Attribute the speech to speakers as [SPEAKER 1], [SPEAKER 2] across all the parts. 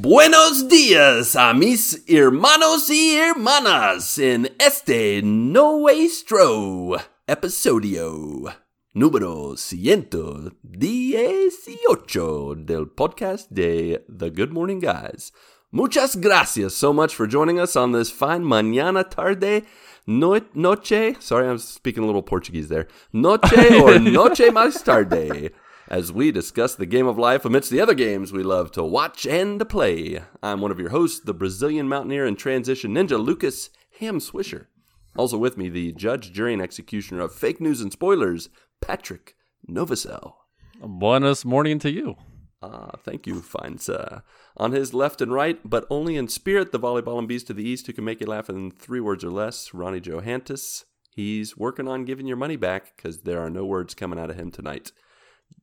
[SPEAKER 1] Buenos días a mis hermanos y hermanas en este nuestro episodio número 118 del podcast de The Good Morning Guys. Muchas gracias so much for joining us on this fine mañana tarde no- noche. Sorry, I'm speaking a little Portuguese there. Noche or noche más tarde as we discuss the game of life amidst the other games we love to watch and to play. I'm one of your hosts, the Brazilian mountaineer and transition ninja Lucas Ham Swisher. Also with me, the judge, jury, and executioner of fake news and spoilers, Patrick Novosel.
[SPEAKER 2] Buenos morning to you.
[SPEAKER 1] Ah, thank you, fine sir. On his left and right, but only in spirit, the volleyball and beast to the east who can make you laugh in three words or less, Ronnie Johantges. He's working on giving your money back because there are no words coming out of him tonight.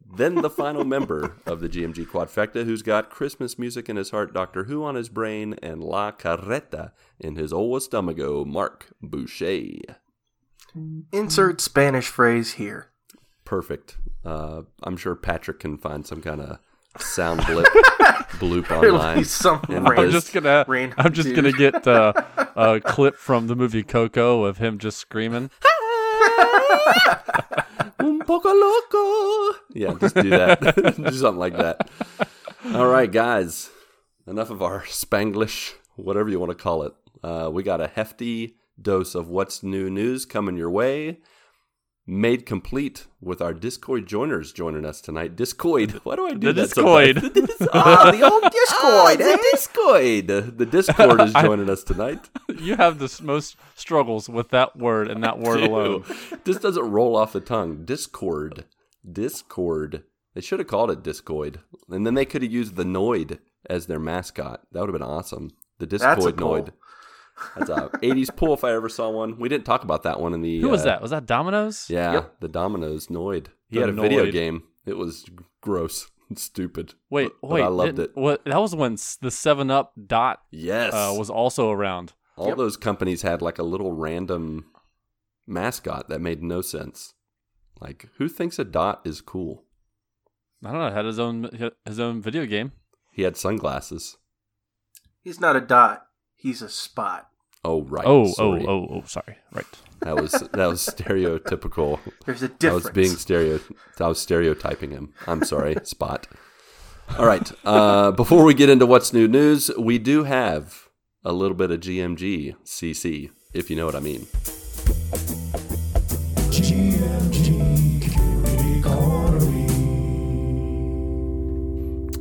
[SPEAKER 1] Then the final member of the GMG Quadfecta, who's got Christmas music in his heart, Doctor Who on his brain, and La Carreta in his old stomacho, Marc Boucher.
[SPEAKER 3] Insert Spanish phrase here.
[SPEAKER 1] Perfect. Uh, I'm sure Patrick can find some kind of sound blip bloop
[SPEAKER 3] There'll
[SPEAKER 1] online.
[SPEAKER 3] be some
[SPEAKER 1] And
[SPEAKER 2] I'm just gonna
[SPEAKER 3] rain
[SPEAKER 2] I'm just gonna get uh, a clip from the movie Coco of him just screaming.
[SPEAKER 1] Un poco loco. Yeah, just do that. do something like that. All right, guys. Enough of our Spanglish, whatever you want to call it. Uh, we got a hefty dose of what's new news coming your way. Made complete with our Discord joiners joining us tonight. Discord. Why do I do
[SPEAKER 2] The
[SPEAKER 1] that? so?
[SPEAKER 2] Discord.
[SPEAKER 1] The Dis-
[SPEAKER 3] Ah, the old Discord,
[SPEAKER 1] Ah,
[SPEAKER 3] eh?
[SPEAKER 1] the Discord. The Discord is joining us tonight.
[SPEAKER 2] You have the most struggles with that word and that word alone.
[SPEAKER 1] This doesn't roll off the tongue. Discord. Discord. They should have called it Discoid. And then they could have used the Noid as their mascot. That would have been awesome. The
[SPEAKER 3] That's a
[SPEAKER 1] Discoid
[SPEAKER 3] pull.
[SPEAKER 1] Noid. That's a 80s pull if I ever saw one. We didn't talk about that one in the.
[SPEAKER 2] Who was
[SPEAKER 1] uh,
[SPEAKER 2] that? Was that Domino's?
[SPEAKER 1] Yeah,
[SPEAKER 3] Yep.
[SPEAKER 1] the Domino's Noid. He
[SPEAKER 2] The
[SPEAKER 1] had a video game. It was gross and stupid.
[SPEAKER 2] Wait,
[SPEAKER 1] but,
[SPEAKER 2] wait.
[SPEAKER 1] But I loved it.
[SPEAKER 2] What? That was when the Seven Up dot
[SPEAKER 1] Yes.
[SPEAKER 2] uh, was also around.
[SPEAKER 1] All
[SPEAKER 3] Yep.
[SPEAKER 1] those companies had like a little random mascot that made no sense. Like, who thinks a dot is cool?
[SPEAKER 2] I don't know. Had his own his own video game.
[SPEAKER 1] He had sunglasses.
[SPEAKER 3] He's not a dot. He's a spot.
[SPEAKER 1] Oh right.
[SPEAKER 2] Oh,
[SPEAKER 1] Sorry.
[SPEAKER 2] oh, oh, oh. Sorry. Right.
[SPEAKER 1] That was that was stereotypical.
[SPEAKER 3] There's a
[SPEAKER 1] I
[SPEAKER 3] difference.
[SPEAKER 1] was being stereo. I was stereotyping him. I'm sorry, Spot. All right. Uh, before we get into what's new news, we do have a little bit of GMG CC, if you know what I mean.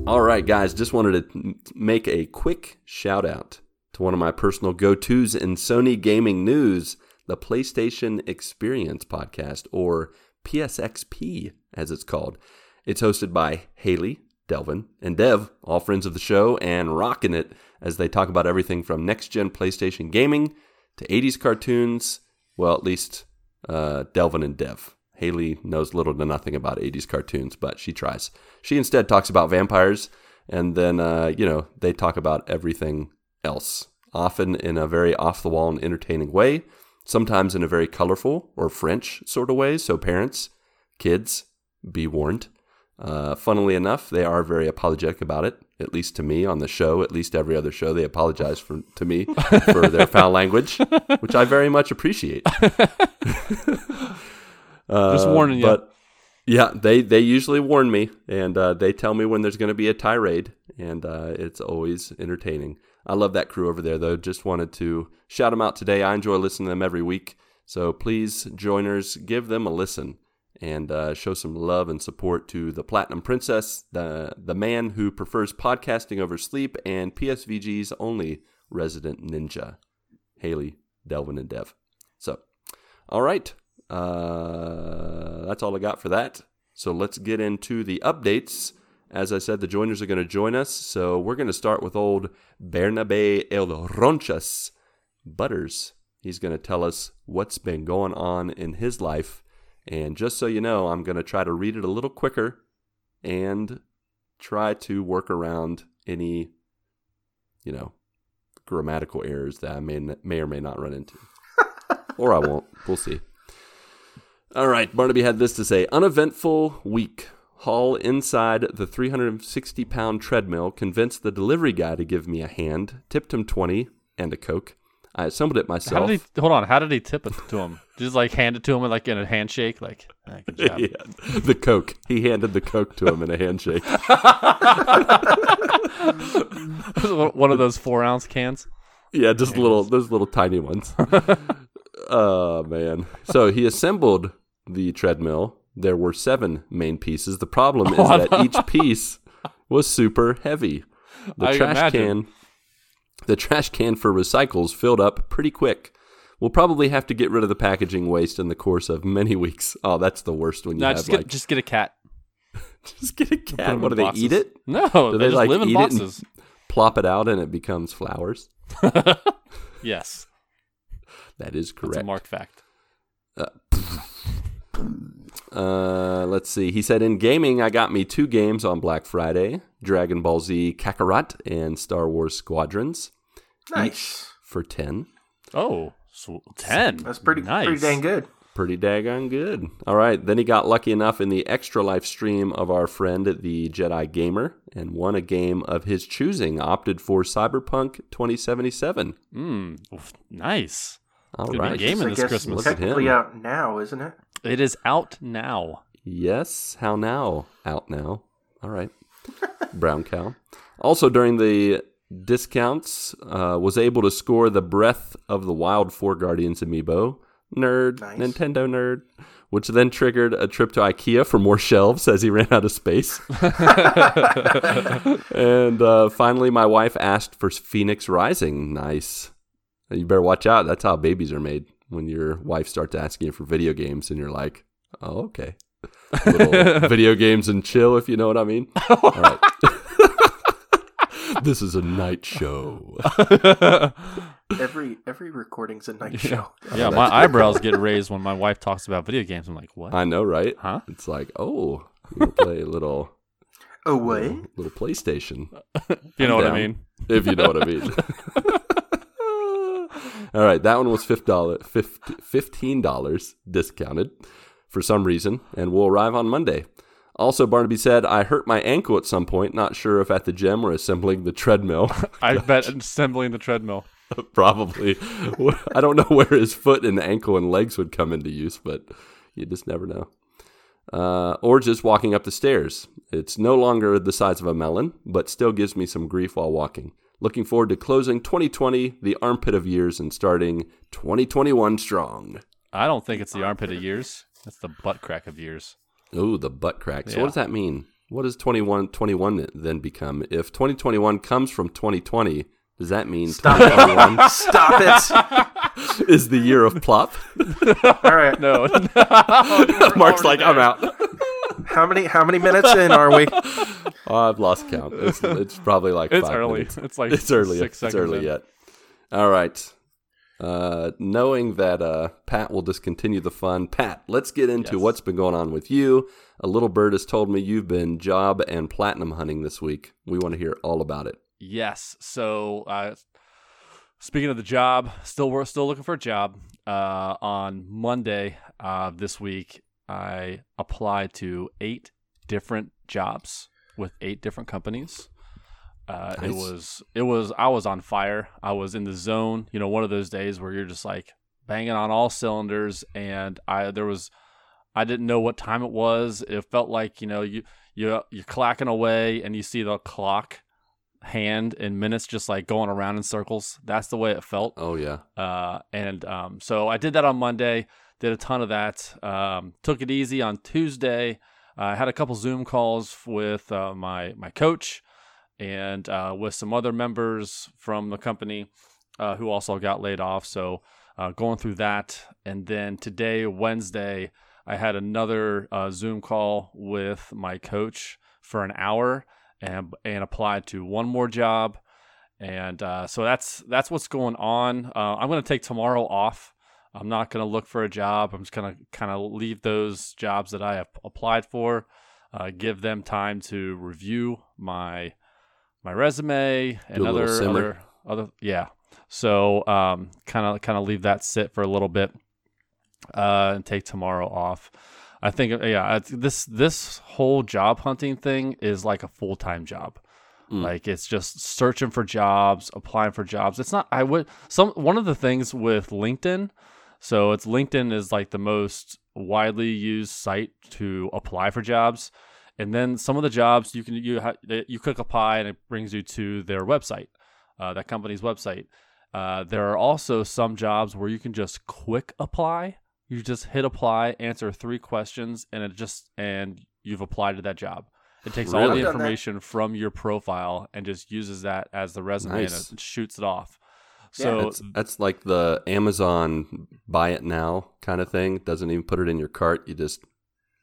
[SPEAKER 1] All right, guys, just wanted to make a quick shout out to one of my personal go tos in Sony gaming news, the PlayStation Experience podcast, or PSXP as it's called. It's hosted by Haley, Delvin, and Dev, all friends of the show, and rocking it as they talk about everything from next gen PlayStation gaming to 80s cartoons. Well, at least uh, Delvin and Dev. Haley knows little to nothing about 80s cartoons, but she tries. She instead talks about vampires, and then, uh, you know, they talk about everything else, often in a very off the wall and entertaining way, sometimes in a very colorful or French sort of way. So, parents, kids, be warned. Uh, funnily enough, they are very apologetic about it, at least to me on the show. At least every other show, they apologize for, to me for their foul language, which I very much appreciate.
[SPEAKER 2] Just
[SPEAKER 1] Uh,
[SPEAKER 2] warning you.
[SPEAKER 1] But yeah, they they usually warn me, and uh, they tell me when there's going to be a tirade, and uh, it's always entertaining. I love that crew over there, though. Just wanted to shout them out today. I enjoy listening to them every week, so please, joiners, give them a listen and uh, show some love and support to the Platinum Princess, the the man who prefers podcasting over sleep, and PSVG's only resident ninja, Haley, Delvin, and Dev. So, all right. Uh, that's all I got for that. So let's get into the updates. As I said, the joiners are going to join us. So we're going to start with old Bernabe El Ronchas Butters. He's going to tell us what's been going on in his life. And just so you know, I'm going to try to read it a little quicker and try to work around any, you know, grammatical errors that I may, may or may not run into. or I won't. We'll see. All right, Barnaby had this to say: uneventful week. Haul inside the 360 pound treadmill. Convinced the delivery guy to give me a hand. Tipped him 20 and a coke. I assembled it myself.
[SPEAKER 2] How did he? Hold on. How did he tip it to him? Just like hand it to him like in a handshake. Like, "Ah.
[SPEAKER 1] Yeah, the coke. He handed the coke to him in a handshake.
[SPEAKER 2] One of those four ounce cans.
[SPEAKER 1] Yeah, just little those little tiny ones. oh man. So he assembled the treadmill. There were seven main pieces. The problem is
[SPEAKER 2] Oh,
[SPEAKER 1] that each piece was super heavy. The
[SPEAKER 2] I
[SPEAKER 1] trash
[SPEAKER 2] imagine.
[SPEAKER 1] can the trash can for recycles filled up pretty quick. We'll probably have to get rid of the packaging waste in the course of many weeks. Oh, that's the worst when you
[SPEAKER 2] No,
[SPEAKER 1] have
[SPEAKER 2] just get
[SPEAKER 1] like
[SPEAKER 2] just get a cat.
[SPEAKER 1] just get a cat. What do
[SPEAKER 2] in
[SPEAKER 1] they eat it?
[SPEAKER 2] No,
[SPEAKER 1] Do
[SPEAKER 2] they,
[SPEAKER 1] they
[SPEAKER 2] just
[SPEAKER 1] like
[SPEAKER 2] live in
[SPEAKER 1] eat it and- Plop it out and it becomes flowers.
[SPEAKER 2] Yes,
[SPEAKER 1] That is
[SPEAKER 2] that's
[SPEAKER 1] correct.
[SPEAKER 2] a marked fact.
[SPEAKER 1] Uh, let's see. He said in gaming, I got me two games on Black Friday: Dragon Ball Z Kakarot and Star Wars Squadrons
[SPEAKER 3] Nice.
[SPEAKER 1] for ten.
[SPEAKER 2] Oh, so ten.
[SPEAKER 3] That's pretty
[SPEAKER 2] nice.
[SPEAKER 3] pretty dang good.
[SPEAKER 1] Pretty daggone good. All right. Then he got lucky enough in the extra life stream of our friend, the Jedi Gamer, and won a game of his choosing. Opted for Cyberpunk 2077.
[SPEAKER 2] Mm, oof, nice.
[SPEAKER 1] All
[SPEAKER 2] Gonna be
[SPEAKER 1] right.
[SPEAKER 2] gaming
[SPEAKER 3] I
[SPEAKER 2] this
[SPEAKER 3] guess
[SPEAKER 2] Christmas.
[SPEAKER 1] Look at
[SPEAKER 3] technically
[SPEAKER 1] him.
[SPEAKER 3] out now, isn't it?
[SPEAKER 2] It is out now.
[SPEAKER 1] Yes. How now? Out now. All right. Brown cow. Also during the discounts, uh, was able to score the Breath of the Wild Four Guardians amiibo. Nerd,
[SPEAKER 3] Nice.
[SPEAKER 1] Nintendo nerd. Which then triggered a trip to IKEA for more shelves as he ran out of space. and uh, finally, my wife asked for Fenyx Rising. Nice. You better watch out. That's how babies are made. When your wife starts asking you for video games, and you're like, "Oh, okay." Little video games and chill, if you know what I mean. All right. this is a night show.
[SPEAKER 3] Every every recording's a night show.
[SPEAKER 2] Yeah, my eyebrows get raised when my wife talks about video games. I'm like, what?
[SPEAKER 1] I know, right?
[SPEAKER 2] Huh?
[SPEAKER 1] It's like, oh, you play a little,
[SPEAKER 3] Oh wait.
[SPEAKER 1] little, little PlayStation,
[SPEAKER 2] you know what I mean?
[SPEAKER 1] if you know what I mean. All right, that one was $5, fifteen dollars discounted for some reason, and will arrive on Monday. Also, Barnaby said, I hurt my ankle at some point. Not sure if at the gym or assembling the treadmill.
[SPEAKER 2] I bet assembling the treadmill.
[SPEAKER 1] Probably. I don't know where his foot and ankle and legs would come into use, but you just never know. Uh, or just walking up the stairs. It's no longer the size of a melon, but still gives me some grief while walking. Looking forward to closing 2020, the armpit of years, and starting 2021 strong.
[SPEAKER 2] I don't think it's the armpit of years. That's the butt crack of years.
[SPEAKER 1] Ooh, the butt crack. So,
[SPEAKER 2] Yeah.
[SPEAKER 1] what does that mean? What does 21, 21 then become? If 2021 comes from 2020, does that mean
[SPEAKER 3] Stop
[SPEAKER 1] 2021
[SPEAKER 3] Stop it.
[SPEAKER 1] is the year of plop?
[SPEAKER 3] All right.
[SPEAKER 2] No,
[SPEAKER 1] Marc's like, I'm out.
[SPEAKER 3] How many how many minutes in are we?
[SPEAKER 1] Oh, I've lost count. It's, it's probably like
[SPEAKER 2] it's
[SPEAKER 1] five
[SPEAKER 2] early.
[SPEAKER 1] minutes.
[SPEAKER 2] It's like
[SPEAKER 1] It's early.
[SPEAKER 2] Six
[SPEAKER 1] it's early
[SPEAKER 2] in.
[SPEAKER 1] yet. All right. Uh, knowing that uh, Pat will just continue the fun, Pat, let's get into
[SPEAKER 2] Yes.
[SPEAKER 1] what's been going on with you. A little bird has told me you've been job and platinum hunting this week. We want to hear all about it.
[SPEAKER 2] Yes. So, uh, speaking of the job, still we're still looking for a job. Uh, on Monday uh, this week, I applied to eight different jobs with eight different companies. Uh, It was it was I was on fire. I was in the zone. You know, one of those days where you're just like banging on all cylinders, and I there was I didn't know what time it was. It felt like you know you you you're clacking away, and you see the clock hand and minutes just like going around in circles. That's the way it felt.
[SPEAKER 1] Oh, yeah.
[SPEAKER 2] Uh, and um, so I did that on Monday. Did a ton of that. Um, took it easy on Tuesday. I had a couple Zoom calls with uh, my my coach and uh, with some other members from the company uh, who also got laid off. So uh, going through that, and then today, Wednesday, I had another uh, Zoom call with my coach for an hour and and applied to one more job. And uh, so that's that's what's going on. Uh, I'm going to take tomorrow off. I'm not going to look for a job. I'm just going to kind of leave those jobs that I have applied for, uh, give them time to review my my resume and
[SPEAKER 1] Do
[SPEAKER 2] other other other yeah. So kind of kind of leave that sit for a little bit uh, and take tomorrow off. I think yeah, this this whole job hunting thing is like a full time job.
[SPEAKER 1] Mm.
[SPEAKER 2] Like it's just searching for jobs, applying for jobs. It's not. I would some one of the things with LinkedIn. So it's LinkedIn is like the most widely used site to apply for jobs, and then some of the jobs you can you ha- you click apply and it brings you to their website, uh, that company's website. Uh, there are also some jobs where you can just quick apply. You just hit apply, answer three questions, and it just and you've applied to that job. It takes all the
[SPEAKER 3] I've done that.
[SPEAKER 2] information from your profile and just uses that as the resume
[SPEAKER 1] Nice.
[SPEAKER 2] and it shoots it off.
[SPEAKER 3] Yeah.
[SPEAKER 2] So
[SPEAKER 1] That's, that's like the Amazon buy it now kind of thing. Doesn't even put it in your cart. You just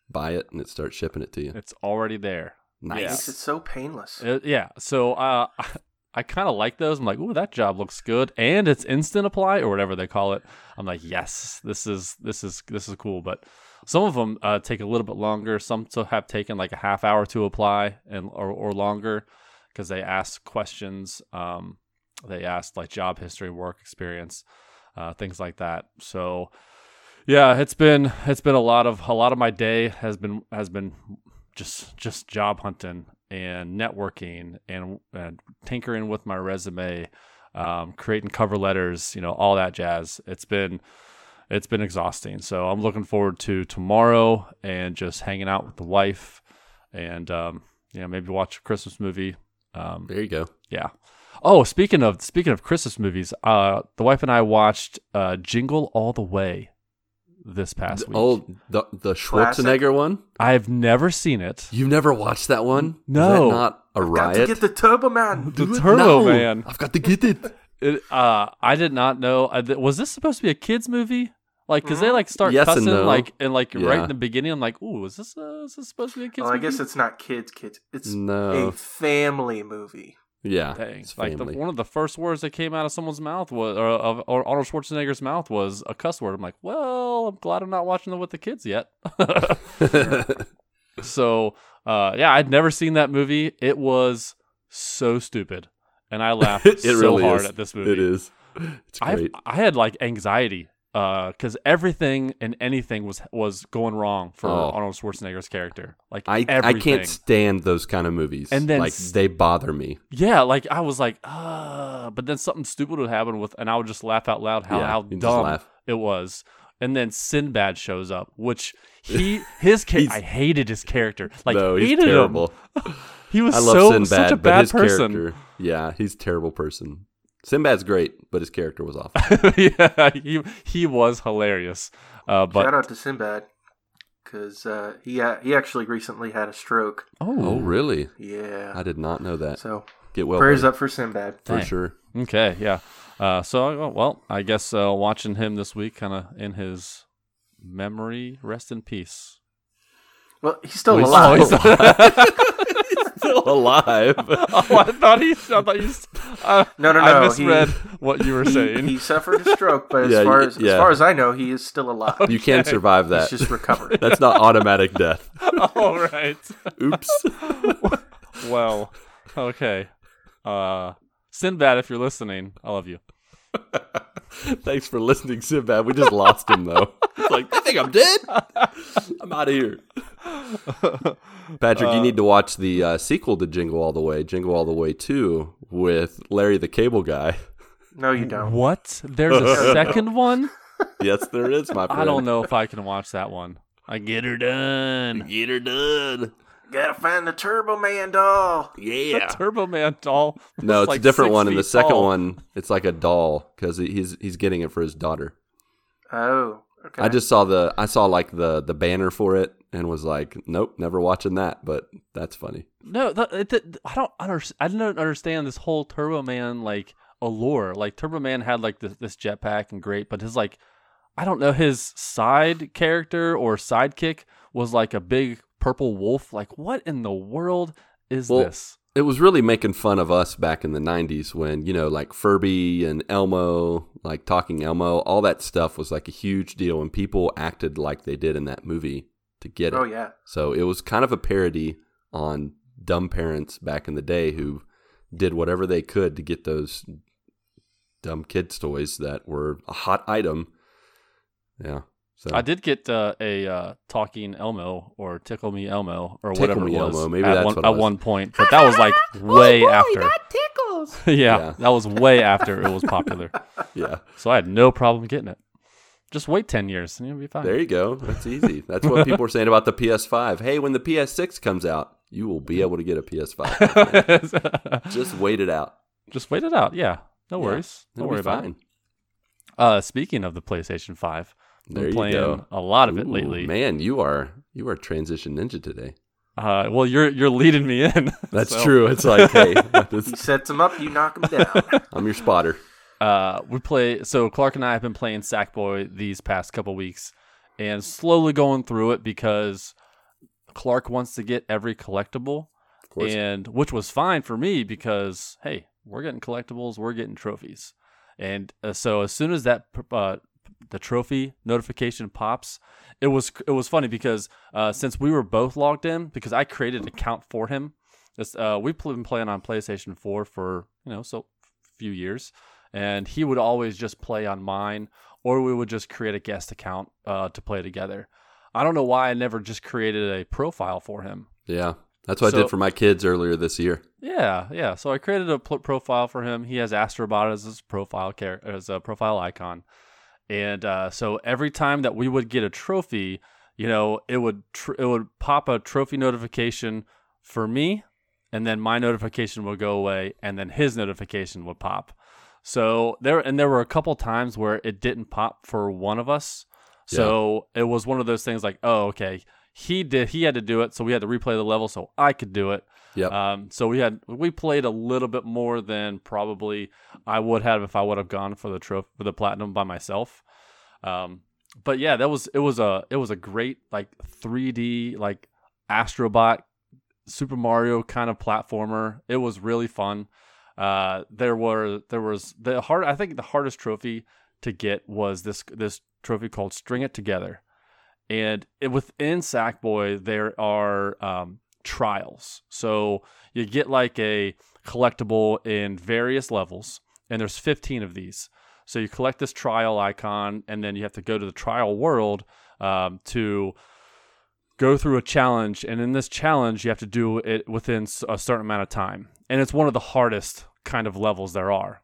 [SPEAKER 1] buy it and it starts shipping it to you.
[SPEAKER 2] it's already there.
[SPEAKER 1] Nice.
[SPEAKER 3] Makes it so painless.
[SPEAKER 2] Uh, yeah. So uh, I kind of like those. I'm like, ooh, that job looks good, and it's instant apply or whatever they call it. I'm like, yes, this is this is this is cool. But some of them uh, take a little bit longer. Some still have taken like a half hour to apply and or, or longer because they ask questions. Um, they asked like job history, work experience, uh, things like that. So yeah, it's been it's been a lot of a lot of my day has been has been just just job hunting and networking and, and tinkering with my resume, um, creating cover letters, you know, all that jazz. It's been it's been exhausting. So I'm looking forward to tomorrow and just hanging out with the wife and um, you know maybe watch a Christmas movie. Um,
[SPEAKER 1] There you go.
[SPEAKER 2] yeah. Oh, speaking of speaking of Christmas movies, uh, the wife and I watched uh, Jingle All the Way this past week.
[SPEAKER 1] Oh, the the Schwarzenegger one.
[SPEAKER 2] I've never seen it.
[SPEAKER 1] You've never watched that one?
[SPEAKER 2] No.
[SPEAKER 1] Is that not a
[SPEAKER 3] Got to get the Turbo Man.
[SPEAKER 2] The Turbo
[SPEAKER 1] now.
[SPEAKER 2] Man.
[SPEAKER 1] I've got to get it.
[SPEAKER 2] It, uh, I did not know. Was this supposed to be a kids movie? Like, cause they like start
[SPEAKER 1] Yes and
[SPEAKER 2] cussing
[SPEAKER 1] no.
[SPEAKER 2] like and like right in the beginning. I'm like, ooh, is this uh, is this supposed to be a kids?
[SPEAKER 3] Well, I guess it's not kids, kids. It's
[SPEAKER 1] No.
[SPEAKER 3] a family movie.
[SPEAKER 1] Yeah, it's
[SPEAKER 2] Like the, one of the first words that came out of someone's mouth was, or of or Arnold Schwarzenegger's mouth was a cuss word. I'm like, well, I'm glad I'm not watching them with the kids yet. so, uh, yeah, I'd never seen that movie. It was so stupid, and I laughed
[SPEAKER 1] it
[SPEAKER 2] so
[SPEAKER 1] really
[SPEAKER 2] hard
[SPEAKER 1] is.
[SPEAKER 2] at this movie.
[SPEAKER 1] It is. It's
[SPEAKER 2] I
[SPEAKER 1] great.
[SPEAKER 2] I had like anxiety because everything and anything was was going wrong for
[SPEAKER 1] Oh.
[SPEAKER 2] Arnold Schwarzenegger's character. Like
[SPEAKER 1] I I can't stand those kind of movies.
[SPEAKER 2] And then
[SPEAKER 1] like they bother me.
[SPEAKER 2] Yeah, like I was like, uh, but then something stupid would happen with, and I would just laugh out loud how
[SPEAKER 1] Yeah,
[SPEAKER 2] how dumb it was. And then Sinbad shows up, which he his I hated his character. Like
[SPEAKER 1] no, he's
[SPEAKER 2] hated
[SPEAKER 1] terrible.
[SPEAKER 2] him. He was
[SPEAKER 1] I love
[SPEAKER 2] so
[SPEAKER 1] Sinbad,
[SPEAKER 2] such a bad person.
[SPEAKER 1] character, yeah, he's a terrible person. Sinbad's great, but his character was awful.
[SPEAKER 2] yeah, he he was hilarious. Uh, but
[SPEAKER 3] Shout out to Sinbad, because uh, he ha- he actually recently had a stroke.
[SPEAKER 1] oh, oh, really?
[SPEAKER 3] Yeah.
[SPEAKER 1] I did not know that.
[SPEAKER 3] So
[SPEAKER 1] Get well,
[SPEAKER 3] prayers
[SPEAKER 1] buddy,
[SPEAKER 3] up for Sinbad.
[SPEAKER 1] for
[SPEAKER 2] Dang.
[SPEAKER 1] sure.
[SPEAKER 2] Okay, yeah. Uh, so well, I guess uh, watching him this week, kind of in his memory, rest in peace.
[SPEAKER 3] Well, he's still
[SPEAKER 1] He's
[SPEAKER 3] alive.
[SPEAKER 1] still He's still alive.
[SPEAKER 2] oh, I thought he. I thought you. Uh,
[SPEAKER 3] No, no,
[SPEAKER 2] I
[SPEAKER 3] no,
[SPEAKER 2] misread
[SPEAKER 3] he-
[SPEAKER 2] what you were saying.
[SPEAKER 3] he suffered a stroke, but as far as
[SPEAKER 1] yeah.
[SPEAKER 3] as far as I know, he is still alive.
[SPEAKER 1] You can't survive that.
[SPEAKER 3] He's just recovered.
[SPEAKER 1] That's not automatic death.
[SPEAKER 2] All right.
[SPEAKER 1] Oops.
[SPEAKER 2] Well, okay. Uh, Sinbad, if you're listening, I love you.
[SPEAKER 1] Thanks for listening, Sinbad. We just lost him though. It's like, I think I'm dead. I'm out of here. Patrick, you need to watch the uh, sequel to Jingle All the Way, Jingle All the Way 2, with Larry the Cable Guy.
[SPEAKER 3] No, you don't.
[SPEAKER 2] What? There's a second one?
[SPEAKER 1] yes, there is, my friend.
[SPEAKER 2] I don't know if I can watch that one. I get her done.
[SPEAKER 1] Get her done.
[SPEAKER 3] Gotta find the Turbo Man doll.
[SPEAKER 1] Yeah.
[SPEAKER 2] the Turbo Man doll.
[SPEAKER 1] No, it's
[SPEAKER 2] like
[SPEAKER 1] a different one. And the
[SPEAKER 2] feet
[SPEAKER 1] second
[SPEAKER 2] tall.
[SPEAKER 1] one, it's like a doll because he's he's getting it for his daughter.
[SPEAKER 3] Oh, okay.
[SPEAKER 1] I just saw the I saw like the the banner for it and was like, nope, never watching that. But that's funny.
[SPEAKER 2] No, the, it, the, I don't understand. I don't understand this whole Turbo Man like allure. Like Turbo Man had like this, this jetpack and great, but his like I don't know his side character or sidekick was like a big purple wolf. Like what in the world is
[SPEAKER 1] Well,
[SPEAKER 2] this?
[SPEAKER 1] It was really making fun of us back in the 90s when, you know, like Furby and Elmo, like Talking Elmo, all that stuff was like a huge deal and people acted like they did in that movie to get it.
[SPEAKER 3] oh yeah.
[SPEAKER 1] So it was kind of a parody on dumb parents back in the day who did whatever they could to get those dumb kids' toys that were a hot item. Yeah. So
[SPEAKER 2] I did get uh, a uh, talking Elmo or tickle me Elmo or
[SPEAKER 1] Tickle
[SPEAKER 2] whatever
[SPEAKER 1] Me
[SPEAKER 2] it was.
[SPEAKER 1] Elmo, maybe
[SPEAKER 2] at
[SPEAKER 1] that's
[SPEAKER 2] one,
[SPEAKER 1] what it
[SPEAKER 2] at one point, but that was like way after.
[SPEAKER 4] tickles.
[SPEAKER 2] yeah,
[SPEAKER 1] Yeah.
[SPEAKER 2] that was way after it was popular.
[SPEAKER 1] yeah.
[SPEAKER 2] So I had no problem getting it. Just wait ten years and you'll be fine.
[SPEAKER 1] There you go. That's easy. That's what people are saying about the PS5. Hey, when the PS6 comes out, you will be able to get a PS5. Just wait it out.
[SPEAKER 2] Just wait it out. Yeah, no worries.
[SPEAKER 1] It'll
[SPEAKER 2] Don't worry about it.
[SPEAKER 1] fine.
[SPEAKER 2] Uh, speaking of the PlayStation Five,
[SPEAKER 1] There
[SPEAKER 2] been
[SPEAKER 1] you
[SPEAKER 2] playing
[SPEAKER 1] go.
[SPEAKER 2] a lot of it
[SPEAKER 1] Ooh,
[SPEAKER 2] lately.
[SPEAKER 1] Man, you are you are transition ninja today.
[SPEAKER 2] Uh, well, you're you're leading me in.
[SPEAKER 1] That's
[SPEAKER 2] So,
[SPEAKER 1] true. It's like, hey,
[SPEAKER 3] He
[SPEAKER 1] this,
[SPEAKER 3] sets him up, you knock him down.
[SPEAKER 1] I'm your spotter.
[SPEAKER 2] Uh, we play. So Clark and I have been playing Sackboy these past couple weeks, and slowly going through it because Clark wants to get every collectible,
[SPEAKER 1] Of course.
[SPEAKER 2] and which was fine for me because hey, we're getting collectibles, we're getting trophies, and uh, so as soon as that uh, the trophy notification pops, it was it was funny because uh, since we were both logged in, because I created an account for him. This, uh, we've been playing on PlayStation 4 for you know so few years, and he would always just play on mine, or we would just create a guest account uh, to play together. I don't know why I never just created a profile for him.
[SPEAKER 1] Yeah. That's what I did for my kids earlier this year.
[SPEAKER 2] Yeah, yeah. So I created a pl- profile for him. He has Astrobot as his profile char- as a profile icon, and uh, so every time that we would get a trophy, you know, it would tr- it would pop a trophy notification for me, and then my notification would go away, and then his notification would pop. So there and there were a couple times where it didn't pop for one of us. So it was one of those things like, oh, okay, he did, he had to do it, so we had to replay the level so I could do it.
[SPEAKER 1] Yeah.
[SPEAKER 2] Um, so we had we played a little bit more than probably I would have if I would have gone for the trophy for the platinum by myself. Um, but yeah, that was it was a it was a great like 3D like Astrobot Super Mario kind of platformer. It was really fun. Uh, there were there was the hard I think the hardest trophy to get was this this trophy called String It Together, and it, within Sackboy there are um, trials. So you get like a collectible in various levels, and there's 15 of these. So you collect this trial icon, and then you have to go to the trial world um, to go through a challenge. And in this challenge, you have to do it within a certain amount of time. And it's one of the hardest kind of levels there are.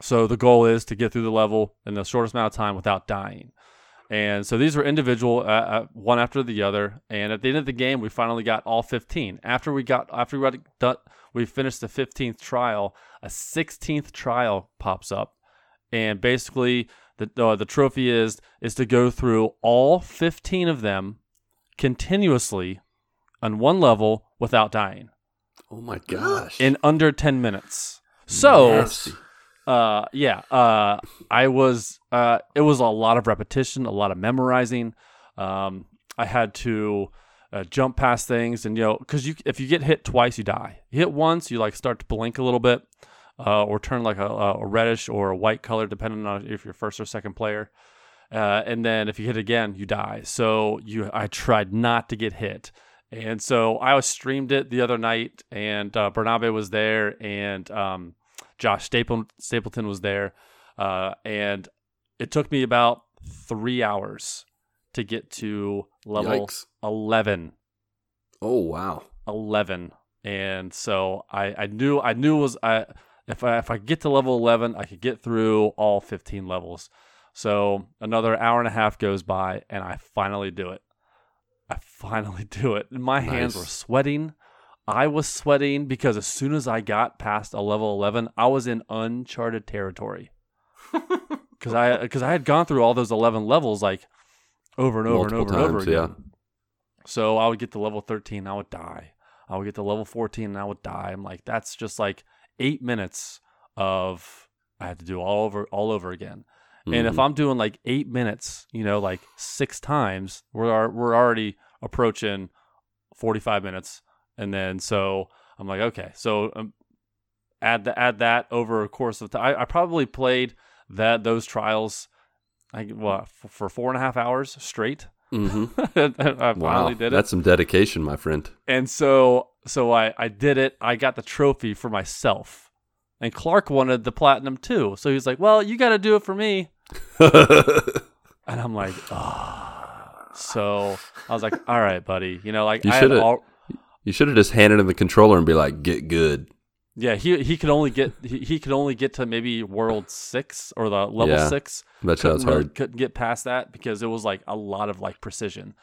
[SPEAKER 2] So the goal is to get through the level in the shortest amount of time without dying. And so these were individual, uh, uh, one after the other. And at the end of the game, we finally got all 15. After we got, after we got done, we finished the 15th trial. A 16th trial pops up, and basically the uh, the trophy is is to go through all 15 of them continuously on one level without dying
[SPEAKER 1] Oh my gosh.
[SPEAKER 2] in under 10 minutes. So
[SPEAKER 1] Nasty.
[SPEAKER 2] Uh yeah uh i was uh it was a lot of repetition a lot of memorizing. Um i had to uh, jump past things and you know because you if you get hit twice you die. You hit once you like start to blink a little bit uh, or turn like a, a reddish or a white color depending on if you're first or second player. Uh, and then if you hit again you die. So you i tried not to get hit. And so i was streamed it the other night and uh, bernabe was there and um Josh Staple, Stapleton was there, uh, and it took me about three hours to get to level
[SPEAKER 1] Yikes.
[SPEAKER 2] 11.
[SPEAKER 1] Oh wow.
[SPEAKER 2] 11. And so I, I knew I knew it was I if I if I get to level 11, I could get through all 15 levels. So another hour and a half goes by, and I finally do it. I finally do it. And my hands were sweating. I was sweating because as soon as I got past a level 11, I was in uncharted territory. Because I because I had gone through all those 11 levels like over and over
[SPEAKER 1] Multiple
[SPEAKER 2] and over and over
[SPEAKER 1] times, yeah.
[SPEAKER 2] again. So I would get to level 13, I would die. I would get to level 14 and I would die. I'm like, that's just like eight minutes of I had to do all over all over again. And if
[SPEAKER 1] Mhm.
[SPEAKER 2] I'm doing like eight minutes, you know, like six times, we're we're already approaching 45 minutes, and then so I'm like, okay, so um, add the, add that over a course of time. I, I probably played that those trials, I what f- for four and a half hours straight.
[SPEAKER 1] Mhm.
[SPEAKER 2] I
[SPEAKER 1] wow,
[SPEAKER 2] finally did it,
[SPEAKER 1] that's some dedication, my friend.
[SPEAKER 2] and so so I I did it. I got the trophy for myself. and Clark wanted the platinum too. So he's like, "Well, you got to do it for me." And I'm like, "Ah." So I was like, "All right, buddy." You know, like
[SPEAKER 1] You
[SPEAKER 2] I had
[SPEAKER 1] shoulda-
[SPEAKER 2] all,
[SPEAKER 1] you should have just handed him the controller and be like, "Get good."
[SPEAKER 2] yeah, he he could only get he, he could only get to maybe world six or the level
[SPEAKER 1] Yeah.
[SPEAKER 2] six.
[SPEAKER 1] That's how it's
[SPEAKER 2] couldn't really-
[SPEAKER 1] hard.
[SPEAKER 2] couldn't get past that because it was like a lot of like precision.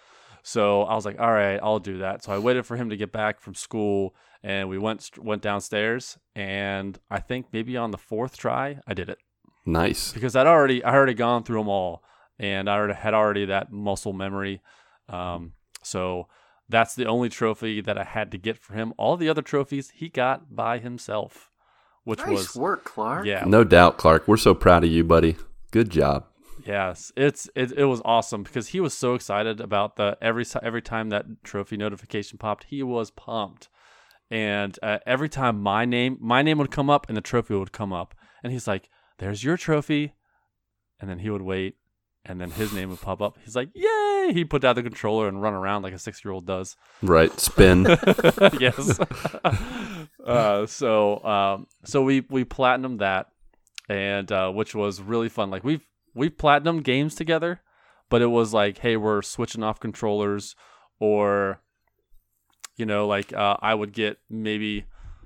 [SPEAKER 2] So I was like, all right, I'll do that. So I waited for him to get back from school, and we went went downstairs. And I think maybe on the fourth try, I did it
[SPEAKER 1] Nice.
[SPEAKER 2] because I'd already I already gone through them all, and I already had already that muscle memory. Um, so that's the only trophy that I had to get for him. All the other trophies he got by himself, which
[SPEAKER 3] nice
[SPEAKER 2] was
[SPEAKER 3] work, Clark.
[SPEAKER 2] yeah,
[SPEAKER 1] No doubt, Clark. We're so proud of you, buddy. Good job.
[SPEAKER 2] Yes, it's it, it was awesome because he was so excited about the every every time that trophy notification popped, he was pumped. And uh, every time my name my name would come up and the trophy would come up, and he's like, "There's your trophy," and then he would wait, and then his name would pop up. He's like, "Yay!" He put down the controller and run around like a six year old does.
[SPEAKER 1] Right. Spin.
[SPEAKER 2] yes. uh, so um, so we we platinum that, and uh, which was really fun. Like we've we platinum games together, but it was like, hey, we're switching off controllers, or you know, like uh, I would get maybe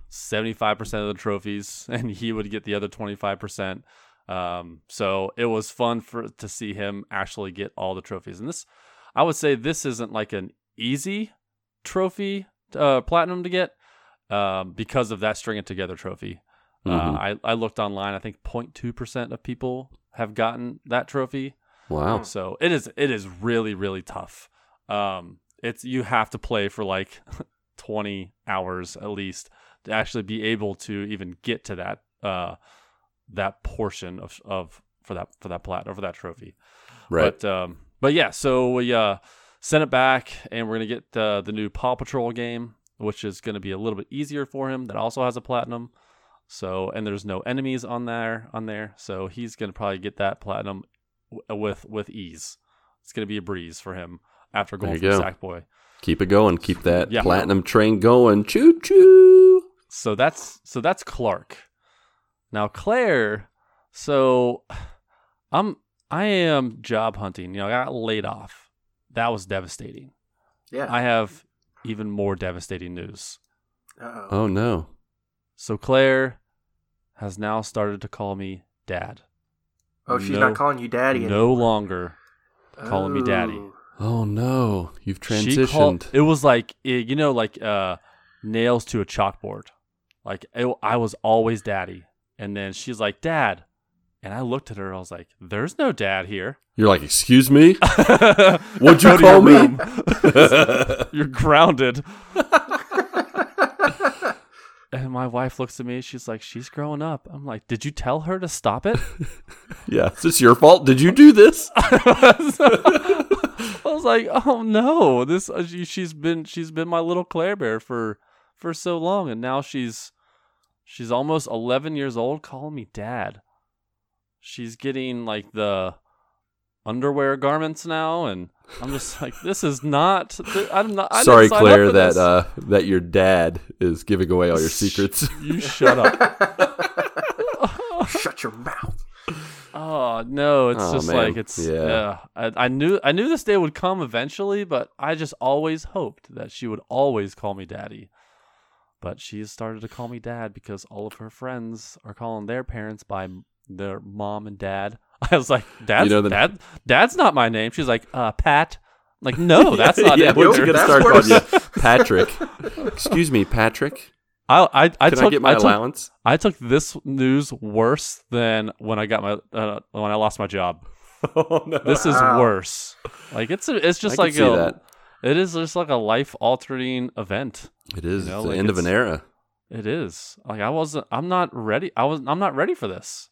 [SPEAKER 2] seventy five percent of the trophies, and he would get the other twenty five percent. Um, so it was fun for to see him actually get all the trophies, and this, I would say, this isn't like an easy trophy uh, platinum to get um, because of that string it together trophy.
[SPEAKER 1] Mhm.
[SPEAKER 2] Uh, I, I looked online. I think 0.2 percent of people have gotten that trophy.
[SPEAKER 1] Wow.
[SPEAKER 2] So it is it is really really tough. Um, it's you have to play for like 20 hours at least to actually be able to even get to that uh, that portion of of for that for that plat or for that trophy.
[SPEAKER 1] Right.
[SPEAKER 2] But um, but yeah, so we uh sent it back, and we're gonna get uh, the new Paw Patrol game, which is gonna be a little bit easier for him. That also has a platinum. So and there's no enemies on there on there, so he's gonna probably get that platinum w- with with ease. It's gonna be a breeze for him after going from
[SPEAKER 1] go.
[SPEAKER 2] Sackboy.
[SPEAKER 1] Keep it going. Keep that
[SPEAKER 2] Yeah.
[SPEAKER 1] platinum train going. Choo choo.
[SPEAKER 2] So that's so that's Clark. Now Claire, so I'm I am job hunting. You know, I got laid off. That was devastating.
[SPEAKER 3] Yeah.
[SPEAKER 2] I have even more devastating news.
[SPEAKER 3] Uh-oh.
[SPEAKER 1] Oh no.
[SPEAKER 2] So Claire has now started to call me dad.
[SPEAKER 3] oh, she's
[SPEAKER 2] no-
[SPEAKER 3] not calling you daddy
[SPEAKER 2] No
[SPEAKER 3] anymore.
[SPEAKER 2] longer. calling me daddy.
[SPEAKER 3] Oh.
[SPEAKER 1] Oh no. You've
[SPEAKER 2] She
[SPEAKER 1] transitioned.
[SPEAKER 2] called, it was like eh, you know, like uh, nails to a chalkboard. Like it, I was always daddy, and then she's like dad, and I looked at her. I was like, "There's no dad here."
[SPEAKER 1] You're like, excuse me?
[SPEAKER 2] What'd
[SPEAKER 1] you call me?
[SPEAKER 2] You're grounded. and my wife looks at me. She's like, "She's growing up." I'm like, "Did you tell her to stop it?"
[SPEAKER 1] yeah. Is this your fault? Did you do this?
[SPEAKER 2] I was like, "Oh no, this uh, she's been she's been my little Claire Bear for for so long, and now she's she's almost 11 years old, calling me dad. She's getting like the underwear garments now, and I'm just like, this is not. th- I'm not. I
[SPEAKER 1] Sorry, Claire, that
[SPEAKER 2] this.
[SPEAKER 1] uh, that your dad is giving away all your secrets.
[SPEAKER 2] you shut up.
[SPEAKER 3] Shut your mouth.
[SPEAKER 2] Oh no, it's
[SPEAKER 1] Oh,
[SPEAKER 2] just
[SPEAKER 1] man.
[SPEAKER 2] like it's
[SPEAKER 1] Yeah.
[SPEAKER 2] yeah. I, I knew I knew this day would come eventually, but I just always hoped that she would always call me daddy. But she's started to call me dad because all of her friends are calling their parents by their mom and dad. I was like, "Dad's
[SPEAKER 1] know the-
[SPEAKER 2] dad, dad's not my name." She's like, "Uh, Pat." I'm like, no, that's not
[SPEAKER 1] yeah,
[SPEAKER 2] it.
[SPEAKER 1] we're
[SPEAKER 2] either."
[SPEAKER 1] gonna
[SPEAKER 3] That's
[SPEAKER 1] start calling you Patrick. Excuse me, Patrick.
[SPEAKER 2] I I I
[SPEAKER 1] Can
[SPEAKER 2] took
[SPEAKER 1] I get my
[SPEAKER 2] took-
[SPEAKER 1] allowance?
[SPEAKER 2] I took this news worse than when I got my uh, when I lost my job.
[SPEAKER 1] oh no.
[SPEAKER 2] This is
[SPEAKER 3] Wow.
[SPEAKER 2] worse. Like it's a, it's just
[SPEAKER 1] I
[SPEAKER 2] like a,
[SPEAKER 1] that.
[SPEAKER 2] It is just like a life altering event.
[SPEAKER 1] It is
[SPEAKER 2] You know,
[SPEAKER 1] the
[SPEAKER 2] like
[SPEAKER 1] end of an era.
[SPEAKER 2] It is like I wasn't. I'm not ready. I was. I'm not ready for this.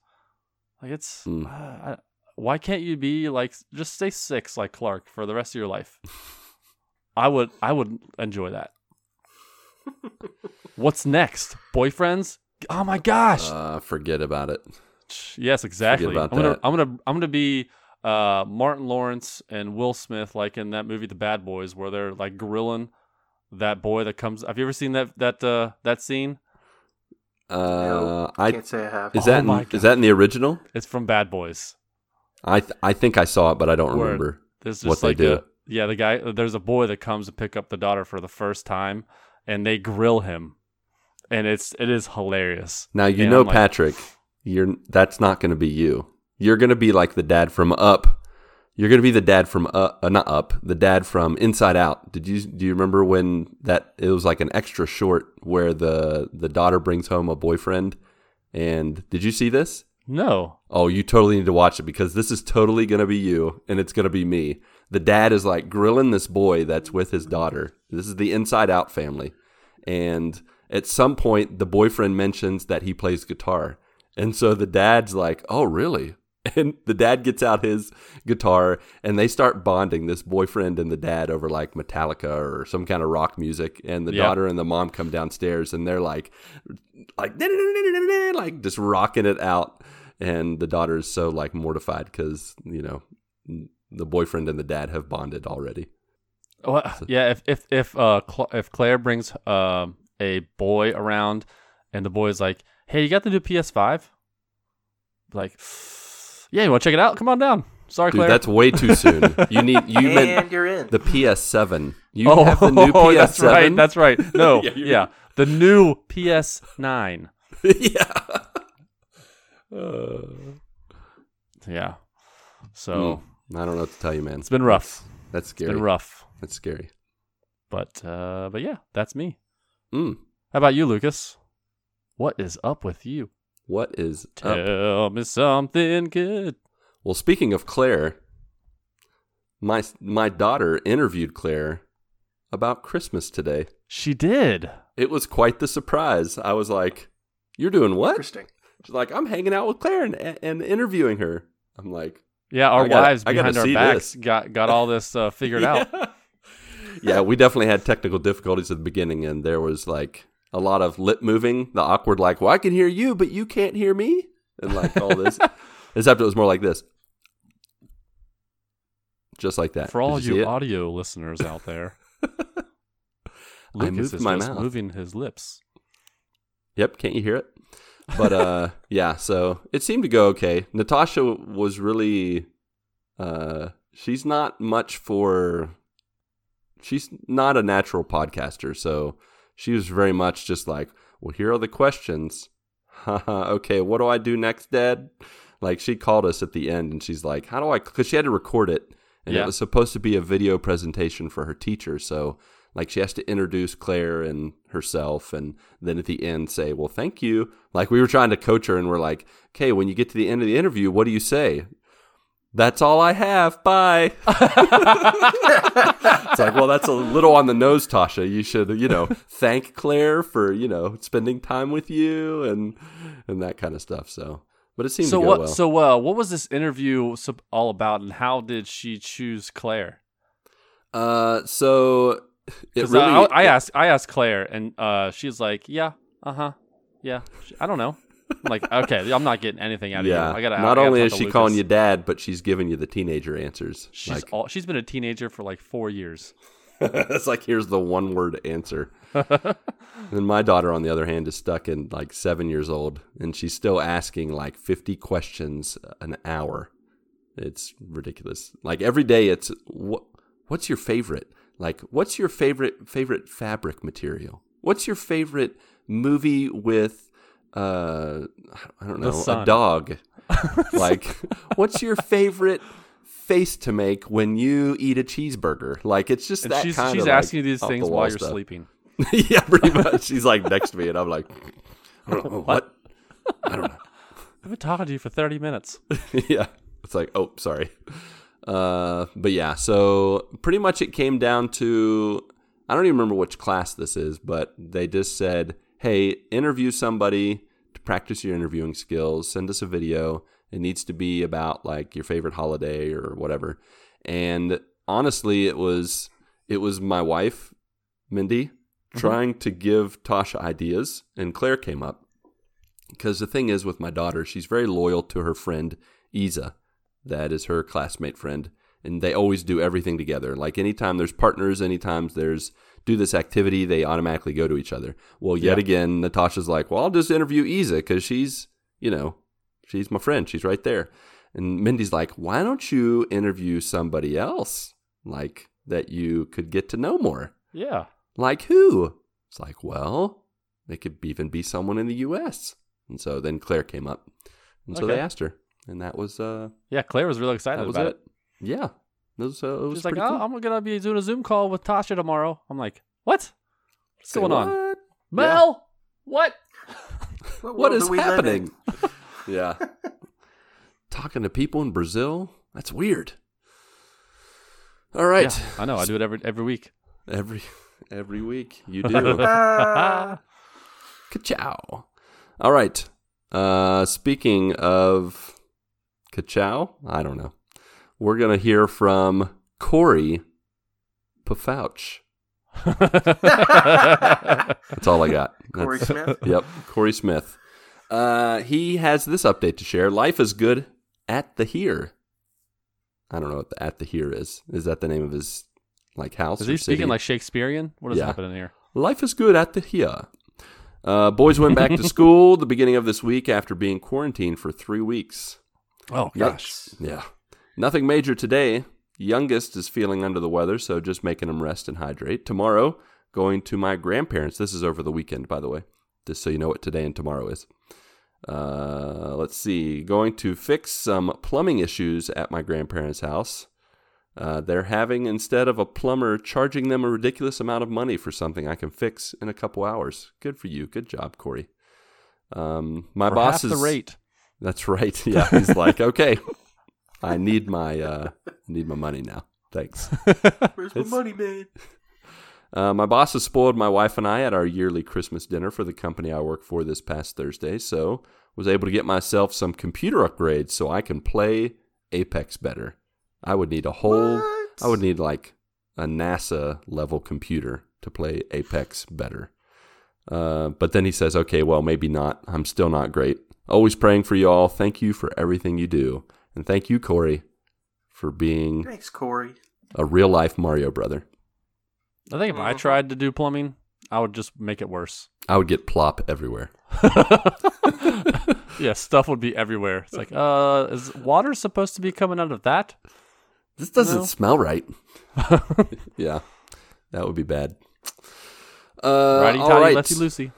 [SPEAKER 2] Like it's.
[SPEAKER 1] Hmm.
[SPEAKER 2] uh, I, why can't you be like just stay six like Clark for the rest of your life? I would. I would enjoy that. What's next? Boyfriends? Oh my gosh!
[SPEAKER 1] Uh, forget about it.
[SPEAKER 2] Yes, exactly.
[SPEAKER 1] about
[SPEAKER 2] I'm gonna,
[SPEAKER 1] that.
[SPEAKER 2] I'm gonna, I'm gonna be uh, Martin Lawrence and Will Smith, like in that movie, The Bad Boys, where they're like grilling that boy that comes. Have you ever seen that that uh, that scene?
[SPEAKER 1] Uh,
[SPEAKER 3] No,
[SPEAKER 1] I
[SPEAKER 3] can't say I have.
[SPEAKER 1] is
[SPEAKER 2] Oh
[SPEAKER 1] that in, is that in the original?
[SPEAKER 2] It's from Bad Boys.
[SPEAKER 1] I th- I think I saw it, but I don't
[SPEAKER 2] Word.
[SPEAKER 1] remember.
[SPEAKER 2] There's
[SPEAKER 1] What
[SPEAKER 2] just
[SPEAKER 1] they do.
[SPEAKER 2] a yeah, the guy. There's a boy that comes to pick up the daughter for the first time, and they grill him, and it's it is hilarious.
[SPEAKER 1] Now you
[SPEAKER 2] And
[SPEAKER 1] know,
[SPEAKER 2] like,
[SPEAKER 1] Patrick, you're that's not going to be you. You're going to be like the dad from Up. You're going to be the dad from uh, uh, not Up, the dad from Inside Out. Did you do you remember when that it was like an extra short where the the daughter brings home a boyfriend? And did you see this?
[SPEAKER 2] No,
[SPEAKER 1] Oh, you totally need to watch it because this is totally going to be you and it's going to be me. The dad is like grilling this boy that's with his daughter. This is the Inside Out family. And at some point, the boyfriend mentions that he plays guitar. And so the dad's like, Oh, really? And the dad gets out his guitar and they start bonding this boyfriend and the dad over like Metallica or some kind of rock music. And the
[SPEAKER 2] Yeah.
[SPEAKER 1] daughter and the mom come downstairs and they're like, like, like just rocking it out. And the daughter is so like mortified because, you know, the boyfriend and the dad have bonded already.
[SPEAKER 2] Well, yeah. If if if uh Cl- if Claire brings um a boy around, and the boy's like, "Hey, you got the new PS5?" Like, yeah, you want to check it out? Come on down. Sorry,
[SPEAKER 1] Dude,
[SPEAKER 2] Claire.
[SPEAKER 1] that's way too soon. You need, you
[SPEAKER 3] and
[SPEAKER 1] meant
[SPEAKER 3] you're in.
[SPEAKER 1] the PS7. You
[SPEAKER 2] oh,
[SPEAKER 1] have the new PS7.
[SPEAKER 2] that's right. That's right. No,
[SPEAKER 1] Yeah,
[SPEAKER 2] yeah, the new PS9.
[SPEAKER 1] yeah. Uh,
[SPEAKER 2] Yeah. So
[SPEAKER 1] I don't know what to tell you, man.
[SPEAKER 2] it's been rough.
[SPEAKER 1] That's
[SPEAKER 2] It's
[SPEAKER 1] scary.
[SPEAKER 2] been rough.
[SPEAKER 1] That's scary.
[SPEAKER 2] But uh, but yeah, that's me.
[SPEAKER 1] Mm.
[SPEAKER 2] How about you, Lucas? What is up with you?
[SPEAKER 1] What is up?
[SPEAKER 2] Tell me something good.
[SPEAKER 1] Well, speaking of Claire, my my daughter interviewed Claire about Christmas today.
[SPEAKER 2] She did.
[SPEAKER 1] It was quite the surprise. I was like, "You're doing what?"
[SPEAKER 3] Interesting.
[SPEAKER 1] She's like, "I'm hanging out with Claire and, and interviewing her." I'm like,
[SPEAKER 2] Yeah, our
[SPEAKER 1] I gotta-
[SPEAKER 2] wives
[SPEAKER 1] gotta
[SPEAKER 2] behind our
[SPEAKER 1] see
[SPEAKER 2] backs
[SPEAKER 1] this.
[SPEAKER 2] got got all this uh, figured out.
[SPEAKER 1] Yeah. yeah, we definitely had technical difficulties at the beginning, and there was like a lot of lip moving, the awkward, like, "Well, I can hear you, but you can't hear me," and like all this. Except it was more like this, just like that.
[SPEAKER 2] For all
[SPEAKER 1] Did you
[SPEAKER 2] you audio listeners out there,
[SPEAKER 1] I
[SPEAKER 2] Lucas
[SPEAKER 1] moved
[SPEAKER 2] is
[SPEAKER 1] my
[SPEAKER 2] just
[SPEAKER 1] mouth.
[SPEAKER 2] moving his lips.
[SPEAKER 1] Yep, can't you hear it? But uh yeah, so it seemed to go okay. Natasha was really uh she's not much for she's not a natural podcaster, so she was very much just like, "Well, here are the questions." Okay, what do I do next, Dad? Like she called us at the end and she's like, "How do I cuz she had to record it and
[SPEAKER 2] Yeah.
[SPEAKER 1] it was supposed to be a video presentation for her teacher, so like she has to introduce Claire and herself and then at the end say, "Well, thank you." Like we were trying to coach her and we're like, "Okay, when you get to the end of the interview, what do you say?" That's all I have. Bye. it's like, well, that's a little on the nose, Tasha. You should, you know, thank Claire for, you know, spending time with you and and that kind of stuff. So, but it seemed
[SPEAKER 2] so what?
[SPEAKER 1] well.
[SPEAKER 2] So uh, what was this interview all about, and how did she choose Claire?
[SPEAKER 1] uh, so it really,
[SPEAKER 2] I, I asked I asked Claire, and uh, she's like, "Yeah, uh huh, yeah." I don't know. I'm like, okay, I'm not getting anything out of
[SPEAKER 1] yeah.
[SPEAKER 2] you. I gotta. I
[SPEAKER 1] Not
[SPEAKER 2] gotta
[SPEAKER 1] only is she
[SPEAKER 2] Lucas.
[SPEAKER 1] calling you dad, but she's giving you the teenager answers.
[SPEAKER 2] she's
[SPEAKER 1] like,
[SPEAKER 2] all, she's been a teenager for like four years.
[SPEAKER 1] it's like here's the one word answer. and my daughter, on the other hand, is stuck in like seven years old, and she's still asking like fifty questions an hour. It's ridiculous. Like every day, it's what what's your favorite? Like what's your favorite favorite fabric material? What's your favorite movie with uh I don't know a dog? like what's your favorite face to make when you eat a cheeseburger? Like it's just
[SPEAKER 2] And
[SPEAKER 1] that
[SPEAKER 2] she's
[SPEAKER 1] kind
[SPEAKER 2] she's
[SPEAKER 1] of
[SPEAKER 2] asking
[SPEAKER 1] like,
[SPEAKER 2] you these
[SPEAKER 1] off the
[SPEAKER 2] things while you're
[SPEAKER 1] stuff.
[SPEAKER 2] sleeping.
[SPEAKER 1] yeah, pretty much. She's like next to me, and I'm like, I don't know, what? I don't know.
[SPEAKER 2] I've been talking to you for thirty minutes.
[SPEAKER 1] yeah, it's like, oh, sorry. Uh, but yeah, so pretty much it came down to I don't even remember which class this is, but they just said, hey, interview somebody to practice your interviewing skills. Send us a video. It needs to be about like your favorite holiday or whatever. And honestly, it was it was my wife, Mindy, mm-hmm. trying to give Tasha ideas, and Claire came up because the thing is with my daughter, she's very loyal to her friend Isa. That is her classmate friend. and they always do everything together. Like anytime there's partners, anytime there's do this activity, they automatically go to each other. Well, yet
[SPEAKER 2] Yeah.
[SPEAKER 1] again, Natasha's like, well, I'll just interview Isa because she's, you know, she's my friend. She's right there. And Mindy's like, why don't you interview somebody else, like that you could get to know more?
[SPEAKER 2] Yeah.
[SPEAKER 1] Like who? It's like, well, it could even be someone in the U.S. And so then Claire came up, and so they asked her, and that was uh,
[SPEAKER 2] Yeah. Claire was really excited
[SPEAKER 1] that was
[SPEAKER 2] about
[SPEAKER 1] it.
[SPEAKER 2] it.
[SPEAKER 1] Yeah, it was, uh, it was
[SPEAKER 2] She's like,
[SPEAKER 1] pretty
[SPEAKER 2] oh,
[SPEAKER 1] cool.
[SPEAKER 2] I'm gonna be doing a Zoom call with Tasha tomorrow. I'm like, what? What's
[SPEAKER 1] Say,
[SPEAKER 2] going on? Mel, what?
[SPEAKER 3] What,
[SPEAKER 1] What
[SPEAKER 3] world
[SPEAKER 1] is
[SPEAKER 3] do we live in?
[SPEAKER 1] happening? yeah, talking to people in Brazil. That's weird. All right,
[SPEAKER 2] Yeah, I know. I do it every every week.
[SPEAKER 1] every every week you do.
[SPEAKER 3] Ah,
[SPEAKER 1] Ka-chow. All right. Uh, speaking of ka-chow, I don't know. We're going to hear from Corey Pafouch. That's all I got.
[SPEAKER 3] Corey
[SPEAKER 1] That's-
[SPEAKER 3] Smith.
[SPEAKER 1] Yep, Corey Smith. Uh, he has this update to share. Life is good at the here. I don't know what the at the here is. Is that the name of his like house?
[SPEAKER 2] Is
[SPEAKER 1] or
[SPEAKER 2] he speaking
[SPEAKER 1] city?
[SPEAKER 2] like Shakespearean? What is
[SPEAKER 1] Yeah.
[SPEAKER 2] happening here?
[SPEAKER 1] Life is good at the here. Uh, boys went back to school the beginning of this week after being quarantined for three weeks.
[SPEAKER 2] Oh
[SPEAKER 1] Yikes. Yeah. Nothing major today. Youngest is feeling under the weather, so just making him rest and hydrate. Tomorrow, going to my grandparents. This is over the weekend, by the way, just so you know what today and tomorrow is. Uh, let's see. Going to fix some plumbing issues at my grandparents' house. Uh, they're having, instead of a plumber, charging them a ridiculous amount of money for something I can fix in a couple hours. Good for you. Good job, Corey. Um, my
[SPEAKER 2] For
[SPEAKER 1] boss
[SPEAKER 2] half
[SPEAKER 1] is
[SPEAKER 2] the rate.
[SPEAKER 1] that's right. Yeah, he's like, okay, I need my uh, need my money now. Thanks.
[SPEAKER 3] Where's my money, man?
[SPEAKER 1] Uh, my boss has spoiled my wife and I at our yearly Christmas dinner for the company I work for this past Thursday. So was able to get myself some computer upgrades so I can play Apex better. I would need a whole.
[SPEAKER 3] What?
[SPEAKER 1] I would need like a NASA level computer to play Apex better. Uh, but then he says, okay, well, maybe not. I'm still not great. Always praying for you all. Thank you for everything you do. And thank you, Corey, for being
[SPEAKER 3] Thanks, Corey.
[SPEAKER 1] a real life Mario brother.
[SPEAKER 2] I think if I
[SPEAKER 3] Mhm.
[SPEAKER 2] tried to do plumbing, I would just make it worse.
[SPEAKER 1] I would get plop everywhere.
[SPEAKER 2] yeah, stuff would be everywhere. It's like, uh, is water supposed to be coming out of that?
[SPEAKER 1] This doesn't
[SPEAKER 2] No.
[SPEAKER 1] smell right. yeah, that would be bad. Uh,
[SPEAKER 2] Righty
[SPEAKER 1] all
[SPEAKER 2] tighty,
[SPEAKER 1] right.
[SPEAKER 2] lefty loosey.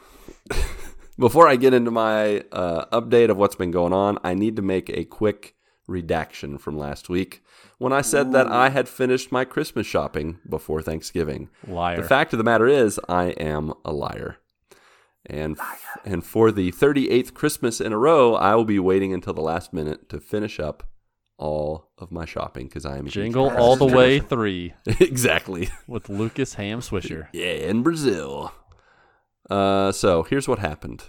[SPEAKER 1] Before I get into my uh, update of what's been going on, I need to make a quick redaction from last week when I said that I had finished my Christmas shopping before Thanksgiving.
[SPEAKER 2] Liar.
[SPEAKER 1] The fact of the matter is, I am a liar. And and for the 38th Christmas in a row, I will be waiting until the last minute to finish up all of my shopping because I am
[SPEAKER 2] Jingle all the way three
[SPEAKER 1] exactly.
[SPEAKER 2] with Lucas Ham Swisher.
[SPEAKER 1] Yeah, in Brazil. Uh, so here's what happened.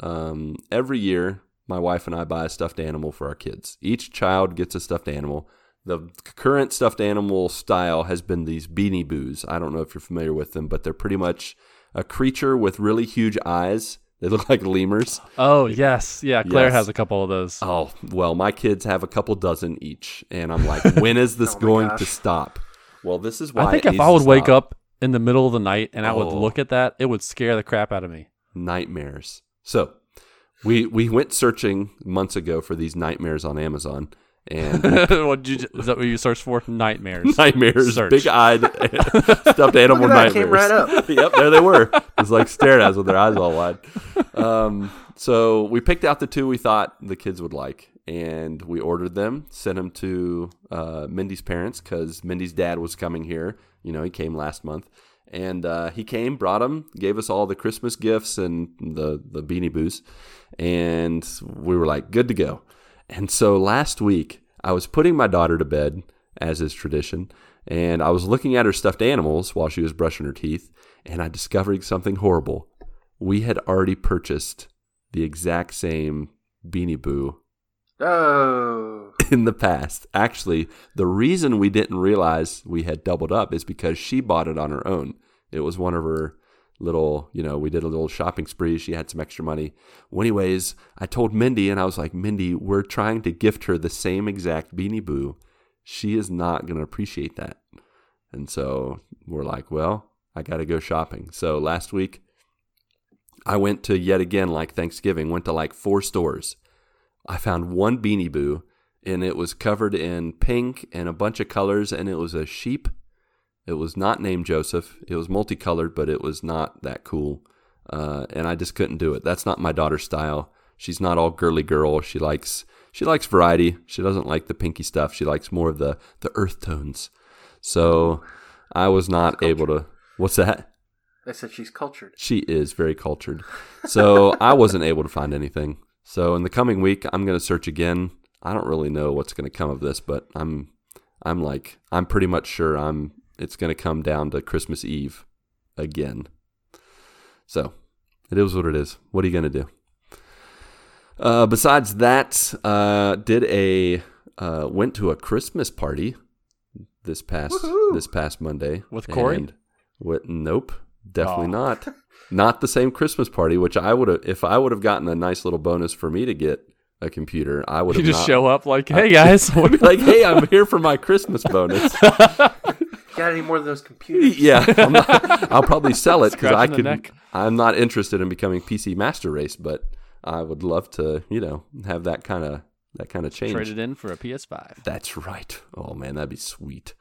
[SPEAKER 1] Um, every year, my wife and I buy a stuffed animal for our kids. Each child gets a stuffed animal. The current stuffed animal style has been these beanie boos. I don't know if you're familiar with them, but they're pretty much a creature with really huge eyes. They look like lemurs.
[SPEAKER 2] Oh yes, yeah. Claire
[SPEAKER 1] Yes.
[SPEAKER 2] has a couple of those.
[SPEAKER 1] Oh, well, my kids have a couple dozen each. And I'm like, when is this
[SPEAKER 3] Oh
[SPEAKER 1] going
[SPEAKER 3] gosh.
[SPEAKER 1] to stop? Well, this is why
[SPEAKER 2] I think
[SPEAKER 1] it
[SPEAKER 2] if
[SPEAKER 1] needs
[SPEAKER 2] I would wake up in the middle of the night and I would
[SPEAKER 1] Oh.
[SPEAKER 2] look at that, it would scare the crap out of me.
[SPEAKER 1] nightmares. So we we went searching months ago for these nightmares on Amazon and
[SPEAKER 2] what did you, is that what you searched for? Nightmares.
[SPEAKER 1] nightmares,
[SPEAKER 2] Search.
[SPEAKER 1] big eyed stuffed animal
[SPEAKER 3] Look at that,
[SPEAKER 1] nightmares.
[SPEAKER 3] came right up.
[SPEAKER 1] yep, there they were. Just like staring at us with their eyes all wide. Um, so we picked out the two we thought the kids would like, and we ordered them, sent them to uh, Mindy's parents because Mindy's dad was coming here. You know, he came last month, and uh, he came, brought them, gave us all the Christmas gifts and the the beanie boos, and we were like, good to go. And so last week, I was putting my daughter to bed, as is tradition, and I was looking at her stuffed animals while she was brushing her teeth, and I discovered something horrible. We had already purchased the exact same Beanie Boo
[SPEAKER 3] Oh.
[SPEAKER 1] in the past. Actually, the reason we didn't realize we had doubled up is because she bought it on her own. It was one of her little, you know, we did a little shopping spree. She had some extra money. Well, anyways, I told Mindy and I was like, Mindy, we're trying to gift her the same exact Beanie Boo. she is not going to appreciate that. And so we're like, well, I got to go shopping. So last week, I went to yet again, like Thanksgiving, went to like four stores. I found one Beanie Boo, and it was covered in pink and a bunch of colors, and it was a sheep. It was not named Joseph. It was multicolored, but it was not that cool. Uh, and I just couldn't do it. That's not my daughter's style. She's not all girly girl. She likes she likes variety. She doesn't like the pinky stuff. She likes more of the the earth tones. So I was not able to. What's that?
[SPEAKER 3] I said she's cultured.
[SPEAKER 1] She is very cultured. So I wasn't able to find anything. So in the coming week, I'm going to search again. I don't really know what's going to come of this, but I'm I'm like I'm pretty much sure I'm it's going to come down to Christmas Eve again. So it is what it is. What are you going to do? Uh, besides that, uh, did a uh, went to a Christmas party this past
[SPEAKER 3] Woohoo!
[SPEAKER 1] this past Monday
[SPEAKER 2] With Corey?
[SPEAKER 1] What? Nope, definitely
[SPEAKER 2] Oh.
[SPEAKER 1] not. Not the same Christmas party. Which I would have, if I would have gotten a nice little bonus for me to get a computer, I would
[SPEAKER 2] You
[SPEAKER 1] have
[SPEAKER 2] just
[SPEAKER 1] not-
[SPEAKER 2] show up like, hey guys,
[SPEAKER 1] I'd be like, hey, I'm here for my Christmas bonus.
[SPEAKER 3] Got any more of those computers?
[SPEAKER 1] yeah, I'm not, I'll probably sell it because I
[SPEAKER 2] Scratching the
[SPEAKER 1] could.
[SPEAKER 2] neck.
[SPEAKER 1] I'm not interested in becoming PC Master Race, but I would love to, you know, have that kind of that kind of change.
[SPEAKER 2] traded in for a PS5.
[SPEAKER 1] That's right. Oh man, that'd be sweet.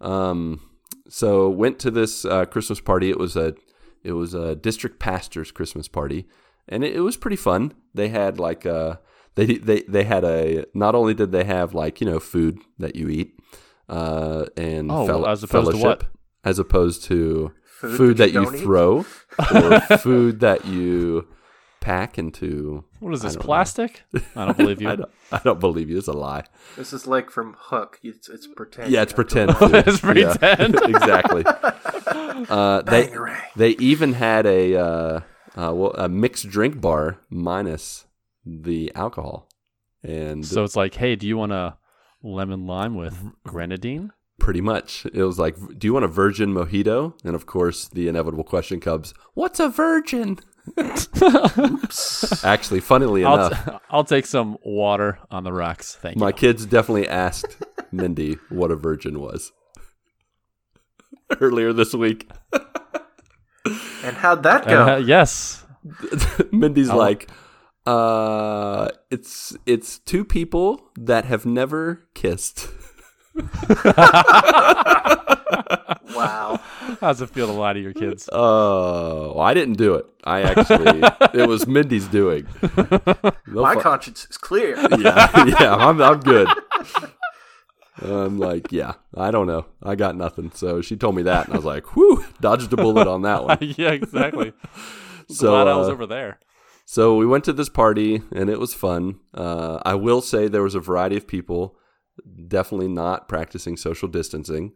[SPEAKER 1] Um, so went to this uh, Christmas party. It was a it was a district pastor's Christmas party, and it, it was pretty fun. They had like uh they they they had a not only did they have like you know food that you eat, uh, and
[SPEAKER 2] Oh,
[SPEAKER 1] fel-
[SPEAKER 2] as opposed
[SPEAKER 1] fellowship, as opposed to
[SPEAKER 3] Food
[SPEAKER 1] food,
[SPEAKER 3] that
[SPEAKER 1] that
[SPEAKER 3] you
[SPEAKER 1] you,
[SPEAKER 3] don't eat?
[SPEAKER 1] throw or food that you pack into.
[SPEAKER 2] What is this,
[SPEAKER 1] don't know.
[SPEAKER 2] plastic? I don't believe you.
[SPEAKER 1] I don't, I don't believe you. It's a lie.
[SPEAKER 3] This is like from Hook. It's, it's pretend.
[SPEAKER 1] Yeah, it's pretend.
[SPEAKER 2] It's pretend.
[SPEAKER 1] Yeah, exactly. Uh, they they even had a uh, uh, well, a mixed drink bar minus the alcohol, and
[SPEAKER 2] So it's like, hey, do you want a lemon lime with grenadine?
[SPEAKER 1] pretty much it was like, do you want a virgin mojito? And of course, the inevitable question comes, what's a virgin? Actually, funnily
[SPEAKER 2] I'll,
[SPEAKER 1] enough,
[SPEAKER 2] t- I'll take some water on the rocks. Thank
[SPEAKER 1] my
[SPEAKER 2] you.
[SPEAKER 1] My kids definitely asked Mindy what a virgin was earlier this week.
[SPEAKER 3] And how'd that go?
[SPEAKER 2] Uh, yes.
[SPEAKER 1] Mindy's
[SPEAKER 2] Oh.
[SPEAKER 1] like, uh, it's it's two people that have never kissed.
[SPEAKER 3] wow.
[SPEAKER 2] How's it feel to lie to your kids?
[SPEAKER 1] Oh, I didn't do it. I actually, it was Mindy's doing. No
[SPEAKER 3] My
[SPEAKER 1] fu-
[SPEAKER 3] conscience is clear.
[SPEAKER 1] yeah, yeah, I'm I'm good. I'm like, yeah, I don't know. I got nothing. So she told me that, and I was like, whew, dodged a bullet on that one.
[SPEAKER 2] yeah, exactly.
[SPEAKER 1] So,
[SPEAKER 2] Glad I was
[SPEAKER 1] uh,
[SPEAKER 2] over there.
[SPEAKER 1] So we went to this party and it was fun. Uh, I will say there was a variety of people, definitely not practicing social distancing.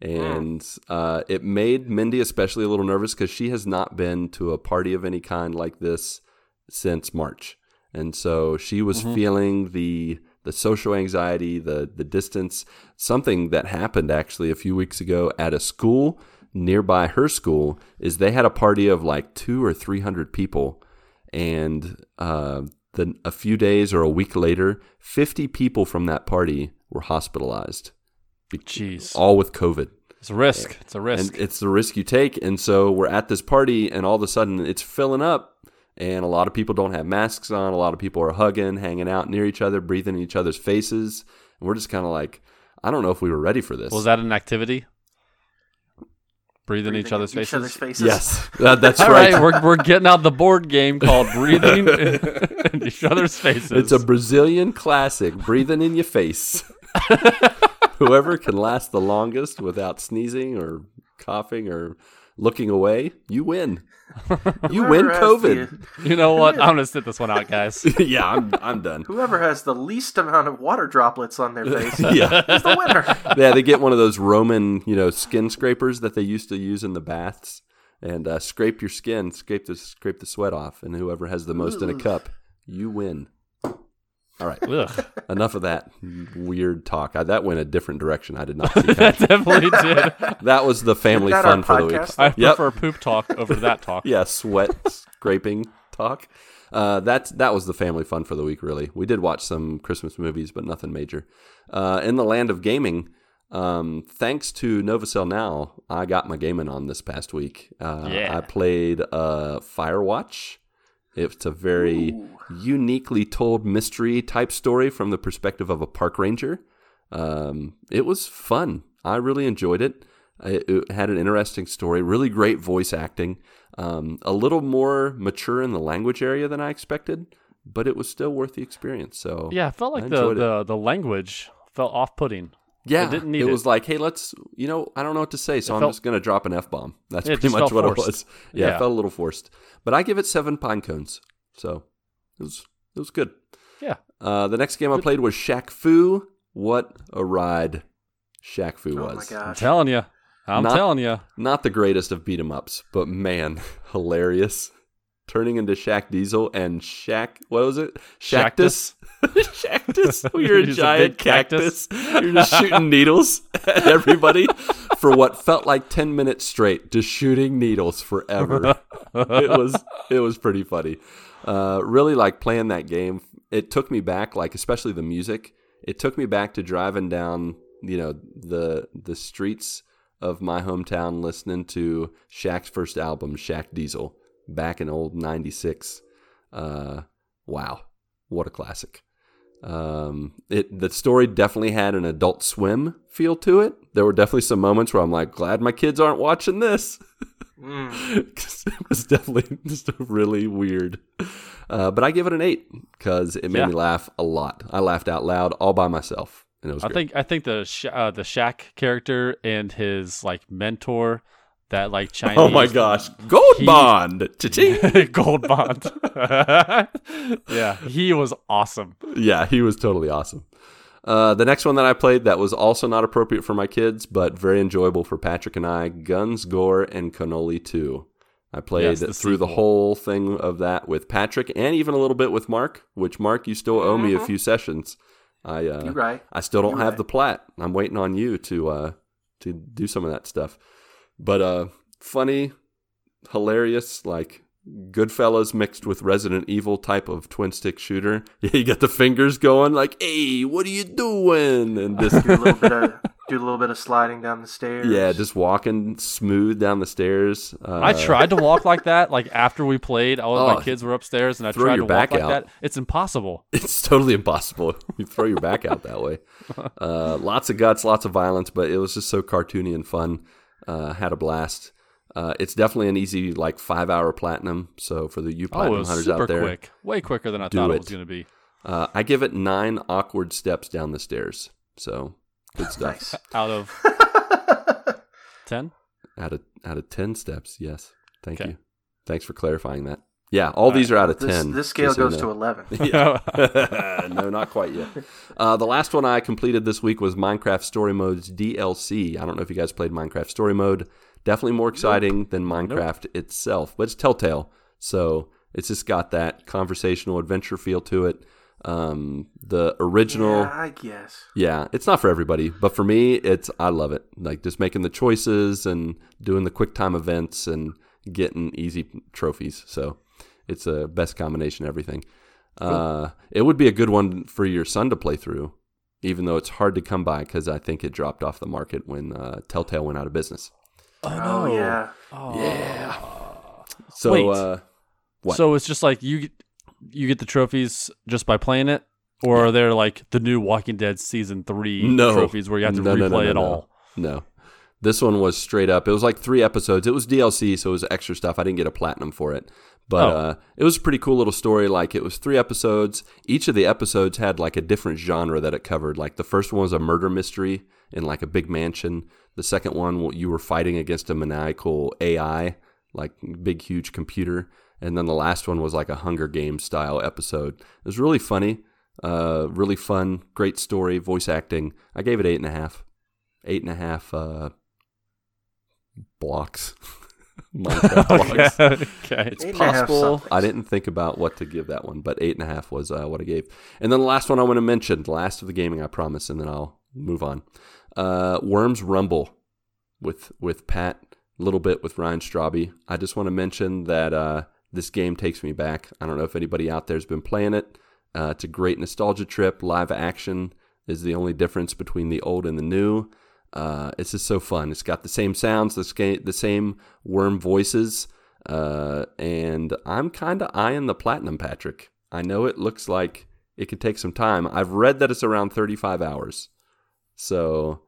[SPEAKER 1] And uh, it made Mindy especially a little nervous because she has not been to a party of any kind like this since March. And so she was feeling the the social anxiety, the the distance. Something that happened actually a few weeks ago at a school nearby her school is they had a party of like two or three hundred people, and uh, then a few days or a week later, fifty people from that party were hospitalized,
[SPEAKER 2] Jeez.
[SPEAKER 1] all with COVID.
[SPEAKER 2] It's a risk. It's a risk.
[SPEAKER 1] And it's the risk you take. And so we're at this party, and all of a sudden it's filling up, and a lot of people don't have masks on. A lot of people are hugging, hanging out near each other, breathing in each other's faces. And we're just kind of like, I don't know if we were ready for this.
[SPEAKER 2] Was that an activity? Breathing, each other's
[SPEAKER 3] Each
[SPEAKER 2] faces.
[SPEAKER 3] other's faces.
[SPEAKER 1] Yes, That- that's
[SPEAKER 2] All
[SPEAKER 1] right.
[SPEAKER 2] right, we're, we're getting out the board game called breathing in each other's faces.
[SPEAKER 1] It's a Brazilian classic, breathing in your face. Whoever can last the longest without sneezing or coughing or looking away, you win. You win COVID.
[SPEAKER 3] the-
[SPEAKER 2] you know what? I'm gonna sit this one out, guys.
[SPEAKER 1] yeah, I'm I'm done.
[SPEAKER 3] whoever has the least amount of water droplets on their face
[SPEAKER 1] Yeah.
[SPEAKER 3] is the winner.
[SPEAKER 1] yeah, they get one of those Roman, you know, skin scrapers that they used to use in the baths, and uh, scrape your skin, scrape the scrape the sweat off, and whoever has the most in a cup, you win. All right,
[SPEAKER 2] Ugh,
[SPEAKER 1] enough of that weird talk. I, that went a different direction. I did not see
[SPEAKER 2] that definitely did.
[SPEAKER 1] That was the family
[SPEAKER 3] that
[SPEAKER 1] fun
[SPEAKER 3] our
[SPEAKER 1] for the week.
[SPEAKER 3] podcast?
[SPEAKER 2] I
[SPEAKER 1] Yep.
[SPEAKER 2] prefer poop talk over that talk.
[SPEAKER 1] Yeah, sweat scraping talk. Uh, that's that was the family fun for the week. Really, we did watch some Christmas movies, but nothing major. Uh, in the land of gaming, um, thanks to Novosel Now, I got my gaming on this past week. Uh,
[SPEAKER 2] Yeah.
[SPEAKER 1] I played uh, Firewatch. It's a very uniquely told mystery type story from the perspective of a park ranger. Um, it was fun. I really enjoyed it. It, it had an interesting story, really great voice acting, um, a little more mature in the language area than I expected, but it was still worth the experience. So
[SPEAKER 2] Yeah, I felt like the, the the language felt off putting.
[SPEAKER 1] Yeah,
[SPEAKER 2] It didn't need
[SPEAKER 1] it
[SPEAKER 2] it.
[SPEAKER 1] was like, hey, let's, you know, I don't know what to say, so I'm
[SPEAKER 2] felt-
[SPEAKER 1] just going to drop an f bomb. That's pretty much
[SPEAKER 2] felt
[SPEAKER 1] what it was. Yeah,
[SPEAKER 2] Yeah.
[SPEAKER 1] it felt a little forced, but I give it seven pine cones, so it was it was good.
[SPEAKER 2] Yeah.
[SPEAKER 1] Uh, the next game I played was Shaq Fu. What a ride Shaq Fu
[SPEAKER 3] Oh my
[SPEAKER 1] was.
[SPEAKER 2] I'm telling you. I'm
[SPEAKER 1] Not-
[SPEAKER 2] telling you.
[SPEAKER 1] Not the greatest of beat 'em ups, but man, hilarious. Turning into Shaq Diesel and Shaq, what was it? Shaqtus? Shaqtus? You're a
[SPEAKER 2] He's a
[SPEAKER 1] giant
[SPEAKER 2] cactus.
[SPEAKER 1] cactus. You're just shooting needles at everybody for what felt like 10 minutes straight, just shooting needles forever. it was it was pretty funny. Uh, really like playing that game. It took me back, like especially the music. It took me back to driving down, you know, the the streets of my hometown, listening to Shaq's first album, Shaq Diesel, back in old '96. Uh, wow, what a classic! Um, it the story definitely had an Adult Swim feel to it. There were definitely some moments where I'm like, glad my kids aren't watching this.
[SPEAKER 3] Mm.
[SPEAKER 1] it was definitely just really weird. Uh, but I give it an eight because it made
[SPEAKER 2] Yeah.
[SPEAKER 1] me laugh a lot. I laughed out loud all by myself, and it was
[SPEAKER 2] I
[SPEAKER 1] great.
[SPEAKER 2] think I think the uh, the Shaq character and his like mentor, that like Chinese.
[SPEAKER 1] oh my gosh, Gold
[SPEAKER 2] He-
[SPEAKER 1] Bond, Cha-ching.
[SPEAKER 2] Gold Bond. yeah, he was awesome.
[SPEAKER 1] yeah, he was totally awesome. Uh, the next one that I played that was also not appropriate for my kids, but very enjoyable for Patrick and I, Guns, Gore, and Cannoli 2. I played
[SPEAKER 2] Yes, the
[SPEAKER 1] through the whole thing of that with Patrick and even a little bit with Marc, which Marc, you still owe me a few sessions. I uh,
[SPEAKER 3] You're right.
[SPEAKER 1] I still don't
[SPEAKER 3] You're
[SPEAKER 1] have
[SPEAKER 3] right.
[SPEAKER 1] the plat. I'm waiting on you to uh, to do some of that stuff. But uh, funny, hilarious, like Goodfellas mixed with Resident Evil type of twin stick shooter. you got the fingers going, like, "Hey, what are you doing?" And just
[SPEAKER 3] Do a little bit of do a little bit of sliding down the stairs.
[SPEAKER 1] yeah, just walking smooth down the stairs. Uh,
[SPEAKER 2] I tried to walk like that. Like after we played, all was,
[SPEAKER 1] Oh,
[SPEAKER 2] my kids were upstairs, and I
[SPEAKER 1] throw
[SPEAKER 2] tried
[SPEAKER 1] your
[SPEAKER 2] to walk
[SPEAKER 1] back
[SPEAKER 2] like
[SPEAKER 1] out.
[SPEAKER 2] that. It's impossible.
[SPEAKER 1] It's totally impossible. You throw your back out that way. Uh, lots of guts, lots of violence, but it was just so cartoony and fun. Uh, had a blast. Uh, it's definitely an easy like five hour platinum. So for the you
[SPEAKER 2] Oh, it
[SPEAKER 1] platinum
[SPEAKER 2] was
[SPEAKER 1] hunters
[SPEAKER 2] super
[SPEAKER 1] out there,
[SPEAKER 2] quick, way quicker than I thought it,
[SPEAKER 1] it.
[SPEAKER 2] was going to be.
[SPEAKER 1] uh, I give it nine awkward steps down the stairs. So good stuff.
[SPEAKER 3] Nice.
[SPEAKER 2] Out of ten,
[SPEAKER 1] Out of out of ten steps, yes. Thank
[SPEAKER 2] Okay.
[SPEAKER 1] you. Thanks for clarifying that. Yeah, all these are out of
[SPEAKER 3] This,
[SPEAKER 1] ten.
[SPEAKER 3] this scale
[SPEAKER 1] just so you
[SPEAKER 3] goes to eleven.
[SPEAKER 1] Yeah. no, not quite yet. Uh, the last one I completed this week was Minecraft Story Mode's DLC. I don't know if you guys played Minecraft Story Mode. Definitely more exciting than Minecraft itself, but it's Telltale, so it's just got that conversational adventure feel to it. Um, the original,
[SPEAKER 3] Yeah, I guess.
[SPEAKER 1] yeah, it's not for everybody, but for me, it's I love it. Like just making the choices and doing the quick time events and getting easy trophies. So it's a best combination of everything. Uh, it would be a good one for your son to play through, even though it's hard to come by because I think it dropped off the market when uh, Telltale went out of business.
[SPEAKER 3] Oh, no! yeah.
[SPEAKER 1] Yeah. So
[SPEAKER 2] Wait.
[SPEAKER 1] uh, What?
[SPEAKER 2] So it's just like you get- you get the trophies just by playing it, or are there like the new Walking Dead season three
[SPEAKER 1] No.
[SPEAKER 2] trophies where you have to
[SPEAKER 1] No,
[SPEAKER 2] replay
[SPEAKER 1] no, no, no,
[SPEAKER 2] it
[SPEAKER 1] no.
[SPEAKER 2] all?
[SPEAKER 1] No. This one was straight up. It was like three episodes. It was DLC, so it was extra stuff. I didn't get a platinum for it. But
[SPEAKER 2] Oh.
[SPEAKER 1] uh, it was a pretty cool little story. Like it was three episodes. Each of the episodes had like a different genre that it covered. Like the first one was a murder mystery in like a big mansion. The second one, you were fighting against a maniacal AI, like big, huge computer. And then the last one was like a Hunger Games style episode. It was really funny, uh, really fun, great story, voice acting. I gave it eight and a half eight and a half uh, blocks. Minecraft
[SPEAKER 2] okay. okay.
[SPEAKER 1] It's
[SPEAKER 3] Eight and a half
[SPEAKER 1] possible. I didn't think about what to give that one, but eight and a half was uh, what I gave. And then the last one I want to mention, the last of the gaming, I promise, and then I'll move on. Uh, Worms Rumble with with Pat, a little bit with Ryan Straube. I just want to mention that uh, this game takes me back. I don't know if anybody out there's been playing it. Uh, it's a great nostalgia trip. Live action is the only difference between the old and the new. Uh, it's just so fun. It's got the same sounds, the, sca- the same worm voices, uh, and I'm kind of eyeing the platinum, Patrick. I know it looks like it could take some time. I've read that it's around 35 hours, so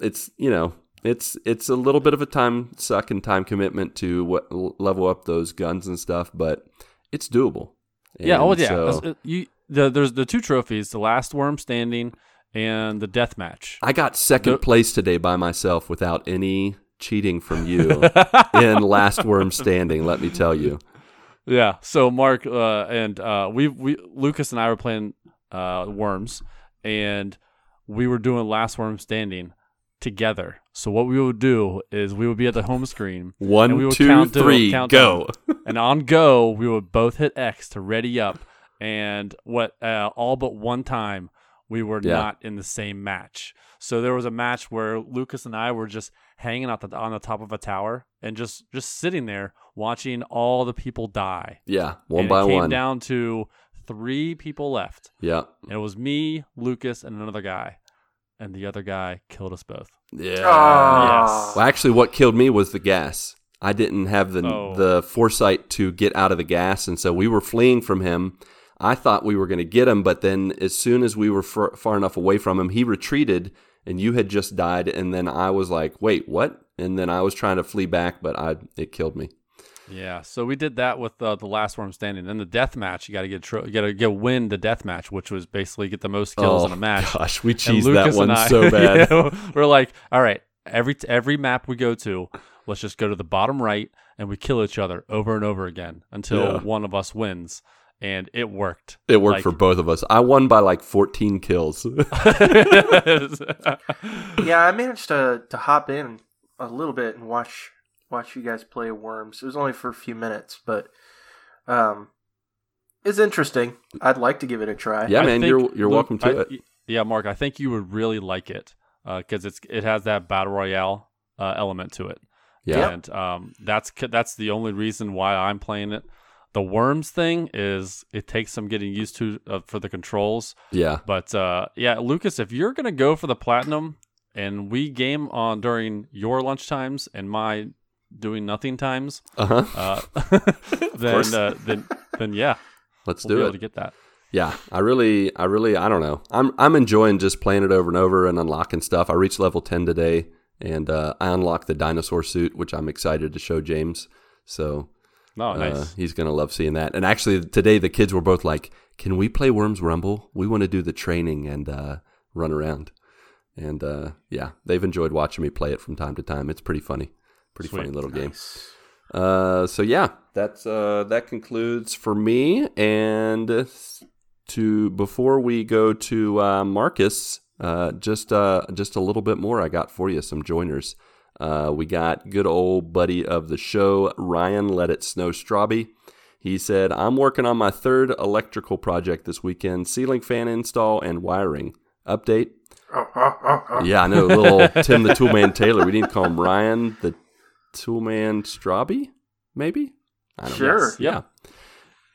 [SPEAKER 1] it's you know it's it's a little bit of a time suck and time commitment to what, level up those guns and stuff, but it's doable.
[SPEAKER 2] yeah. Oh yeah.
[SPEAKER 1] so-
[SPEAKER 2] uh, you the, there's the two trophies: the last worm standing and the death match.
[SPEAKER 1] I got second
[SPEAKER 2] The-
[SPEAKER 1] place today by myself without any cheating from you in last worm standing. Let me tell you.
[SPEAKER 2] Yeah. So Marc uh, and uh, we we Lucas and I were playing uh, worms, and we were doing last worm standing together. So what we would do is we would be at the home screen, And we
[SPEAKER 1] One,
[SPEAKER 2] will
[SPEAKER 1] two,
[SPEAKER 2] count
[SPEAKER 1] three,
[SPEAKER 2] count
[SPEAKER 1] go.
[SPEAKER 2] and on go we would both hit X to ready up. And what uh, all but one time we were
[SPEAKER 1] Yeah.
[SPEAKER 2] not in the same match. So there was a match where Lucas and I were just hanging out the, on the top of a tower and just just sitting there watching all the people die.
[SPEAKER 1] Yeah, one
[SPEAKER 2] and
[SPEAKER 1] by
[SPEAKER 2] it came
[SPEAKER 1] one.
[SPEAKER 2] down to three people left.
[SPEAKER 1] Yeah,
[SPEAKER 2] And it was me, Lucas, and another guy. And the other guy killed us both.
[SPEAKER 1] yeah.
[SPEAKER 3] Ah.
[SPEAKER 2] Yes.
[SPEAKER 1] Well, actually, what killed me was the gas. I didn't have the
[SPEAKER 2] Oh.
[SPEAKER 1] the foresight to get out of the gas, and so we were fleeing from him. I thought we were going to get him, but then as soon as we were far, far enough away from him, he retreated, and you had just died. And then I was like, "Wait, what?" And then I was trying to flee back, but I it killed me.
[SPEAKER 2] Yeah, so we did that with uh, the last worm standing. Then the death match, you got to get tro- you got to get win the death match, which was basically get the most kills in a match.
[SPEAKER 1] Oh, Gosh, we cheesed that one
[SPEAKER 2] I-
[SPEAKER 1] so bad.
[SPEAKER 2] you know, we're like, all right, every every map we go to, let's just go to the bottom right and we kill each other over and over again until
[SPEAKER 1] Yeah.
[SPEAKER 2] one of us wins, and it worked.
[SPEAKER 1] It worked
[SPEAKER 2] Like-
[SPEAKER 1] for both of us. I won by like 14 kills.
[SPEAKER 3] Yeah, I managed to to hop in a little bit and watch watch you guys play Worms. It was only for a few minutes, but um, it's interesting. I'd like to give it a try.
[SPEAKER 1] Yeah,
[SPEAKER 2] I
[SPEAKER 1] man,
[SPEAKER 2] think,
[SPEAKER 1] you're you're
[SPEAKER 2] Luke,
[SPEAKER 1] welcome to
[SPEAKER 2] I-
[SPEAKER 1] it.
[SPEAKER 2] Yeah, Marc, I think you would really like it because it's it has that battle royale uh, element to it.
[SPEAKER 1] Yeah.
[SPEAKER 2] and um, that's that's the only reason why I'm playing it. The worms thing is it takes some getting used to uh, for the controls,
[SPEAKER 1] Yeah.
[SPEAKER 2] but uh, yeah, Lucas, if you're gonna go for the platinum and we game on during your lunch times and my doing nothing times,
[SPEAKER 1] Uh-huh.
[SPEAKER 2] uh, then uh, then then yeah,
[SPEAKER 1] Let's
[SPEAKER 2] we'll
[SPEAKER 1] do it.
[SPEAKER 2] to get that.
[SPEAKER 1] Yeah, I really, I really, I don't know. I'm, I'm enjoying just playing it over and over and unlocking stuff. I reached level ten today, and uh, I unlocked the dinosaur suit, which I'm excited to show James. So
[SPEAKER 2] Oh,
[SPEAKER 1] uh,
[SPEAKER 2] nice.
[SPEAKER 1] he's gonna love seeing that. And actually, today the kids were both like, "Can we play Worms Rumble? We want to do the training and uh, run around." And uh, yeah, they've enjoyed watching me play it from time to time. It's pretty funny, pretty
[SPEAKER 2] Sweet.
[SPEAKER 1] funny little game.
[SPEAKER 3] Nice.
[SPEAKER 1] Uh, so yeah, that's uh, that concludes for me. And to before we go to uh, Marcus, uh, just uh, just a little bit more. I got for you some joiners. Uh, we got good old buddy of the show, Ryan. Let it snow, Strawby. He said, "I'm working on my third electrical project this weekend: ceiling fan install and wiring. Update yeah, I know. Little Tim the Toolman Taylor. We need to call him Ryan the Toolman Strawby, maybe? I don't
[SPEAKER 3] Sure.
[SPEAKER 1] know. Yeah.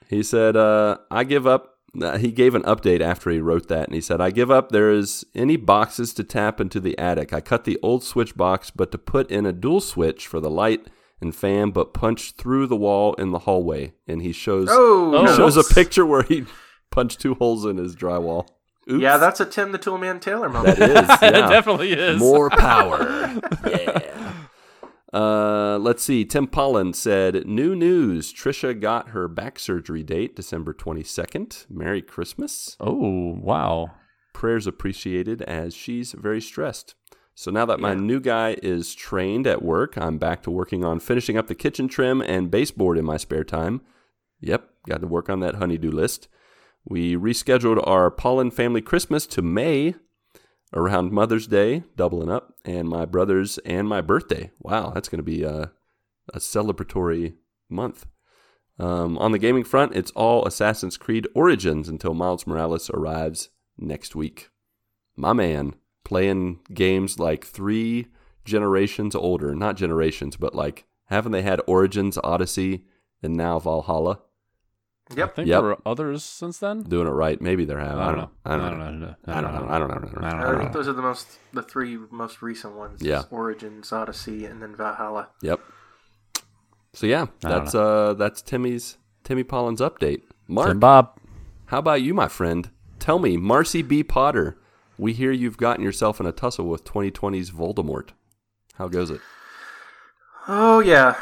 [SPEAKER 1] He said, uh, I give up. Uh, He gave an update after he wrote that, and he said, I give up. There is any boxes to tap into the attic. I cut the old switch box, but to put in a dual switch for the light and fan, but punched through the wall in the hallway. And he shows,
[SPEAKER 3] Oh, no.
[SPEAKER 1] shows a picture where he punched two holes in his drywall. Oops.
[SPEAKER 3] Yeah, that's a Tim the Toolman Taylor moment.
[SPEAKER 1] that is.
[SPEAKER 2] it definitely is.
[SPEAKER 1] More power. yeah. Uh, let's see. Tim Pollen said, New news. Trisha got her back surgery date, December 22nd. Merry Christmas.
[SPEAKER 2] Oh wow.
[SPEAKER 1] Prayers appreciated as she's very stressed. So now that my
[SPEAKER 3] Yeah.
[SPEAKER 1] new guy is trained at work, I'm back to working on finishing up the kitchen trim and baseboard in my spare time. Yep, got to work on that honeydew list. We rescheduled our Pollen family Christmas to May around Mother's Day, doubling up, and my brother's and my birthday. Wow, that's going to be a, a celebratory month. Um, on the gaming front, it's all Assassin's Creed Origins until Miles Morales arrives next week. My man, playing games like three generations older, not generations, but like haven't they had Origins, Odyssey, and now Valhalla.
[SPEAKER 2] I
[SPEAKER 3] Yep.
[SPEAKER 2] think
[SPEAKER 1] Yep.
[SPEAKER 2] there were others since then.
[SPEAKER 1] Doing it right. Maybe they're having. I don't know. I don't know.
[SPEAKER 2] I don't know.
[SPEAKER 1] I don't know. I don't know. I don't know.
[SPEAKER 2] I don't
[SPEAKER 3] I
[SPEAKER 2] know.
[SPEAKER 3] think those are the most the three most recent ones.
[SPEAKER 1] Yeah.
[SPEAKER 3] Origins, Odyssey, and then Valhalla.
[SPEAKER 1] Yep. So yeah, that's uh that's Timmy's Timmy Pollen's update. Marc,
[SPEAKER 2] Tim Bob.
[SPEAKER 1] how about you, my friend? Tell me, Marcy B. Potter. We hear you've gotten yourself in a tussle with 2020's Voldemort. How goes it?
[SPEAKER 3] Oh yeah,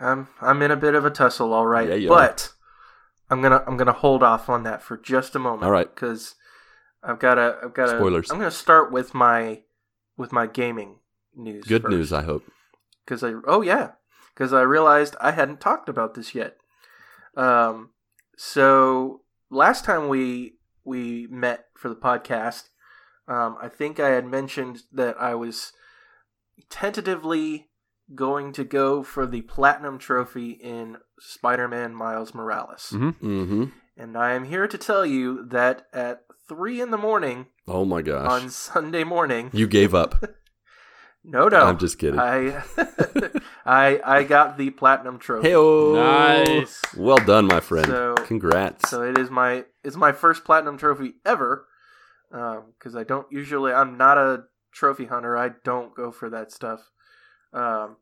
[SPEAKER 3] I'm I'm in a bit of a tussle, all right.
[SPEAKER 1] Yeah, you
[SPEAKER 3] but I'm gonna I'm gonna hold off on that for just a moment.
[SPEAKER 1] All right.
[SPEAKER 3] because I've got to I've got.
[SPEAKER 1] Spoilers.
[SPEAKER 3] I'm gonna start with my with my gaming news.
[SPEAKER 1] Good news, I hope.
[SPEAKER 3] because I oh yeah because I realized I hadn't talked about this yet. Um, so last time we we met for the podcast, um, I think I had mentioned that I was tentatively going to go for the platinum trophy in Spider-Man Miles Morales,
[SPEAKER 2] Mhm.
[SPEAKER 1] Mm-hmm.
[SPEAKER 3] and I am here to tell you that at three in the morning
[SPEAKER 1] Oh my gosh.
[SPEAKER 3] on Sunday morning,
[SPEAKER 1] you gave up.
[SPEAKER 3] no, no,
[SPEAKER 1] I'm just kidding.
[SPEAKER 3] I I I got the platinum trophy.
[SPEAKER 1] Hey,
[SPEAKER 2] Nice.
[SPEAKER 1] Well done, my friend.
[SPEAKER 3] So-
[SPEAKER 1] Congrats.
[SPEAKER 3] So it is my it's my first platinum trophy ever. Because I don't usually I'm not a trophy hunter. I don't go for that stuff. Um,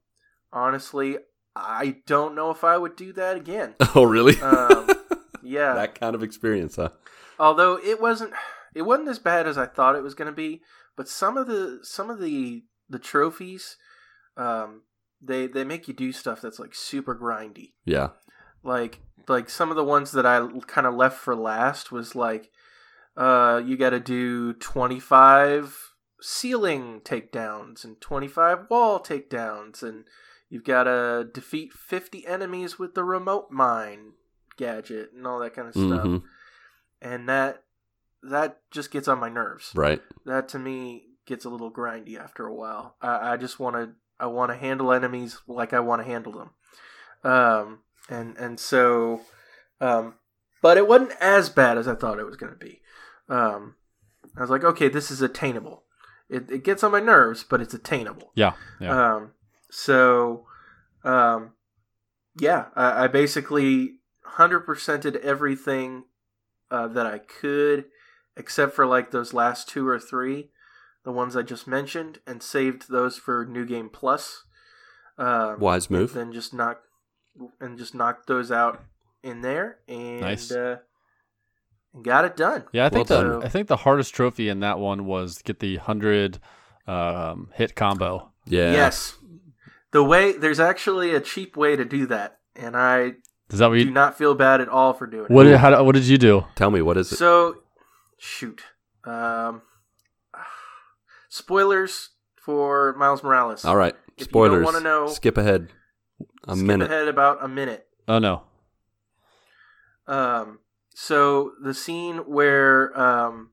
[SPEAKER 3] honestly, I don't know if I would do that again.
[SPEAKER 1] oh, really?
[SPEAKER 3] Um, yeah.
[SPEAKER 1] that kind of experience, huh?
[SPEAKER 3] Although it wasn't it wasn't as bad as I thought it was going to be, but some of the some of the the trophies um they they make you do stuff that's like super grindy.
[SPEAKER 1] Yeah.
[SPEAKER 3] like like some of the ones that I kind of left for last was like uh you got to do 25 ceiling takedowns and 25 wall takedowns and you've got to defeat 50 enemies with the remote mine gadget and all that kind of stuff
[SPEAKER 1] hmm
[SPEAKER 3] and that that just gets on my nerves
[SPEAKER 1] Right.
[SPEAKER 3] that to me gets a little grindy after a while. I, I just want to I want to handle enemies like I want to handle them, um, and and so, um, but it wasn't as bad as I thought it was going to be. Um, I was like, okay, this is attainable. It, it gets on my nerves, but it's attainable.
[SPEAKER 2] Yeah. Yeah.
[SPEAKER 3] Um, so, um, yeah, I, I basically hundred percented everything uh, that I could, except for like those last two or three, the ones I just mentioned, and saved those for New Game Plus. Um,
[SPEAKER 1] Wise move.
[SPEAKER 3] Then just knock and just knocked those out in there, and
[SPEAKER 2] Nice.
[SPEAKER 3] uh, got it done.
[SPEAKER 2] Yeah, I think
[SPEAKER 1] Well
[SPEAKER 2] the
[SPEAKER 3] done.
[SPEAKER 2] I think the hardest trophy in that one was get the hundred um, hit combo.
[SPEAKER 1] Yeah.
[SPEAKER 3] Yes, the way there's actually a cheap way to do that, and I
[SPEAKER 2] Is that what
[SPEAKER 3] do
[SPEAKER 2] you?
[SPEAKER 3] not feel bad at all for doing
[SPEAKER 2] What
[SPEAKER 3] it.
[SPEAKER 2] did how, what did you do?
[SPEAKER 1] Tell me, what is it?
[SPEAKER 3] So, shoot. Um, spoilers for Miles Morales.
[SPEAKER 1] All right.
[SPEAKER 3] If
[SPEAKER 1] Spoilers.
[SPEAKER 3] wanna know-
[SPEAKER 1] Skip ahead a
[SPEAKER 3] Skip
[SPEAKER 1] minute.
[SPEAKER 3] ahead about a minute.
[SPEAKER 2] Oh no.
[SPEAKER 3] Um, so the scene where um,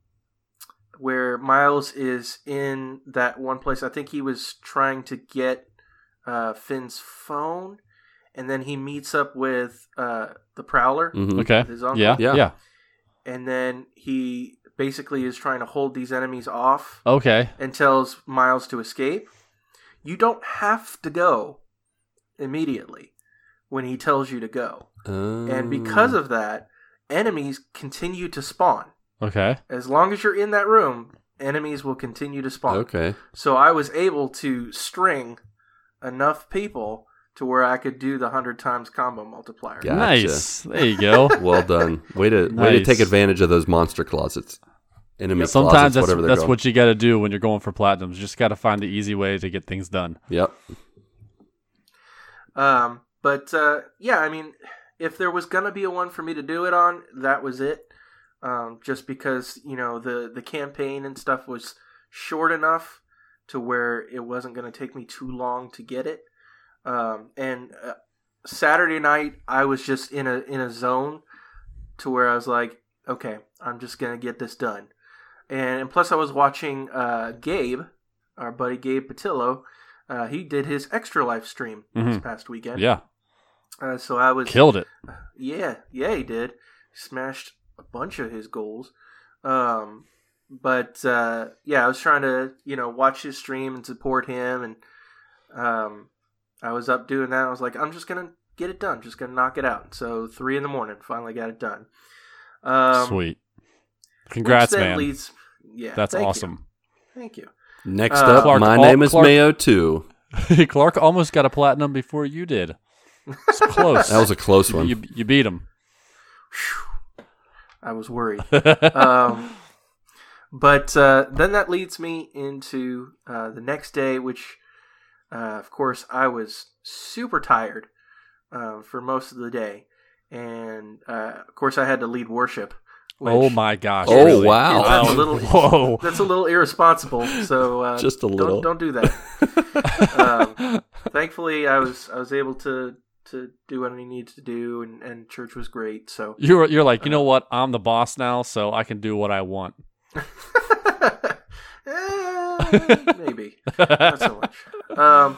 [SPEAKER 3] where Miles is in that one place, I think he was trying to get uh, Phin's phone, and then he meets up with uh, the Prowler,
[SPEAKER 1] Mhm.
[SPEAKER 2] Okay.
[SPEAKER 3] his uncle.
[SPEAKER 2] Yeah.
[SPEAKER 1] Yeah.
[SPEAKER 2] Yeah.
[SPEAKER 3] and then he basically is trying to hold these enemies off
[SPEAKER 2] Okay.
[SPEAKER 3] and tells Miles to escape. You don't have to go immediately when he tells you to go. And because
[SPEAKER 1] Oh.
[SPEAKER 3] of that, enemies continue to spawn.
[SPEAKER 2] Okay.
[SPEAKER 3] As long as you're in that room, enemies will continue to spawn.
[SPEAKER 1] Okay.
[SPEAKER 3] So I was able to string enough people to where I could do the 100 times combo multiplier.
[SPEAKER 1] Gotcha.
[SPEAKER 2] Nice. There you go.
[SPEAKER 1] Well done. Way to way to take advantage of those monster closets. Enemy
[SPEAKER 2] Sometimes
[SPEAKER 1] closets,
[SPEAKER 2] that's
[SPEAKER 1] whatever
[SPEAKER 2] that's
[SPEAKER 1] called.
[SPEAKER 2] what you got to do when you're going for platinums. You just got to find the easy way to get things done.
[SPEAKER 1] Yep.
[SPEAKER 3] Um, but uh, yeah, I mean, if there was gonna be a one for me to do it on, that was it. Um, just because you know the the campaign and stuff was short enough to where it wasn't gonna take me too long to get it. Um, and uh, Saturday night, I was just in a in a zone to where I was like, okay, I'm just gonna get this done. And, and plus, I was watching uh, Gabe, our buddy Gabe Patillo. Uh, he did his extra life stream this
[SPEAKER 2] Mhm.
[SPEAKER 3] past weekend.
[SPEAKER 2] Yeah.
[SPEAKER 3] Uh, so I was
[SPEAKER 2] Killed it.
[SPEAKER 3] yeah, yeah, he did. Smashed a bunch of his goals. Um, but uh, yeah, I was trying to you know watch his stream and support him, and um, I was up doing that. I was like, I'm just gonna get it done. Just gonna knock it out. So three in the morning, finally got it done. Um,
[SPEAKER 2] Sweet. Congrats, man.
[SPEAKER 3] leads- yeah,
[SPEAKER 2] That's
[SPEAKER 3] thank you.
[SPEAKER 2] awesome.
[SPEAKER 3] Thank you.
[SPEAKER 1] Next
[SPEAKER 3] Uh,
[SPEAKER 1] up,
[SPEAKER 2] Clark,
[SPEAKER 1] my
[SPEAKER 2] all-
[SPEAKER 1] name is
[SPEAKER 2] Clark-
[SPEAKER 1] Mayo too.
[SPEAKER 2] Clark almost got a platinum before you did. It's close.
[SPEAKER 1] That was a close one.
[SPEAKER 2] you, you beat him.
[SPEAKER 3] I was worried. um, but uh, then that leads me into uh, the next day, which, uh, of course, I was super tired uh, for most of the day, and uh, of course, I had to lead worship. which-
[SPEAKER 2] oh my gosh.
[SPEAKER 1] Oh,
[SPEAKER 2] really?
[SPEAKER 1] wow.
[SPEAKER 3] That's a little-
[SPEAKER 2] Whoa.
[SPEAKER 3] That's a little irresponsible. So uh,
[SPEAKER 1] Just a little.
[SPEAKER 3] Don't, don't do that. um, thankfully, I was I was able to to do what I needed to do, and, and church was great. So
[SPEAKER 2] You're you're like, you know what? I'm the boss now, so I can do what I want.
[SPEAKER 3] Eh, maybe not so much. Um,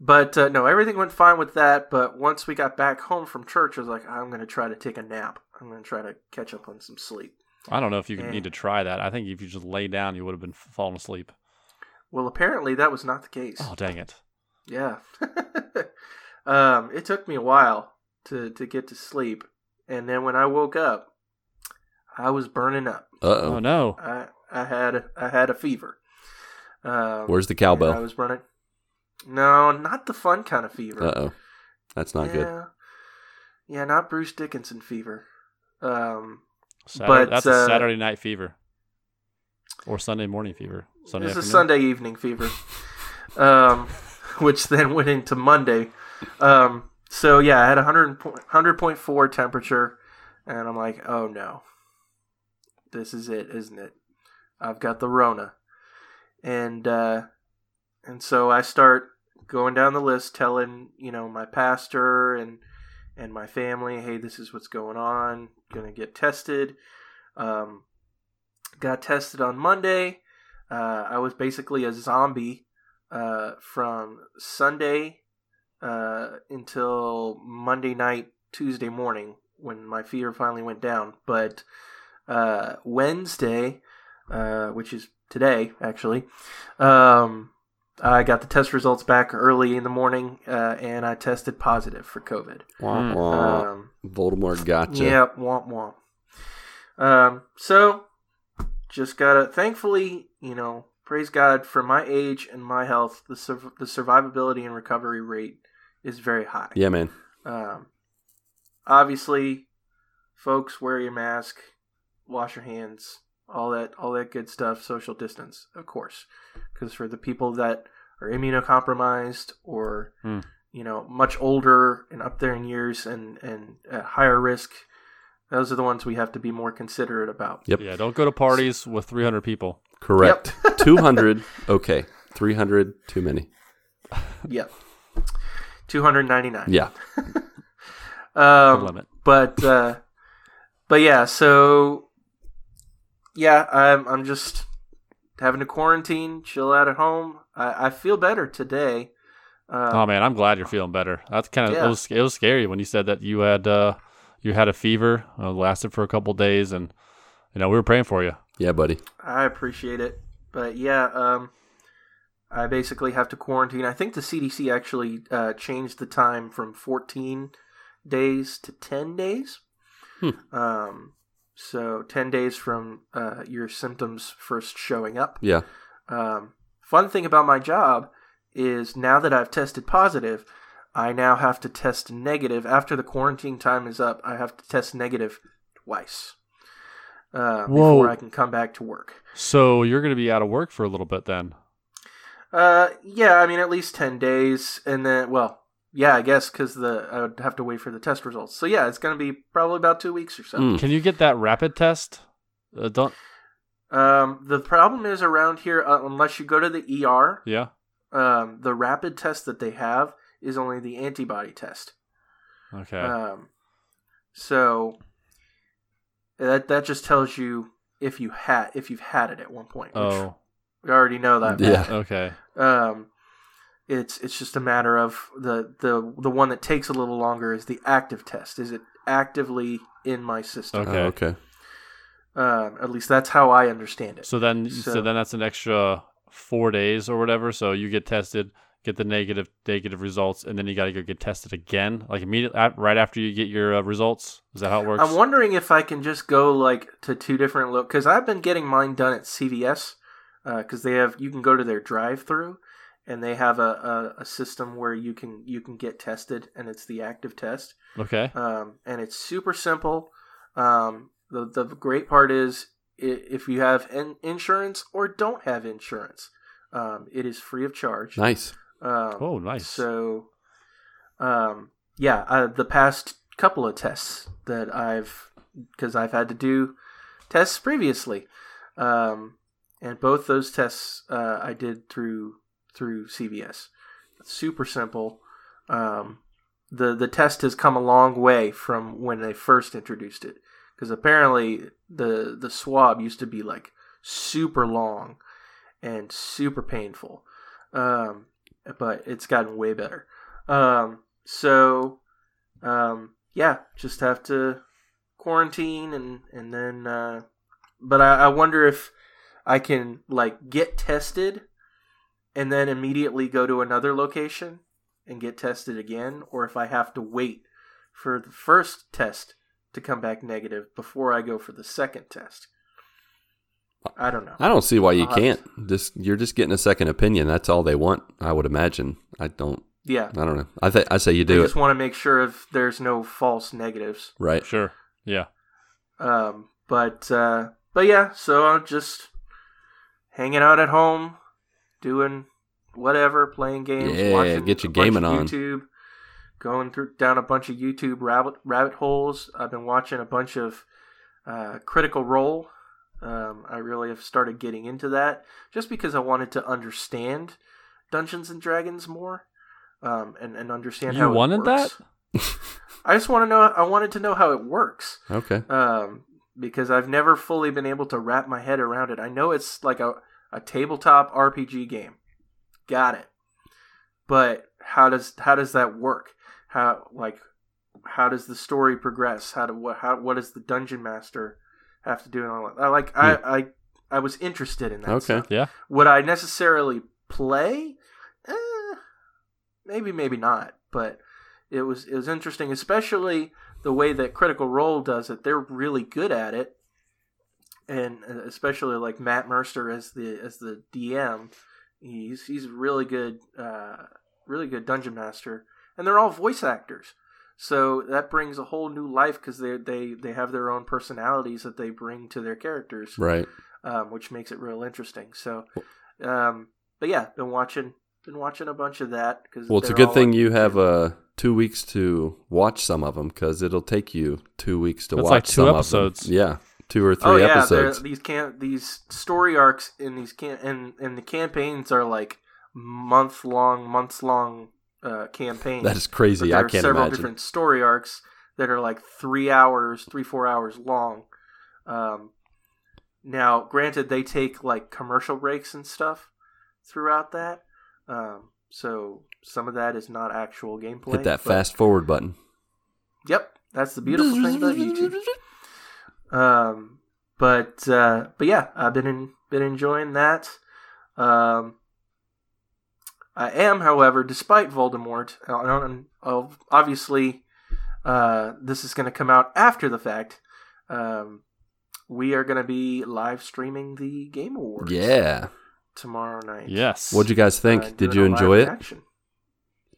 [SPEAKER 3] but uh, no, everything went fine with that. But once we got back home from church, I was like, I'm going to try to take a nap. I'm going to try to catch up on some sleep.
[SPEAKER 2] I don't know if you
[SPEAKER 3] Yeah.
[SPEAKER 2] need to try that. I think if you just lay down, you would have been falling asleep.
[SPEAKER 3] Well, apparently that was not the case.
[SPEAKER 2] Oh dang it!
[SPEAKER 3] Yeah. um, it took me a while to to get to sleep, and then when I woke up, I was burning up.
[SPEAKER 1] Uh
[SPEAKER 2] Oh
[SPEAKER 1] oh.
[SPEAKER 2] no!
[SPEAKER 3] I I had I had a fever. Um,
[SPEAKER 1] Where's the
[SPEAKER 3] and I
[SPEAKER 1] cowbell?
[SPEAKER 3] was running. No, not the fun kind of fever.
[SPEAKER 1] Uh oh. That's not
[SPEAKER 3] yeah.
[SPEAKER 1] good.
[SPEAKER 3] Yeah, not Bruce Dickinson fever. Um,
[SPEAKER 2] Saturday,
[SPEAKER 3] but,
[SPEAKER 2] that's
[SPEAKER 3] uh,
[SPEAKER 2] a Saturday night fever, or Sunday morning fever. Sunday
[SPEAKER 3] it's a? Sunday evening fever. um, which then went into Monday. Um, so yeah, I had a 100 100.4 temperature, and I'm like, oh no, this is it, isn't it? I've got the Rona, and uh, and so I start going down the list, telling you know my pastor and and my family, hey, this is what's going on. Gonna get tested. Um, got tested on Monday. Uh, I was basically a zombie uh, from Sunday uh, until Monday night, Tuesday morning when my fever finally went down. But uh, Wednesday, uh, which is today actually, um, I got the test results back early in the morning uh, and I tested positive for COVID.
[SPEAKER 1] Wah,
[SPEAKER 2] Mm.
[SPEAKER 1] wah.
[SPEAKER 3] Um,
[SPEAKER 1] Voldemort gotcha.
[SPEAKER 3] Yep, womp womp. Um, so just gotta thankfully, you know, praise God for my age and my health. The sur- the survivability and recovery rate is very high.
[SPEAKER 1] Yeah, man.
[SPEAKER 3] Um, obviously, folks, wear your mask, wash your hands, all that, all that good stuff. Social distance, of course, because for the people that are immunocompromised or
[SPEAKER 2] Hmm.
[SPEAKER 3] you know much older and up there in years and and at higher risk, those are the ones we have to be more considerate about.
[SPEAKER 1] Yep.
[SPEAKER 2] Yeah, don't go to parties with 300 people.
[SPEAKER 1] Correct. 200. Okay. 300. Too many.
[SPEAKER 3] Yep. Two hundred ninety nine.
[SPEAKER 1] Yeah.
[SPEAKER 2] The
[SPEAKER 3] Um,
[SPEAKER 2] limit.
[SPEAKER 3] but uh, but yeah, so yeah, I'm I'm just having to quarantine, chill out at home. I, I feel better today. Uh,
[SPEAKER 2] Oh man, I'm glad you're feeling better. That's kind of
[SPEAKER 3] Yeah.
[SPEAKER 2] it was it was scary when you said that you had uh you had a fever, uh, lasted for a couple days, and you know we were praying for you.
[SPEAKER 1] Yeah, buddy.
[SPEAKER 3] I appreciate it, but yeah, um, I basically have to quarantine. I think the CDC actually uh, changed the time from 14 days to 10 days.
[SPEAKER 1] Hmm.
[SPEAKER 3] Um, so 10 days from uh, your symptoms first showing up.
[SPEAKER 1] Yeah.
[SPEAKER 3] Um, fun thing about my job is now that I've tested positive, I now have to test negative. After the quarantine time is up, I have to test negative twice uh,
[SPEAKER 2] Whoa.
[SPEAKER 3] before I can come back to work.
[SPEAKER 2] So you're going to be out of work for a little bit then.
[SPEAKER 3] Uh, yeah, I mean at least ten days, and then well, yeah, I guess because the I would have to wait for the test results. So yeah, it's gonna be probably about two weeks or so.
[SPEAKER 1] Mm.
[SPEAKER 2] Can you get that rapid test? Uh, don't
[SPEAKER 3] Um, the problem is around here, uh, unless you go to the ER,
[SPEAKER 2] yeah.
[SPEAKER 3] um, the rapid test that they have is only the antibody test.
[SPEAKER 2] Okay.
[SPEAKER 3] Um, so that that just tells you if you had if you've had it at one point. Which
[SPEAKER 2] oh.
[SPEAKER 3] we already know that.
[SPEAKER 1] Yeah.
[SPEAKER 2] Okay.
[SPEAKER 3] Um, it's it's just a matter of the the the one that takes a little longer is the active test. Is it actively in my system?
[SPEAKER 2] Okay.
[SPEAKER 1] Oh, okay.
[SPEAKER 3] Um, at least that's how I understand it.
[SPEAKER 2] So then, so,
[SPEAKER 3] So-
[SPEAKER 2] then that's an extra four days or whatever. So you get tested, get the negative negative results, and then you got to go get tested again, like immediately right after you get your uh, results. Is that how it works?
[SPEAKER 3] I'm wondering if I can just go like to two different look because I've been getting mine done at CVS because they have you can go to their drive-through and they have a, a, a system where you can you can get tested and it's the active test
[SPEAKER 2] okay.
[SPEAKER 3] um, and it's super simple. Um, the the great part is if you have in- insurance or don't have insurance, um, it is free of charge.
[SPEAKER 1] Nice.
[SPEAKER 3] Um,
[SPEAKER 2] Oh, nice.
[SPEAKER 3] So, um, yeah, uh, the past couple of tests that I've because I've had to do tests previously, um, and both those tests uh, I did through through CVS. Super simple. Um, the the test has come a long way from when they first introduced it because apparently the the swab used to be like super long and super painful. Um, but it's gotten way better. Um, so, um, yeah, just have to quarantine and and then. Uh, but I, I wonder if I can like get tested and then immediately go to another location and get tested again, or if I have to wait for the first test to come back negative before I go for the second test. I don't know.
[SPEAKER 1] I don't see why you
[SPEAKER 3] I'll
[SPEAKER 1] can't. Just you're just getting a second opinion. That's all they want. I would imagine. I don't.
[SPEAKER 3] Yeah,
[SPEAKER 1] I don't know. I think I say you do it
[SPEAKER 3] just want to make sure if there's no false negatives.
[SPEAKER 1] right.
[SPEAKER 2] Sure. Yeah.
[SPEAKER 3] Um, but uh, but yeah, so I'm just hanging out at home, doing whatever, playing games,
[SPEAKER 1] Yeah,
[SPEAKER 3] watching
[SPEAKER 1] get your
[SPEAKER 3] a bunch
[SPEAKER 1] gaming
[SPEAKER 3] of
[SPEAKER 1] on.
[SPEAKER 3] YouTube, going through down a bunch of YouTube rabbit rabbit holes. I've been watching a bunch of uh, Critical Role. Um, I really have started getting into that just because I wanted to understand Dungeons and Dragons more, um, and and understand
[SPEAKER 2] You
[SPEAKER 3] how it
[SPEAKER 2] wanted that?
[SPEAKER 3] I just want to know. I wanted to know how it works
[SPEAKER 1] Okay.
[SPEAKER 3] um, because I've never fully been able to wrap my head around it. I know it's like a, a tabletop RPG game, got it, but how does how does that work? How like how does the story progress? How do what how what does the dungeon master have to do? And all that? I like I, I I was interested in that.
[SPEAKER 1] Hmm. Okay.
[SPEAKER 3] stuff.
[SPEAKER 2] Yeah.
[SPEAKER 3] Would I necessarily play? Eh, maybe, maybe not. But it was it was interesting, especially the way that Critical Role does it. They're really good at it, and especially like Matt Mercer as the as the DM. He's he's really good, uh, really good dungeon master, and they're all voice actors. So that brings a whole new life because they they they have their own personalities that they bring to their characters
[SPEAKER 1] Right.
[SPEAKER 3] um, which makes it real interesting. So, um, but yeah, been watching, been watching a bunch of that because
[SPEAKER 1] Well, it's a good thing you have uh two weeks to watch some of them because it'll take you two weeks to
[SPEAKER 2] That's
[SPEAKER 1] watch
[SPEAKER 2] like two
[SPEAKER 1] some of
[SPEAKER 2] episodes.
[SPEAKER 1] them. Yeah, two or
[SPEAKER 3] Oh
[SPEAKER 1] three
[SPEAKER 3] yeah,
[SPEAKER 1] episodes.
[SPEAKER 3] these can these story arcs in these can and and the campaigns are like month long, months long uh, campaigns.
[SPEAKER 1] That is crazy.
[SPEAKER 3] there
[SPEAKER 1] I
[SPEAKER 3] are
[SPEAKER 1] can't
[SPEAKER 3] several
[SPEAKER 1] imagine.
[SPEAKER 3] different story arcs that are like three hours, three four hours long. Um, now, granted, they take like commercial breaks and stuff throughout that, um, so some of that is not actual gameplay.
[SPEAKER 1] Hit that fast forward button.
[SPEAKER 3] Yep, that's the beautiful thing about YouTube. Um, but uh, but yeah, I've been in, been enjoying that. Um, I am, however, despite Voldemort, uh, and uh, obviously uh, this is going to come out after the fact. Um, we are going to be live streaming the Game Awards.
[SPEAKER 1] Yeah.
[SPEAKER 3] tomorrow night.
[SPEAKER 2] Yes.
[SPEAKER 1] What'd you guys think?
[SPEAKER 3] Uh,
[SPEAKER 1] Did you enjoy it?
[SPEAKER 3] reaction.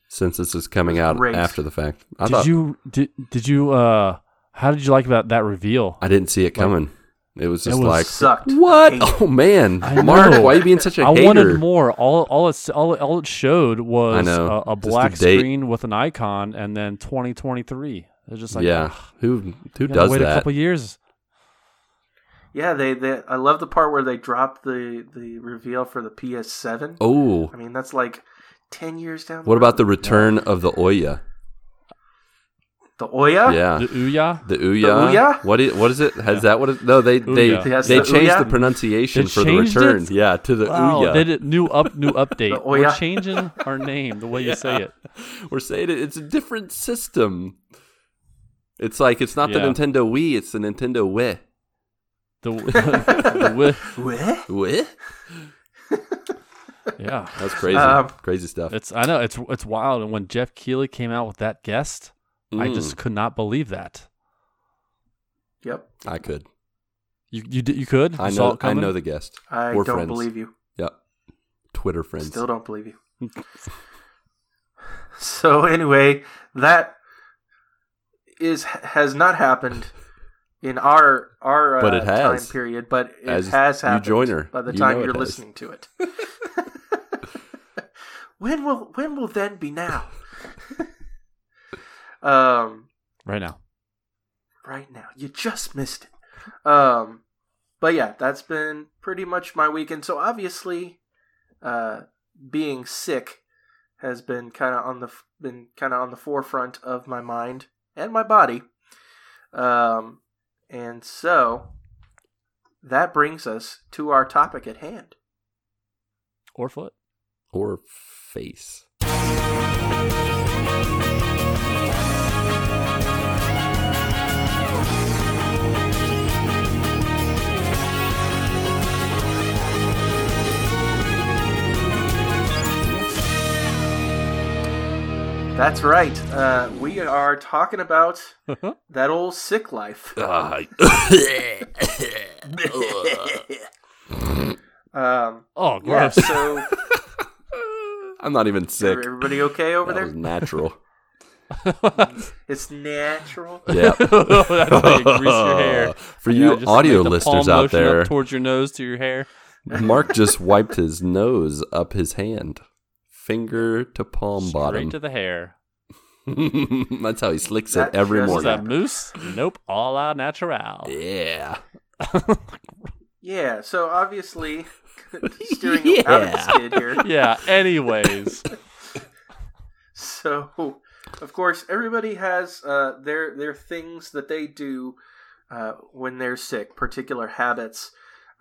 [SPEAKER 1] Since this is coming out
[SPEAKER 3] great.
[SPEAKER 1] after the fact, I
[SPEAKER 2] did
[SPEAKER 1] thought
[SPEAKER 2] you did did you uh how did you like about that reveal?
[SPEAKER 1] I didn't see it coming. It was
[SPEAKER 2] It
[SPEAKER 1] just
[SPEAKER 2] was
[SPEAKER 1] like
[SPEAKER 3] Sucked.
[SPEAKER 1] what? Oh man, Mark, why are you being such a
[SPEAKER 2] I
[SPEAKER 1] hater?
[SPEAKER 2] I wanted more. All all it all, all it showed was
[SPEAKER 1] I know.
[SPEAKER 2] a, a black screen with an icon and then 2023. It's just like
[SPEAKER 1] yeah,
[SPEAKER 2] ugh,
[SPEAKER 1] who who
[SPEAKER 2] gotta
[SPEAKER 1] does
[SPEAKER 2] wait a couple years.
[SPEAKER 3] Yeah, they, they I love the part where they dropped the the reveal for the PS7.
[SPEAKER 1] Oh,
[SPEAKER 3] I mean, that's like 10 years down the
[SPEAKER 1] what about the
[SPEAKER 3] road.
[SPEAKER 1] return of the Ouya?
[SPEAKER 3] The Oya?
[SPEAKER 1] Yeah,
[SPEAKER 2] The Ouya.
[SPEAKER 1] the Ouya.
[SPEAKER 3] Ouya?
[SPEAKER 1] What is what is it? Has that what? It, no, they they
[SPEAKER 3] Yes,
[SPEAKER 1] they
[SPEAKER 3] the
[SPEAKER 1] changed
[SPEAKER 3] Ouya?
[SPEAKER 1] the pronunciation
[SPEAKER 2] They
[SPEAKER 1] for the return.
[SPEAKER 2] it?
[SPEAKER 1] Yeah, to the
[SPEAKER 2] Wow,
[SPEAKER 1] Ouya.
[SPEAKER 2] they did new up new update.
[SPEAKER 3] The
[SPEAKER 2] We're changing our name the way you say it.
[SPEAKER 1] We're saying it. It's a different system. It's like it's not the Nintendo Wii. It's the Nintendo Wii.
[SPEAKER 2] The, the wi-
[SPEAKER 3] What?
[SPEAKER 1] Wii?
[SPEAKER 2] Yeah,
[SPEAKER 1] That's crazy.
[SPEAKER 3] Um,
[SPEAKER 1] crazy stuff.
[SPEAKER 2] it's I know it's it's wild. And when Geoff Keighley came out with that guest, I
[SPEAKER 1] Mm,
[SPEAKER 2] just could not believe that.
[SPEAKER 3] Yep.
[SPEAKER 1] I could.
[SPEAKER 2] You you you could
[SPEAKER 1] I
[SPEAKER 2] You
[SPEAKER 1] know. I know the guest.
[SPEAKER 3] I
[SPEAKER 1] We're
[SPEAKER 3] don't
[SPEAKER 1] friends.
[SPEAKER 3] believe you.
[SPEAKER 1] Yep. Twitter friends.
[SPEAKER 3] Still don't believe you. so anyway, that is has not happened in our our uh,
[SPEAKER 1] But it has.
[SPEAKER 3] time period, but it
[SPEAKER 1] As
[SPEAKER 3] has
[SPEAKER 1] you
[SPEAKER 3] happened
[SPEAKER 1] join her,
[SPEAKER 3] by the
[SPEAKER 1] you
[SPEAKER 3] time you're listening to it. when will when will then be now? um
[SPEAKER 2] right now.
[SPEAKER 3] right now. You just missed it. Um, but yeah, that's been pretty much my weekend. So obviously, uh, being sick has been kind of on the been kind of on the forefront of my mind and my body. Um, and so that brings us to our topic at hand.
[SPEAKER 2] Or foot.
[SPEAKER 1] or face.
[SPEAKER 3] That's right. Uh, we are talking about that old sick life.
[SPEAKER 1] Ah.
[SPEAKER 3] Um,
[SPEAKER 2] Oh,
[SPEAKER 3] yeah.
[SPEAKER 2] gross.
[SPEAKER 3] So
[SPEAKER 1] I'm not even sick.
[SPEAKER 3] everybody okay over
[SPEAKER 1] That
[SPEAKER 3] there?
[SPEAKER 1] was natural.
[SPEAKER 3] It's natural.
[SPEAKER 1] Yeah.
[SPEAKER 2] That's how you grease your hair.
[SPEAKER 1] For
[SPEAKER 2] Yeah,
[SPEAKER 1] you
[SPEAKER 2] just
[SPEAKER 1] audio
[SPEAKER 2] make the
[SPEAKER 1] listeners
[SPEAKER 2] palm
[SPEAKER 1] out
[SPEAKER 2] motion up
[SPEAKER 1] there,
[SPEAKER 2] towards your nose to your hair.
[SPEAKER 1] Mark just wiped his nose up his hand, finger to palm
[SPEAKER 2] Straight
[SPEAKER 1] bottom.
[SPEAKER 2] to the hair.
[SPEAKER 1] That's how he slicks
[SPEAKER 3] That
[SPEAKER 1] it every
[SPEAKER 3] just-
[SPEAKER 2] Was
[SPEAKER 1] morning.
[SPEAKER 2] that mousse? Nope. All out natural.
[SPEAKER 1] Yeah.
[SPEAKER 3] Yeah, so obviously, steering out of the
[SPEAKER 1] Yeah.
[SPEAKER 3] skid here.
[SPEAKER 2] Yeah. Anyways.
[SPEAKER 3] So, of course, everybody has uh, their their things that they do uh, when they're sick, particular habits,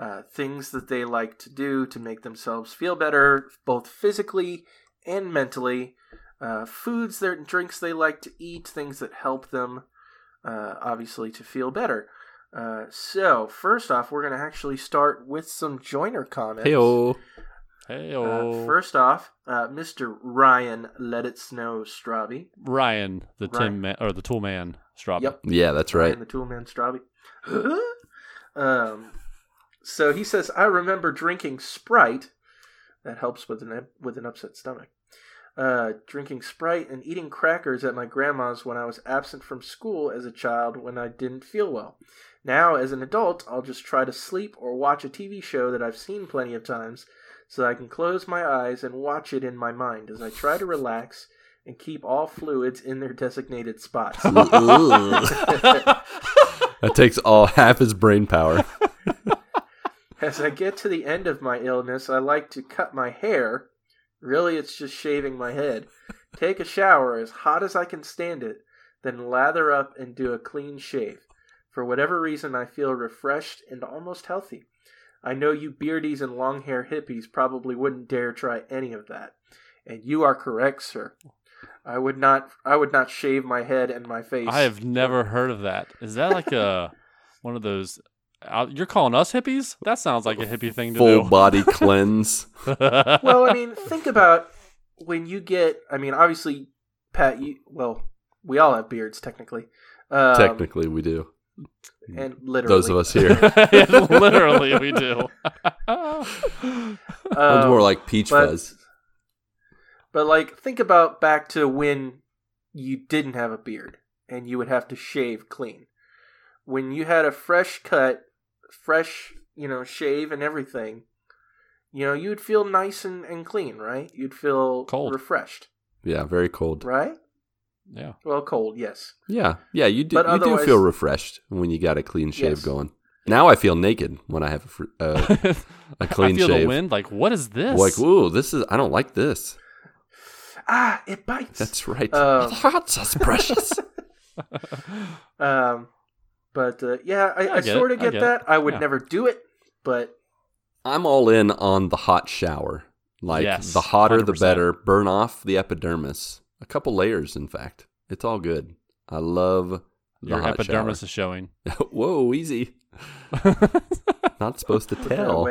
[SPEAKER 3] uh, things that they like to do to make themselves feel better, both physically and mentally. Uh, foods, their drinks they like to eat, things that help them, uh, obviously, to feel better. Uh, so, first off, we're going to actually start with some joiner comments.
[SPEAKER 1] Heyo.
[SPEAKER 2] Hey,
[SPEAKER 3] Uh,
[SPEAKER 2] oh.
[SPEAKER 3] first off, uh, Mr. Ryan Let It Snow Straubby.
[SPEAKER 2] Ryan, the
[SPEAKER 3] Ryan.
[SPEAKER 2] Tim man, or the Tool Man, Strawberry.
[SPEAKER 3] Yep.
[SPEAKER 1] Yeah, that's
[SPEAKER 3] Ryan
[SPEAKER 1] right.
[SPEAKER 3] the Toolman Straubby. um, so he says, I remember drinking Sprite. That helps with an with an upset stomach. Uh, drinking Sprite and eating crackers at my grandma's when I was absent from school as a child when I didn't feel well. Now, as an adult, I'll just try to sleep or watch a TV show that I've seen plenty of times so I can close my eyes and watch it in my mind as I try to relax and keep all fluids in their designated spots.
[SPEAKER 1] That takes all half his brain power.
[SPEAKER 3] As I get to the end of my illness, I like to cut my hair. Really, it's just shaving my head. Take a shower as hot as I can stand it, then lather up and do a clean shave. For whatever reason, I feel refreshed and almost healthy. I know you beardies and long hair hippies probably wouldn't dare try any of that. And you are correct, sir. I would not I would not shave my head and my face.
[SPEAKER 2] I have never heard of that. Is that like a one of those? Uh, you're calling us hippies? That sounds like a hippie thing to do.
[SPEAKER 1] Full
[SPEAKER 2] do.
[SPEAKER 1] body cleanse.
[SPEAKER 3] well, I mean, think about when you get. I mean, obviously, Pat. You well, we all have beards technically. Um,
[SPEAKER 1] Technically, we do.
[SPEAKER 3] and literally,
[SPEAKER 1] Those of us here.
[SPEAKER 2] Literally, we do.
[SPEAKER 3] Um,
[SPEAKER 1] One's more like peach
[SPEAKER 3] but,
[SPEAKER 1] fuzz.
[SPEAKER 3] But like, think about back to when you didn't have a beard and you would have to shave clean. When you had a fresh cut, fresh, you know, shave and everything, you know, you'd feel nice and, and clean, right? You'd feel
[SPEAKER 2] Cold.
[SPEAKER 3] refreshed,
[SPEAKER 1] Yeah, very cold.
[SPEAKER 3] right?
[SPEAKER 2] yeah.
[SPEAKER 3] Well, cold, yes.
[SPEAKER 1] Yeah, yeah, you do.
[SPEAKER 3] But
[SPEAKER 1] You do
[SPEAKER 3] otherwise-
[SPEAKER 1] feel refreshed when you got a clean shave
[SPEAKER 3] Yes.
[SPEAKER 1] going. Now I feel naked when I have a, fr- uh, a clean
[SPEAKER 2] I feel
[SPEAKER 1] shave.
[SPEAKER 2] the wind. Like, what is this?
[SPEAKER 1] Like, ooh, this is. I don't like this.
[SPEAKER 3] Ah, it bites.
[SPEAKER 1] That's right.
[SPEAKER 3] Um,
[SPEAKER 1] it hurts us, precious.
[SPEAKER 3] Um, but uh, yeah, I,
[SPEAKER 2] I
[SPEAKER 3] I, sort of
[SPEAKER 2] I
[SPEAKER 3] get,
[SPEAKER 2] get it.
[SPEAKER 3] that. I would
[SPEAKER 2] Yeah.
[SPEAKER 3] never do it, but
[SPEAKER 1] I'm all in on the hot shower. Like
[SPEAKER 2] Yes,
[SPEAKER 1] the hotter the
[SPEAKER 2] 100%.
[SPEAKER 1] better. Burn off the epidermis. A couple layers, in fact. It's all good. I love the
[SPEAKER 2] Your
[SPEAKER 1] hot
[SPEAKER 2] epidermis is showing.
[SPEAKER 1] Whoa, easy. Not supposed to tell.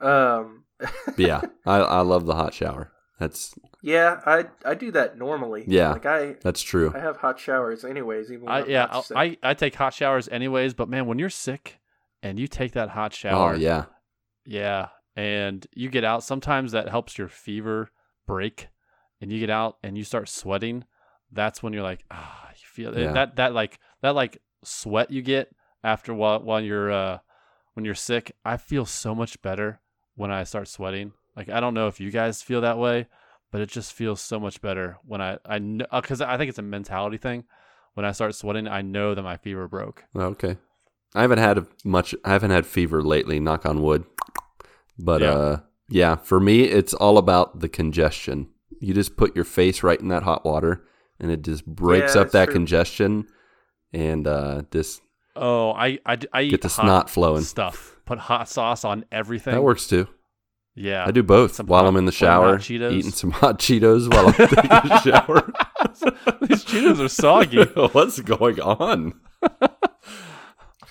[SPEAKER 3] Um,
[SPEAKER 1] yeah, I, I love the hot shower. That's
[SPEAKER 3] Yeah, I I do that normally.
[SPEAKER 1] Yeah.
[SPEAKER 3] like I
[SPEAKER 1] that's true.
[SPEAKER 3] I have hot showers anyways. Even when
[SPEAKER 2] I
[SPEAKER 3] I'm
[SPEAKER 2] yeah, I,
[SPEAKER 3] sick.
[SPEAKER 2] I I take hot showers anyways, but man, when you're sick and you take that hot
[SPEAKER 1] Oh
[SPEAKER 2] shower,
[SPEAKER 1] yeah,
[SPEAKER 2] yeah, and you get out, sometimes that helps your fever break, and you get out and you start sweating. That's when you're like, ah, you feel
[SPEAKER 1] Yeah.
[SPEAKER 2] that that like that like sweat you get after while while you're uh when you're sick. I feel so much better when I start sweating. Like I don't know if you guys feel that way, but it just feels so much better when I I know because I think it's a mentality thing. When I start sweating, I know that my fever broke.
[SPEAKER 1] Oh, okay. I haven't had much. I haven't had fever lately. Knock on wood. But
[SPEAKER 2] Yeah.
[SPEAKER 1] uh, yeah, for me, it's all about the congestion. You just put your face right in that hot water, and it just breaks
[SPEAKER 3] Yeah,
[SPEAKER 1] up that
[SPEAKER 3] true.
[SPEAKER 1] congestion, and uh, just
[SPEAKER 2] Oh, I I, I
[SPEAKER 1] get the
[SPEAKER 2] hot
[SPEAKER 1] snot flowing.
[SPEAKER 2] stuff. Put hot sauce on everything.
[SPEAKER 1] That works too.
[SPEAKER 2] Yeah,
[SPEAKER 1] I do both
[SPEAKER 2] Some
[SPEAKER 1] while
[SPEAKER 2] hot-
[SPEAKER 1] I'm in the
[SPEAKER 2] some hot
[SPEAKER 1] shower, eating some hot Cheetos while I'm taking a shower.
[SPEAKER 2] These Cheetos are soggy.
[SPEAKER 1] What's going on?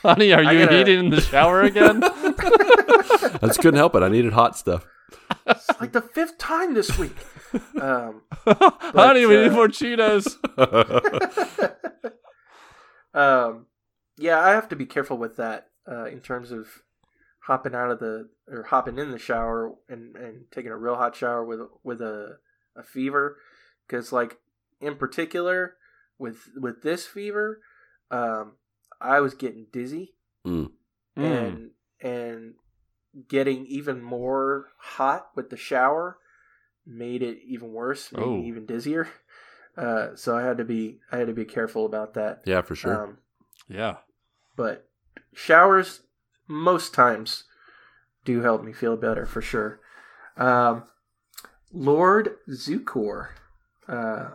[SPEAKER 2] Honey, are
[SPEAKER 3] I
[SPEAKER 2] you
[SPEAKER 3] gotta-
[SPEAKER 2] eating in the shower again?
[SPEAKER 1] I just couldn't help it. I needed hot stuff.
[SPEAKER 3] it's like the fifth time this week. um,
[SPEAKER 2] Honey, we need
[SPEAKER 3] uh,
[SPEAKER 2] more Cheetos.
[SPEAKER 3] um, yeah, I have to be careful with that uh, in terms of hopping out of the or hopping in the shower and, and taking a real hot shower with with a a fever because like in particular with with this fever, um, I was getting dizzy
[SPEAKER 1] Mm.
[SPEAKER 3] and and getting even more hot with the shower made it even worse, made
[SPEAKER 2] Oh.
[SPEAKER 3] me even dizzier. Uh, so I had to be I had to be careful about that.
[SPEAKER 1] Yeah, for sure.
[SPEAKER 3] Um,
[SPEAKER 2] yeah.
[SPEAKER 3] but showers most times do help me feel better for sure. Um, Lord Zukor, uh,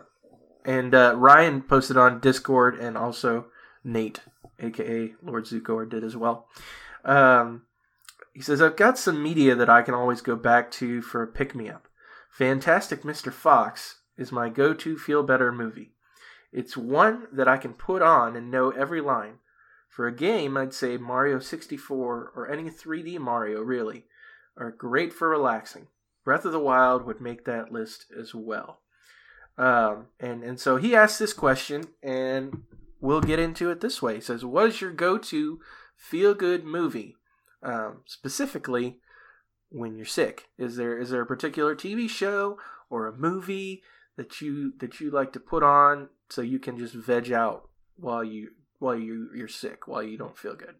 [SPEAKER 3] and uh, Ryan posted on Discord, and also Nate, aka Lord Zukor, did as well. Um, he says, "I've got some media that I can always go back to for a pick me up. Fantastic Mr. Fox is my go to feel better movie. It's one that I can put on and know every line." For a game, I'd say Mario 64 or any 3D Mario, really, are great for relaxing. Breath of the Wild would make that list as well. Um, and, and so he asked this question, and we'll get into it this way. He says, What is your go to feel good movie? Um, specifically, when you're sick. Is there is there a particular TV show or a movie that you that you like to put on so you can just veg out while you while you you're sick, while you don't feel good?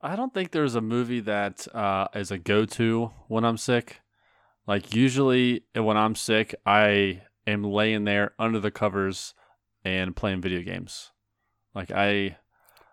[SPEAKER 2] I don't think there's a movie that uh, is a go-to when I'm sick. Like usually when I'm sick, I am laying there under the covers and playing video games. Like I,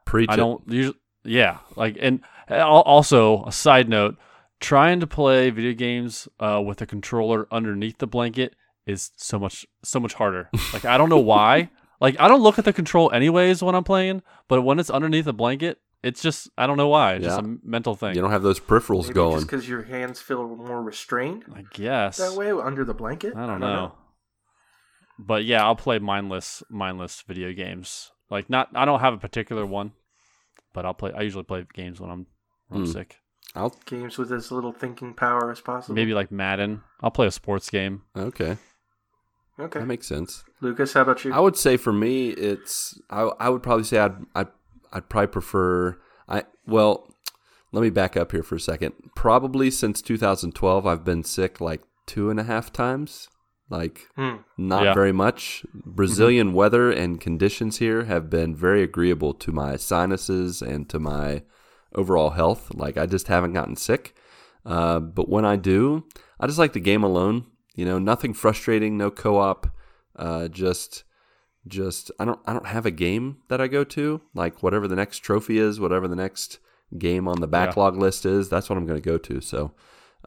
[SPEAKER 1] Preach
[SPEAKER 2] I don't usually. Yeah, like and also a side note: trying to play video games uh, with a controller underneath the blanket is so much so much harder. Like I don't know why. Like I don't look at the control anyways when I'm playing, but when it's underneath a blanket, it's just I don't know why. It's just a mental thing.
[SPEAKER 1] You don't have those peripherals
[SPEAKER 3] Maybe
[SPEAKER 1] going.
[SPEAKER 3] just because your hands feel more restrained
[SPEAKER 2] I guess.
[SPEAKER 3] that way under the blanket.
[SPEAKER 2] I don't know. But yeah, I'll play mindless mindless video games. Like not I don't have a particular one, but I'll play I usually play games when I'm when I'm
[SPEAKER 1] Hmm.
[SPEAKER 2] sick.
[SPEAKER 1] I'll
[SPEAKER 3] Games with as little thinking power as possible.
[SPEAKER 2] Maybe like Madden. I'll play a sports game.
[SPEAKER 1] okay.
[SPEAKER 3] Okay.
[SPEAKER 1] That makes sense.
[SPEAKER 3] Lucas, how about you?
[SPEAKER 1] I would say for me, it's I, I would probably say I'd I'd, I'd probably prefer I well, let me back up here for a second. Probably since 2012, I've been sick like two and a half times. Like
[SPEAKER 3] Hmm.
[SPEAKER 1] not
[SPEAKER 2] Yeah.
[SPEAKER 1] very much. Brazilian weather and conditions here have been very agreeable to my sinuses and to my overall health. Like I just haven't gotten sick. Uh, but when I do, I just like the game alone. You know, nothing frustrating, no co-op. Uh, just, just I don't I don't have a game that I go to. Like whatever the next trophy is, whatever the next game on the backlog list is, that's what I'm going to go to. So.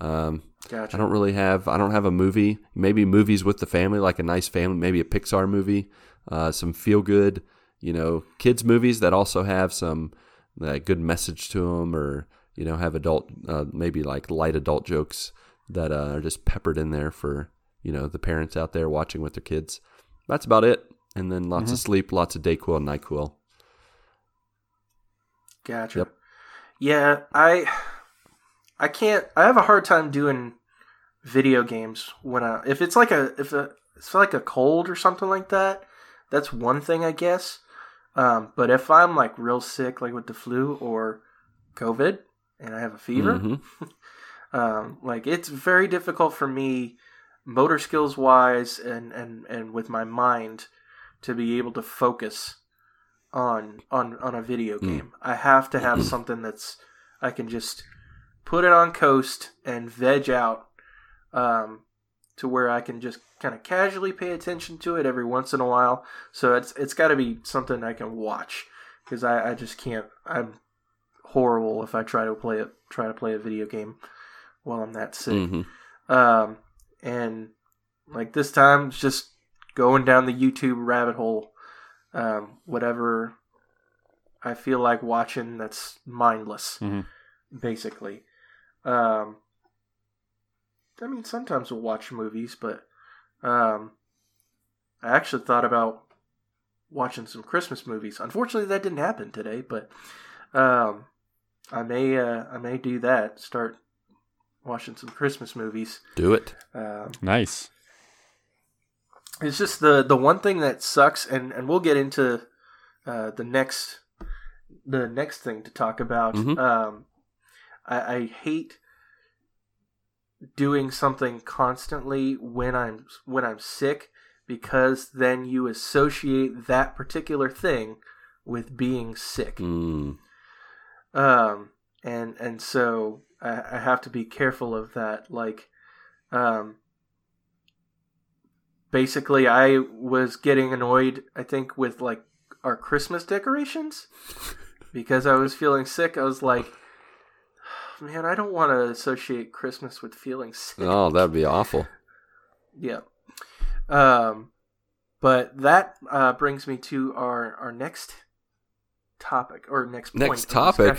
[SPEAKER 1] Um,
[SPEAKER 3] Gotcha.
[SPEAKER 1] I don't really have. I don't have a movie. Maybe movies with the family, like a nice family, maybe a Pixar movie, uh, some feel good, you know, kids movies that also have some uh, good message to them, or you know, have adult, uh, maybe like light adult jokes that uh, are just peppered in there for you know the parents out there watching with their kids. That's about it. And then lots of sleep, lots of Dayquil and Nyquil.
[SPEAKER 3] Gotcha.
[SPEAKER 1] Yep.
[SPEAKER 3] Yeah, I I can't. I have a hard time doing video games when I if it's like a if a, it's like a cold or something like that. That's one thing, I guess. Um, but if I'm like real sick, like with the flu or COVID, and I have a fever,
[SPEAKER 1] Mhm.
[SPEAKER 3] um, like it's very difficult for me, motor skills wise, and and and with my mind, to be able to focus on on on a video game. I have to have something that's I can just put it on coast and veg out, um, to where I can just kind of casually pay attention to it every once in a while. So it's it's got to be something I can watch because I, I just can't. I'm horrible if I try to play it try to play a video game while I'm that sick.
[SPEAKER 1] Mhm.
[SPEAKER 3] Um, and like this time, it's just going down the YouTube rabbit hole. Um, whatever I feel like watching that's mindless,
[SPEAKER 2] Mhm.
[SPEAKER 3] basically. Um, I mean, sometimes we'll watch movies, but um, I actually thought about watching some Christmas movies. Unfortunately, that didn't happen today, but um, I may uh, I may do that. Start watching some Christmas movies.
[SPEAKER 1] Do it.
[SPEAKER 3] Um,
[SPEAKER 2] Nice.
[SPEAKER 3] it's just the the one thing that sucks, and and we'll get into uh, the next the next thing to talk about.
[SPEAKER 1] Mhm.
[SPEAKER 3] Um, I, I hate doing something constantly when I'm when I'm sick because then you associate that particular thing with being sick.
[SPEAKER 1] Mm.
[SPEAKER 3] um and and so I, I have to be careful of that like um basically i was getting annoyed i think with like our christmas decorations because i was feeling sick i was like man i don't want to associate christmas with feeling sick
[SPEAKER 1] Oh, that'd be awful.
[SPEAKER 3] yeah. Um, but that uh, brings me to our our next topic or next point
[SPEAKER 1] Next topic?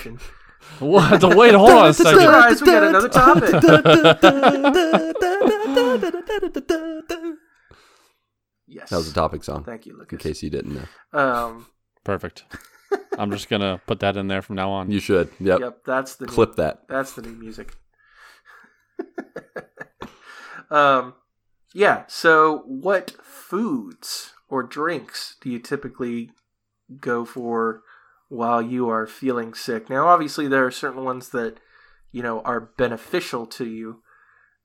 [SPEAKER 3] Discussion.
[SPEAKER 2] What? Wait, hold on a second.
[SPEAKER 3] Surprise, we got another topic. yes.
[SPEAKER 1] That was a topic song,
[SPEAKER 3] Thank you, Lucas.
[SPEAKER 1] in case you didn't know.
[SPEAKER 3] Um,
[SPEAKER 2] Perfect. I'm just gonna put that in there from now on.
[SPEAKER 1] You should. Yep.
[SPEAKER 3] yep, that's the
[SPEAKER 1] Clip that.
[SPEAKER 3] That's the new music. um, yeah. So, what foods or drinks do you typically go for while you are feeling sick? Now, obviously, there are certain ones that you know are beneficial to you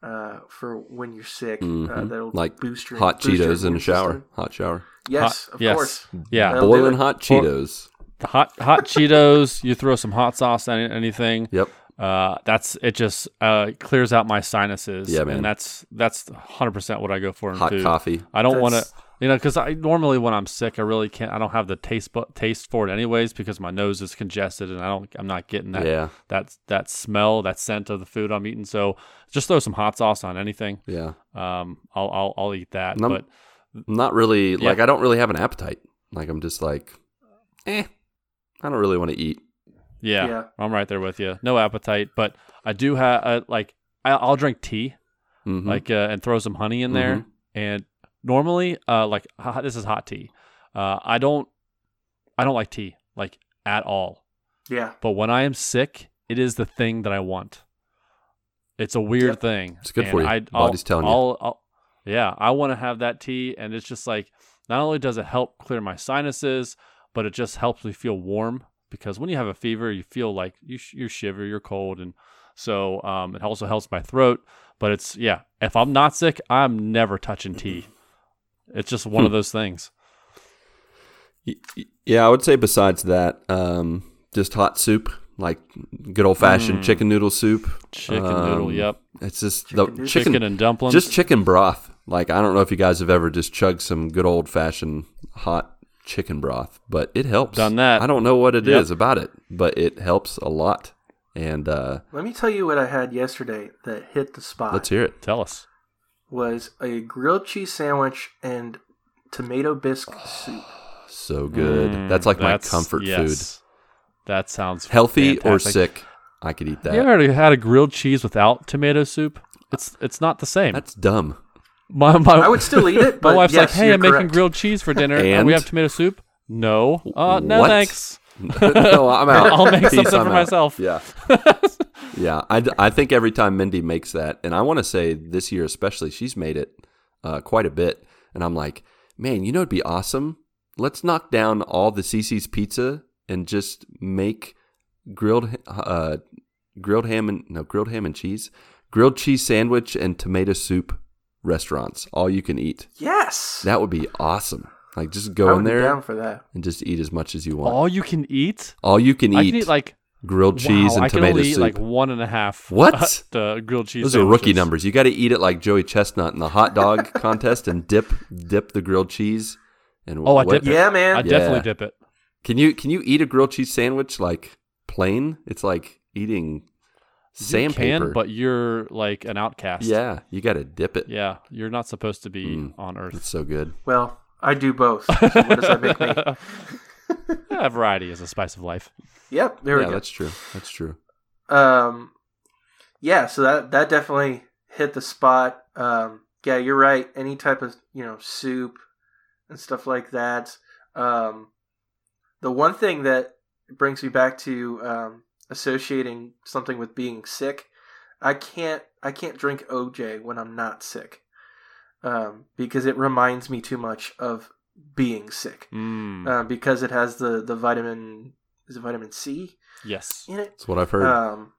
[SPEAKER 3] uh, for when you're sick. Uh,
[SPEAKER 1] Mhm.
[SPEAKER 3] that'll
[SPEAKER 1] Like
[SPEAKER 3] boost your
[SPEAKER 1] Hot
[SPEAKER 3] boost your
[SPEAKER 1] Cheetos in a shower.
[SPEAKER 3] system.
[SPEAKER 1] Hot shower.
[SPEAKER 3] Yes,
[SPEAKER 2] Hot-
[SPEAKER 3] of
[SPEAKER 2] yes.
[SPEAKER 3] course.
[SPEAKER 2] Yeah.
[SPEAKER 3] That'll
[SPEAKER 1] Boiling hot Cheetos.
[SPEAKER 2] The hot hot Cheetos. You throw some hot sauce on anything.
[SPEAKER 1] Yep.
[SPEAKER 2] Uh, that's it. Just uh, clears out my sinuses.
[SPEAKER 1] Yeah, man.
[SPEAKER 2] And that's that's 100 percent what I go for in
[SPEAKER 1] Hot
[SPEAKER 2] food.
[SPEAKER 1] coffee.
[SPEAKER 2] I don't want to,
[SPEAKER 3] That's-
[SPEAKER 2] you know, because I normally when I'm sick, I really can't. I don't have the taste but taste for it anyways because my nose is congested and I don't. I'm not getting that
[SPEAKER 1] Yeah.
[SPEAKER 2] that that smell, that scent of the food I'm eating. So just throw some hot sauce on anything.
[SPEAKER 1] Yeah.
[SPEAKER 2] Um, I'll I'll, I'll eat that.
[SPEAKER 1] I'm-
[SPEAKER 2] But
[SPEAKER 1] not really
[SPEAKER 2] Yeah.
[SPEAKER 1] like I don't really have an appetite. Like I'm just like, eh. I don't really want to eat.
[SPEAKER 2] yeah,
[SPEAKER 3] Yeah.
[SPEAKER 2] I'm right there with you. No appetite, but I do have uh, like I, I'll drink tea,
[SPEAKER 1] Mhm.
[SPEAKER 2] like uh, and throw some honey in there.
[SPEAKER 1] Mhm.
[SPEAKER 2] And normally, uh, like hot, this is hot tea. Uh, I don't I don't like tea like at all.
[SPEAKER 3] Yeah.
[SPEAKER 2] But when I am sick, it is the thing that I want. It's a weird
[SPEAKER 3] Yep.
[SPEAKER 2] thing.
[SPEAKER 1] It's good
[SPEAKER 2] And
[SPEAKER 1] for you.
[SPEAKER 2] I,
[SPEAKER 1] Body's
[SPEAKER 2] I'll,
[SPEAKER 1] telling you.
[SPEAKER 2] I'll, I'll, yeah, I want to have that tea, and it's just like not only does it help clear my sinuses, but it just helps me feel warm because when you have a fever, you feel like you sh- you shiver, you're cold, and so um, it also helps my throat. But it's yeah, if I'm not sick, I'm never touching tea. It's just one of
[SPEAKER 1] Hmm.
[SPEAKER 2] those things.
[SPEAKER 1] Y- y- Yeah, I would say besides that, um, just hot soup, like good old fashioned
[SPEAKER 2] Mm.
[SPEAKER 1] chicken noodle soup.
[SPEAKER 2] Chicken noodle,
[SPEAKER 1] Um,
[SPEAKER 2] yep.
[SPEAKER 1] It's just
[SPEAKER 3] Chicken
[SPEAKER 1] the
[SPEAKER 3] noodle.
[SPEAKER 1] chicken,
[SPEAKER 2] Chicken and dumplings.
[SPEAKER 1] just chicken broth. Like I don't know if you guys have ever just chugged some good old fashioned hot chicken broth, but it helps.
[SPEAKER 2] Done that.
[SPEAKER 1] I don't know what it is
[SPEAKER 2] Yep.
[SPEAKER 1] about it, but it helps a lot. And uh,
[SPEAKER 3] Let me tell you what I had yesterday that hit the spot.
[SPEAKER 1] let's hear it.
[SPEAKER 2] Tell us.
[SPEAKER 3] Was a grilled cheese sandwich and tomato bisque soup.
[SPEAKER 1] So good.
[SPEAKER 2] Mm,
[SPEAKER 1] That's like my comfort
[SPEAKER 2] yes. That sounds
[SPEAKER 1] food. Healthy or sick, I could eat that.
[SPEAKER 2] You ever had a grilled cheese without tomato soup? It's it's not the same.
[SPEAKER 1] That's dumb.
[SPEAKER 2] my my,
[SPEAKER 3] I would still eat it,
[SPEAKER 2] my wife's
[SPEAKER 3] yes,
[SPEAKER 2] like, "Hey, I'm making grilled cheese for dinner. Uh,
[SPEAKER 1] And?
[SPEAKER 2] we have tomato soup." No, uh, no,
[SPEAKER 1] What?
[SPEAKER 2] thanks.
[SPEAKER 1] no, I'm out.
[SPEAKER 2] I'll make
[SPEAKER 1] Peace,
[SPEAKER 2] something
[SPEAKER 1] I'm
[SPEAKER 2] for
[SPEAKER 1] out.
[SPEAKER 2] myself.
[SPEAKER 1] Yeah. Yeah, I, I think every time Mindy makes that, and I want to say this year especially, she's made it uh, quite a bit, and I'm like, man, you know, it'd be awesome. Let's knock down all the CiCi's pizza and just make grilled uh, grilled ham and no grilled ham and cheese, grilled cheese sandwich and tomato soup restaurants, all you can eat.
[SPEAKER 3] Yes.
[SPEAKER 1] That would be awesome. Like just
[SPEAKER 3] I
[SPEAKER 1] go
[SPEAKER 3] would
[SPEAKER 1] in
[SPEAKER 3] be
[SPEAKER 1] there
[SPEAKER 3] down for that.
[SPEAKER 1] and just eat as much as you want.
[SPEAKER 2] All you can eat.
[SPEAKER 1] all you can eat,
[SPEAKER 2] I can eat like
[SPEAKER 1] grilled cheese
[SPEAKER 2] wow,
[SPEAKER 1] and
[SPEAKER 2] I can
[SPEAKER 1] tomato
[SPEAKER 2] only eat
[SPEAKER 1] soup.
[SPEAKER 2] like one and a half.
[SPEAKER 1] What?
[SPEAKER 2] the grilled cheese.
[SPEAKER 1] Those are rookie numbers. You got to eat it like Joey Chestnut in the hot dog contest and dip dip the grilled cheese. And
[SPEAKER 2] Oh, I dip it.
[SPEAKER 3] Yeah, man.
[SPEAKER 2] I definitely dip it.
[SPEAKER 1] Can you can you eat a grilled cheese sandwich like plain? It's like eating
[SPEAKER 2] You
[SPEAKER 1] sandpaper.
[SPEAKER 2] can, but you're like an outcast.
[SPEAKER 1] yeah, you got to dip it.
[SPEAKER 2] Yeah, you're not supposed to be
[SPEAKER 1] Mm.
[SPEAKER 2] on Earth.
[SPEAKER 1] It's so good.
[SPEAKER 3] Well, I do both. So what does that make me?
[SPEAKER 2] yeah, variety is a spice of life.
[SPEAKER 3] Yep, there
[SPEAKER 1] yeah,
[SPEAKER 3] we go.
[SPEAKER 1] that's true. That's true.
[SPEAKER 3] Um, yeah, so that that definitely hit the spot. Um, yeah, you're right. Any type of you know soup and stuff like that. Um, the one thing that brings me back to um, associating something with being sick, I can't I can't drink OJ when I'm not sick, um, because it reminds me too much of being sick.
[SPEAKER 2] Mm.
[SPEAKER 3] Uh, because it has the the vitamin is it vitamin C
[SPEAKER 2] yes.
[SPEAKER 3] in it.
[SPEAKER 1] That's what I've heard.
[SPEAKER 3] Um,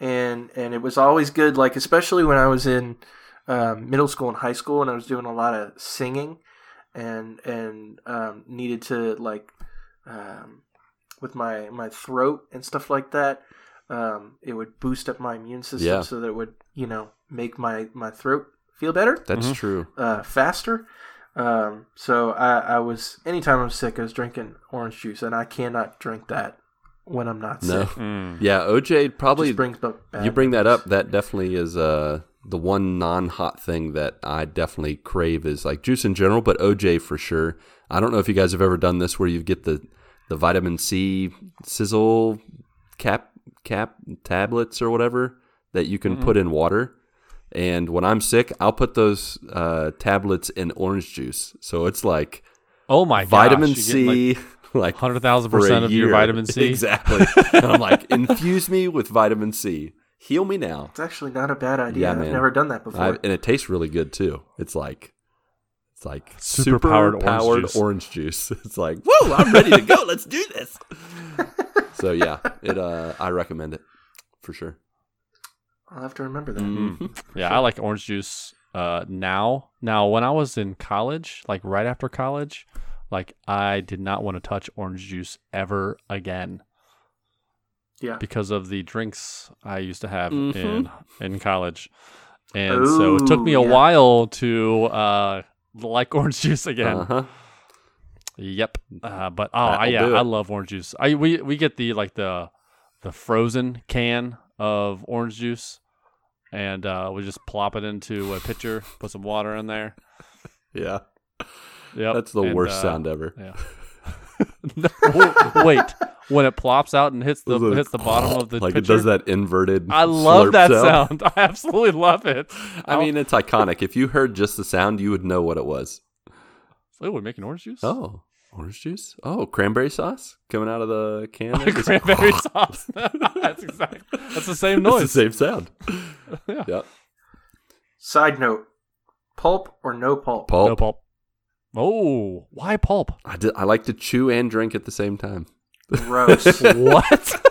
[SPEAKER 3] and and it was always good, like especially when I was in um, middle school and high school, and I was doing a lot of singing, and and um, needed to like um, with my my throat and stuff like that. Um, it would boost up my immune system
[SPEAKER 1] Yeah.
[SPEAKER 3] so that it would you know make my my throat feel better
[SPEAKER 1] That's
[SPEAKER 2] Mhm.
[SPEAKER 1] true.
[SPEAKER 3] uh, faster. Um, so I, I was anytime I'm sick, I was drinking orange juice, and I cannot drink that when I'm not
[SPEAKER 1] No.
[SPEAKER 3] sick.
[SPEAKER 2] Mm.
[SPEAKER 1] Yeah, OJ probably
[SPEAKER 3] Just brings up bad
[SPEAKER 1] you bring that up that definitely is uh the one non-hot thing that i definitely crave is like juice in general but oj for sure i don't know if you guys have ever done this where you get the the vitamin c sizzle cap cap tablets or whatever that you can put in water and when i'm sick i'll put those uh, tablets in orange juice so it's like
[SPEAKER 2] Oh my
[SPEAKER 1] vitamin
[SPEAKER 2] gosh,
[SPEAKER 1] c like
[SPEAKER 2] hundred thousand percent of your vitamin C.
[SPEAKER 1] exactly and i'm like infuse me with vitamin c heal me now
[SPEAKER 3] It's actually not a bad idea.
[SPEAKER 1] Yeah,
[SPEAKER 3] I've
[SPEAKER 1] man.
[SPEAKER 3] never done that before.
[SPEAKER 1] I, and it tastes really good too. It's like it's like
[SPEAKER 2] Super
[SPEAKER 1] super
[SPEAKER 2] powered
[SPEAKER 1] powered,
[SPEAKER 2] orange
[SPEAKER 1] orange,
[SPEAKER 2] juice.
[SPEAKER 1] juice. It's like, whoa, I'm ready to go. Let's do this. so yeah, it uh I recommend it for sure.
[SPEAKER 3] I'll have to remember that.
[SPEAKER 1] Mhm.
[SPEAKER 2] Yeah, I like orange juice uh, now. Now, when I was in college, like right after college, like I did not want to touch orange juice ever again
[SPEAKER 3] Yeah.
[SPEAKER 2] because of the drinks I used to have
[SPEAKER 1] Mhm.
[SPEAKER 2] in in college, and so it took me a
[SPEAKER 3] yeah.
[SPEAKER 2] while to uh, like orange juice again.
[SPEAKER 1] Uh-huh.
[SPEAKER 2] Yep. Uh, but oh I, yeah, I love orange juice. I we we get the like the the frozen can of orange juice, and uh, we just plop it into a pitcher, put some water in there.
[SPEAKER 1] Yeah.
[SPEAKER 2] Yep.
[SPEAKER 1] That's the
[SPEAKER 2] and,
[SPEAKER 1] worst
[SPEAKER 2] uh,
[SPEAKER 1] sound ever.
[SPEAKER 2] Yeah. No, wait, when it plops out and hits the
[SPEAKER 1] it-
[SPEAKER 2] hits the bottom of the
[SPEAKER 1] like
[SPEAKER 2] pitcher,
[SPEAKER 1] it does that inverted
[SPEAKER 2] I love that sound. I absolutely love it.
[SPEAKER 1] I mean, it's iconic. If you heard just the sound, you would know what it was.
[SPEAKER 2] oh, we're making orange juice.
[SPEAKER 1] Oh, orange juice. Oh, cranberry sauce coming out of the can.
[SPEAKER 2] cranberry sauce. that's exactly. That's the same noise.
[SPEAKER 1] It's the same sound.
[SPEAKER 2] Yeah.
[SPEAKER 1] Yep.
[SPEAKER 3] Side note: pulp or no pulp?
[SPEAKER 1] Pulp.
[SPEAKER 2] No pulp. Oh, why pulp?
[SPEAKER 1] I, did, I like to chew and drink at the same time.
[SPEAKER 3] Gross.
[SPEAKER 2] what?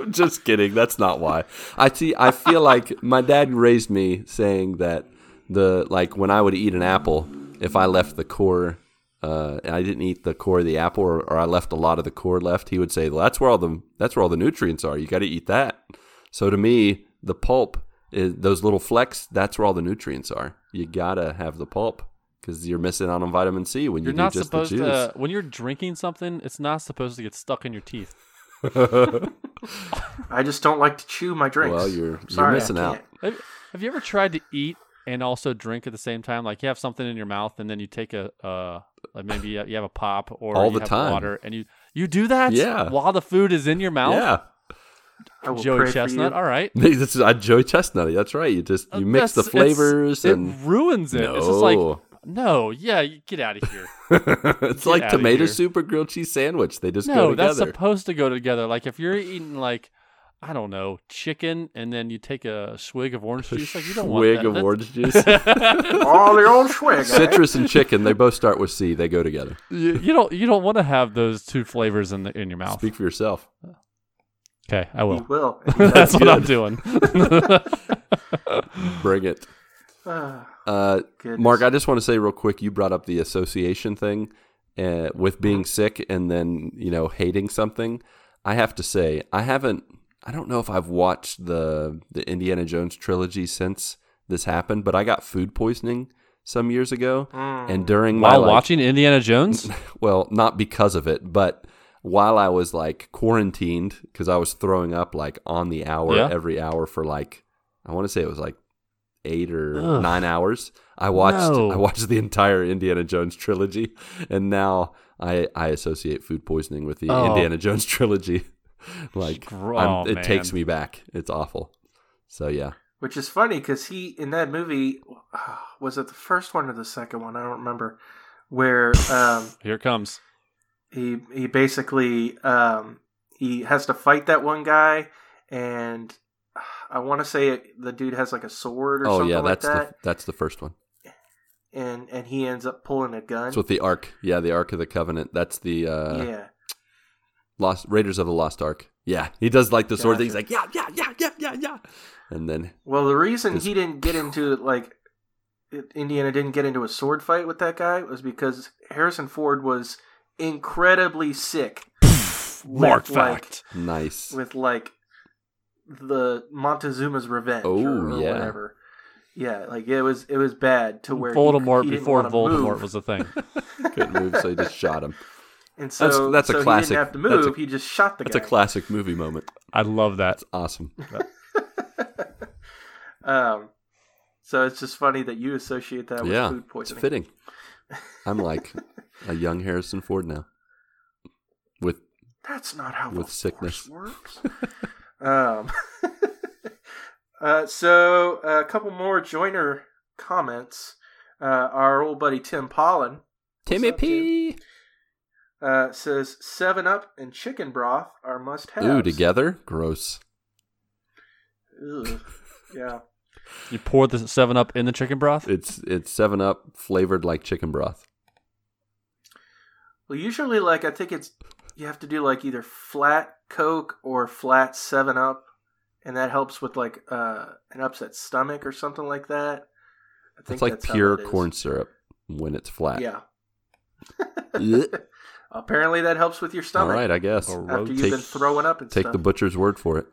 [SPEAKER 1] I'm just kidding. That's not why. I see. I feel like my dad raised me saying that the like when I would eat an apple, if I left the core, uh, and I didn't eat the core of the apple, or, or I left a lot of the core left, he would say, "Well, that's where all the that's where all the nutrients are. You got to eat that." So to me, the pulp is those little flecks. That's where all the nutrients are. You gotta have the pulp because you're missing out on vitamin C when you
[SPEAKER 2] You're
[SPEAKER 1] do
[SPEAKER 2] not
[SPEAKER 1] just
[SPEAKER 2] supposed
[SPEAKER 1] the juice.
[SPEAKER 2] to. When you're drinking something, it's not supposed to get stuck in your teeth.
[SPEAKER 3] I just don't like to chew my drinks.
[SPEAKER 1] Well, you're- you're missing out.
[SPEAKER 2] Have, have you ever tried to eat and also drink at the same time? Like you have something in your mouth and then you take a, uh, like maybe you have a pop or
[SPEAKER 1] All
[SPEAKER 2] you
[SPEAKER 1] the
[SPEAKER 2] have
[SPEAKER 1] time.
[SPEAKER 2] water and you you do that.
[SPEAKER 1] Yeah.
[SPEAKER 2] While the food is in your mouth.
[SPEAKER 1] yeah.
[SPEAKER 3] I
[SPEAKER 2] Joey Chestnut. All right.
[SPEAKER 1] this is uh, Joey Chestnut. That's right. You just you
[SPEAKER 2] Uh,
[SPEAKER 1] mix the
[SPEAKER 2] that's- it's-
[SPEAKER 1] flavors and
[SPEAKER 2] it ruins it.
[SPEAKER 1] no,
[SPEAKER 2] It's just like no, yeah, get out of here.
[SPEAKER 1] it's like tomato soup or grilled cheese sandwich. They just
[SPEAKER 2] no,
[SPEAKER 1] go together.
[SPEAKER 2] that's
[SPEAKER 1] together.
[SPEAKER 2] supposed to go together. Like if you're eating like I don't know, chicken, and then you take a swig of orange juice. Like you don't
[SPEAKER 1] Swig
[SPEAKER 2] want
[SPEAKER 1] of
[SPEAKER 2] that.
[SPEAKER 1] orange juice.
[SPEAKER 3] All the old swig. eh?
[SPEAKER 1] Citrus and chicken, they both start with C. They go together.
[SPEAKER 2] you, you don't you don't want to have those two flavors in the in your mouth.
[SPEAKER 1] Speak for yourself.
[SPEAKER 2] Okay, I
[SPEAKER 3] He
[SPEAKER 2] will.
[SPEAKER 3] will.
[SPEAKER 2] That's what I'm doing.
[SPEAKER 1] Bring it.
[SPEAKER 3] Ah,
[SPEAKER 1] Uh. Mark, I just want to say real quick, you brought up the association thing uh, with being sick and then, you know, hating something. I have to say, I haven't, I don't know if I've watched the, the Indiana Jones trilogy since this happened, but I got food poisoning some years ago.
[SPEAKER 3] Mm.
[SPEAKER 1] And during my,
[SPEAKER 2] While
[SPEAKER 1] like-
[SPEAKER 2] watching Indiana Jones,
[SPEAKER 1] well, not because of it, but while I was like quarantined, because I was throwing up like on the hour,
[SPEAKER 2] Yeah.
[SPEAKER 1] every hour for like, I want to say it was like eight or
[SPEAKER 2] Ugh.
[SPEAKER 1] nine hours. I watched
[SPEAKER 2] No.
[SPEAKER 1] I watched the entire Indiana Jones trilogy, and now I I associate food poisoning with the
[SPEAKER 2] Oh.
[SPEAKER 1] Indiana Jones trilogy. like
[SPEAKER 2] Gr- oh,
[SPEAKER 1] it takes me back. It's awful. So yeah,
[SPEAKER 3] Which is funny because he in that movie was it the first one or the second one? I don't remember. Where um,
[SPEAKER 2] here it comes.
[SPEAKER 3] he he basically um, he has to fight that one guy, and I want to say it, the dude has like a sword or
[SPEAKER 1] oh
[SPEAKER 3] something
[SPEAKER 1] yeah,
[SPEAKER 3] like
[SPEAKER 1] that's
[SPEAKER 3] that,
[SPEAKER 1] the that's the first one.
[SPEAKER 3] and and he ends up pulling a gun.
[SPEAKER 1] It's with the Ark. Yeah, the Ark of the Covenant. That's the uh,
[SPEAKER 3] yeah,
[SPEAKER 1] Lost Raiders of the Lost Ark. Yeah, he does like the sword thing. He's
[SPEAKER 3] Gotcha.
[SPEAKER 1] like, yeah, yeah, yeah, yeah, yeah, yeah. And then
[SPEAKER 3] Well, the reason
[SPEAKER 1] His-
[SPEAKER 3] he didn't get into like Indiana didn't get into a sword fight with that guy was because Harrison Ford was incredibly sick.
[SPEAKER 2] Mark
[SPEAKER 3] like-
[SPEAKER 2] fact.
[SPEAKER 1] nice.
[SPEAKER 3] with like the Montezuma's revenge
[SPEAKER 1] Oh,
[SPEAKER 3] or, or
[SPEAKER 1] yeah.
[SPEAKER 3] whatever. Yeah, like it was it was bad to where
[SPEAKER 2] Voldemort
[SPEAKER 3] he didn't
[SPEAKER 2] before Voldemort
[SPEAKER 3] move.
[SPEAKER 2] was a thing.
[SPEAKER 1] Couldn't move, so he just shot him.
[SPEAKER 3] And so
[SPEAKER 1] That's- that's a classic-
[SPEAKER 3] He didn't have to move.
[SPEAKER 1] a-
[SPEAKER 3] he just shot the
[SPEAKER 1] That's a classic movie moment.
[SPEAKER 2] I love that.
[SPEAKER 1] It's awesome.
[SPEAKER 3] um, so it's just funny that you associate that with
[SPEAKER 1] yeah,
[SPEAKER 3] food
[SPEAKER 1] it's
[SPEAKER 3] poisoning.
[SPEAKER 1] fitting. I'm like a young Harrison Ford now. With
[SPEAKER 3] That's not how
[SPEAKER 1] with
[SPEAKER 3] the
[SPEAKER 1] sickness.
[SPEAKER 3] works. um, uh, so a couple more joiner comments. Uh, our old buddy Tim Pollen
[SPEAKER 1] Timmy
[SPEAKER 3] P. Tim?
[SPEAKER 1] P.
[SPEAKER 3] uh, says Seven Up and chicken broth are must have.
[SPEAKER 1] Ooh, together? Gross.
[SPEAKER 3] Yeah.
[SPEAKER 2] You pour the Seven Up in the chicken broth.
[SPEAKER 1] It's it's Seven Up flavored like chicken broth.
[SPEAKER 3] Well, usually, like I think it's you have to do like either flat Coke or flat Seven Up, and that helps with like uh, an upset stomach or something like that. I think
[SPEAKER 1] It's like
[SPEAKER 3] that's
[SPEAKER 1] pure corn syrup when it's flat.
[SPEAKER 3] Yeah.
[SPEAKER 1] Blech.
[SPEAKER 3] Apparently, that helps with your stomach
[SPEAKER 1] right, I guess.
[SPEAKER 2] Or
[SPEAKER 3] after you've
[SPEAKER 1] Take-
[SPEAKER 3] been throwing up and
[SPEAKER 1] Take
[SPEAKER 3] stuff.
[SPEAKER 1] the butcher's word for it.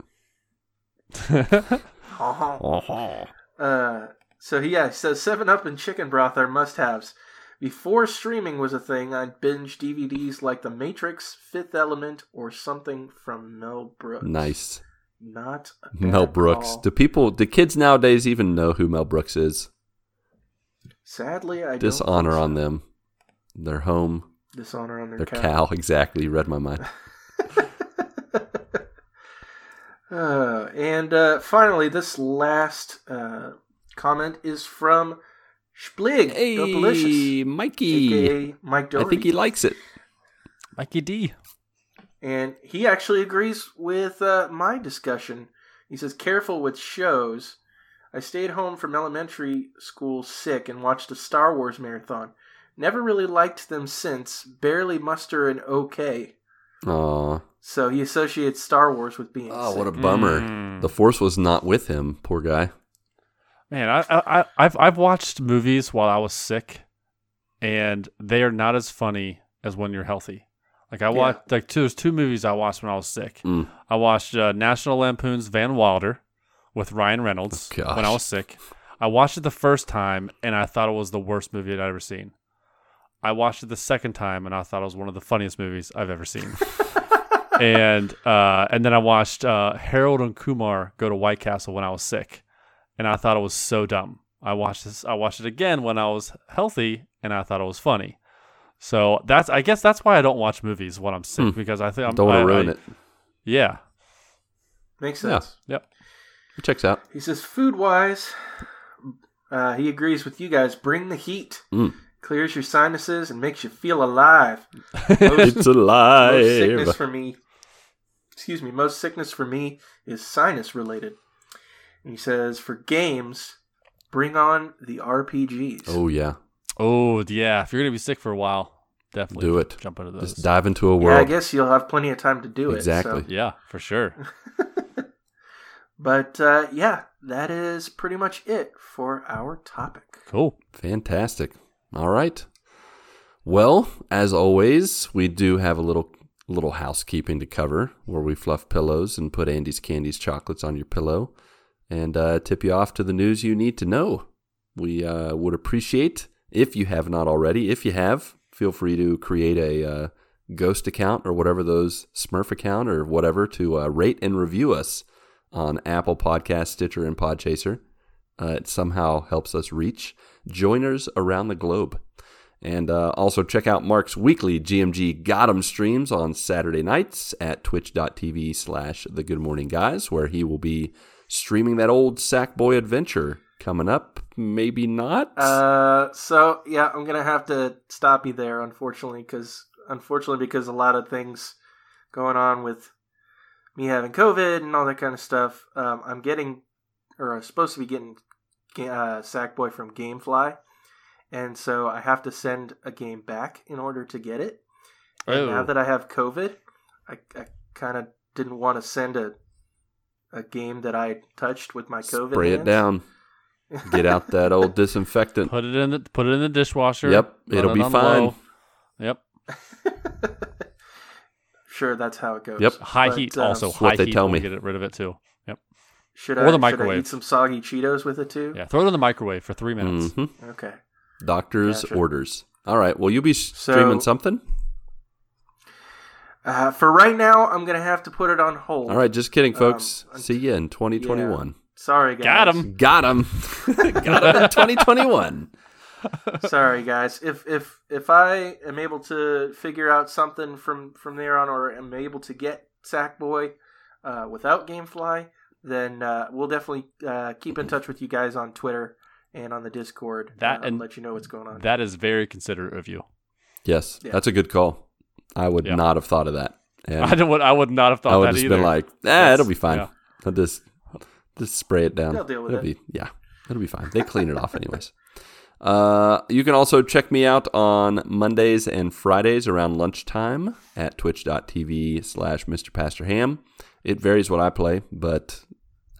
[SPEAKER 3] Uh-huh.
[SPEAKER 1] Oh,
[SPEAKER 3] Uh, so yeah, he says Seven Up and chicken broth are must-haves. Before streaming was a thing, I'd binge DVDs like The Matrix, Fifth Element, or something from Mel Brooks.
[SPEAKER 1] nice.
[SPEAKER 3] Not a
[SPEAKER 1] Mel Brooks.
[SPEAKER 3] call.
[SPEAKER 1] Do people, do kids nowadays even know who Mel Brooks is?
[SPEAKER 3] Sadly, I don't
[SPEAKER 1] Dishonor
[SPEAKER 3] so.
[SPEAKER 1] on them. Their home,
[SPEAKER 3] Dishonor on their,
[SPEAKER 1] their
[SPEAKER 3] cow.
[SPEAKER 1] cow. Exactly. You read my mind.
[SPEAKER 3] Uh, and uh, finally, this last uh, comment is from Splig, the Delicious,
[SPEAKER 1] Mikey.
[SPEAKER 3] aka Mike
[SPEAKER 1] I think he likes it.
[SPEAKER 2] Mikey D.
[SPEAKER 3] And he actually agrees with uh, my discussion. He says, careful with shows. I stayed home from elementary school sick and watched a Star Wars marathon. Never really liked them since, barely muster an okay.
[SPEAKER 1] Aw.
[SPEAKER 3] So he associates Star Wars with being sick.
[SPEAKER 1] Oh,
[SPEAKER 3] sick.
[SPEAKER 1] what a bummer.
[SPEAKER 2] Mm.
[SPEAKER 1] The Force was not with him. Poor guy.
[SPEAKER 2] Man, I, I, I- I've I've watched movies while I was sick, and they are not as funny as when you're healthy. Like I watched like two, there's two movies I watched when I was sick.
[SPEAKER 1] Mm.
[SPEAKER 2] I watched uh, National Lampoon's Van Wilder with Ryan Reynolds
[SPEAKER 1] Oh,
[SPEAKER 2] when I was sick. I watched it the first time and I thought it was the worst movie I'd ever seen. I watched it the second time and I thought it was one of the funniest movies I've ever seen. and uh, and then I watched uh, Harold and Kumar go to White Castle when I was sick, and I thought it was so dumb. I watched this. I watched it again when I was healthy, and I thought it was funny. So that's I guess that's why I don't watch movies when I'm sick
[SPEAKER 1] Hmm.
[SPEAKER 2] because I think I'm,
[SPEAKER 1] Don't want to ruin
[SPEAKER 2] I-
[SPEAKER 1] it.
[SPEAKER 2] Yeah.
[SPEAKER 3] Makes
[SPEAKER 1] Yeah.
[SPEAKER 3] sense.
[SPEAKER 2] Yep.
[SPEAKER 1] It checks out.
[SPEAKER 3] He says, food wise, uh, he agrees with you guys. Bring the heat.
[SPEAKER 1] Mm.
[SPEAKER 3] Clears your sinuses and makes you feel alive.
[SPEAKER 1] It's
[SPEAKER 3] No
[SPEAKER 1] alive.
[SPEAKER 3] sickness for me. excuse me, most sickness for me is sinus related. And he says for games, bring on the RPGs.
[SPEAKER 1] Oh yeah,
[SPEAKER 2] Oh yeah, if you're gonna be sick for a while, definitely
[SPEAKER 1] Do it.
[SPEAKER 2] Jump into those.
[SPEAKER 1] just dive into a
[SPEAKER 3] yeah, I guess you'll have plenty of time to do it.
[SPEAKER 1] Exactly.
[SPEAKER 3] so-
[SPEAKER 2] yeah, for sure.
[SPEAKER 3] But uh, yeah, that is pretty much it for our topic.
[SPEAKER 2] Cool.
[SPEAKER 1] Fantastic. All right. Well, as always, we do have a little little housekeeping to cover where we fluff pillows and put Andes candies chocolates on your pillow and uh, tip you off to the news you need to know. We uh, would appreciate if you have not already. If you have, feel free to create a uh, ghost account or whatever those Smurf account or whatever to uh, rate and review us on Apple Podcast, Stitcher, and Podchaser. Uh, it somehow helps us reach joiners around the globe. And uh, also check out Marc's weekly GMG Gotham streams on Saturday nights at twitch.tv slash the good morning guys, where he will be streaming that old Sackboy adventure coming up. Maybe not.
[SPEAKER 3] Uh, so yeah, I'm gonna have to stop you there, unfortunately, because unfortunately because a lot of things going on with me having COVID and all that kind of stuff. Um, I'm getting, or I'm supposed to be getting, uh, Sackboy from GameFly, and so I have to send a game back in order to get it. And now
[SPEAKER 2] Oh.
[SPEAKER 3] that I have COVID, I, I kind of didn't want to send a a game that I touched with my COVID.
[SPEAKER 1] Spray it down. Get out that old disinfectant.
[SPEAKER 2] Put it in the put it in the dishwasher.
[SPEAKER 1] Yep, it'll
[SPEAKER 2] it
[SPEAKER 1] be fine.
[SPEAKER 2] low. Yep.
[SPEAKER 3] sure, that's how it goes.
[SPEAKER 1] Yep.
[SPEAKER 2] High
[SPEAKER 3] But,
[SPEAKER 2] heat
[SPEAKER 3] uh,
[SPEAKER 2] also.
[SPEAKER 1] That's what
[SPEAKER 2] high
[SPEAKER 1] they
[SPEAKER 2] heat
[SPEAKER 1] tell
[SPEAKER 2] will
[SPEAKER 1] me.
[SPEAKER 2] Get rid of it too. Yep.
[SPEAKER 3] Should
[SPEAKER 2] Or
[SPEAKER 3] I,
[SPEAKER 2] the
[SPEAKER 3] Should I
[SPEAKER 2] microwave.
[SPEAKER 3] eat some soggy Cheetos with it too?
[SPEAKER 2] Yeah. Throw it in the microwave for three minutes.
[SPEAKER 1] Mhm.
[SPEAKER 3] Okay.
[SPEAKER 1] Doctor's
[SPEAKER 3] Gotcha.
[SPEAKER 1] orders. All right. Well, you'll be streaming
[SPEAKER 3] So-
[SPEAKER 1] something.
[SPEAKER 3] Uh, for right now, I'm gonna have to put it on hold.
[SPEAKER 1] All right. Just kidding,
[SPEAKER 3] Um,
[SPEAKER 1] folks.
[SPEAKER 3] unt-
[SPEAKER 1] See you in 2021.
[SPEAKER 3] Sorry, guys.
[SPEAKER 2] Got him.
[SPEAKER 1] Got him. Got him in 2021.
[SPEAKER 3] Sorry, guys. If if if I am able to figure out something from from there on, or am able to get Sackboy uh, without GameFly, then uh, we'll definitely uh, keep in touch with you guys on Twitter and on the Discord.
[SPEAKER 2] That
[SPEAKER 3] uh,
[SPEAKER 2] and-
[SPEAKER 3] let you know what's going on.
[SPEAKER 2] That is very considerate of you.
[SPEAKER 1] Yes,
[SPEAKER 3] Yeah.
[SPEAKER 1] that's a good call. I would
[SPEAKER 2] Yeah.
[SPEAKER 1] not have thought of that. And
[SPEAKER 2] I would I would not have thought
[SPEAKER 1] I would
[SPEAKER 2] that
[SPEAKER 1] just
[SPEAKER 2] either.
[SPEAKER 1] been like, ah, it'll be fine.
[SPEAKER 2] yeah.
[SPEAKER 1] I'll just just spray it down.
[SPEAKER 3] They'll deal with
[SPEAKER 1] it'll
[SPEAKER 3] it.
[SPEAKER 1] Be, yeah, it'll be fine. They clean it off anyways. Uh, you can also check me out on Mondays and Fridays around lunchtime at twitch.tv slash Mr. Pastor Ham. It varies what I play, but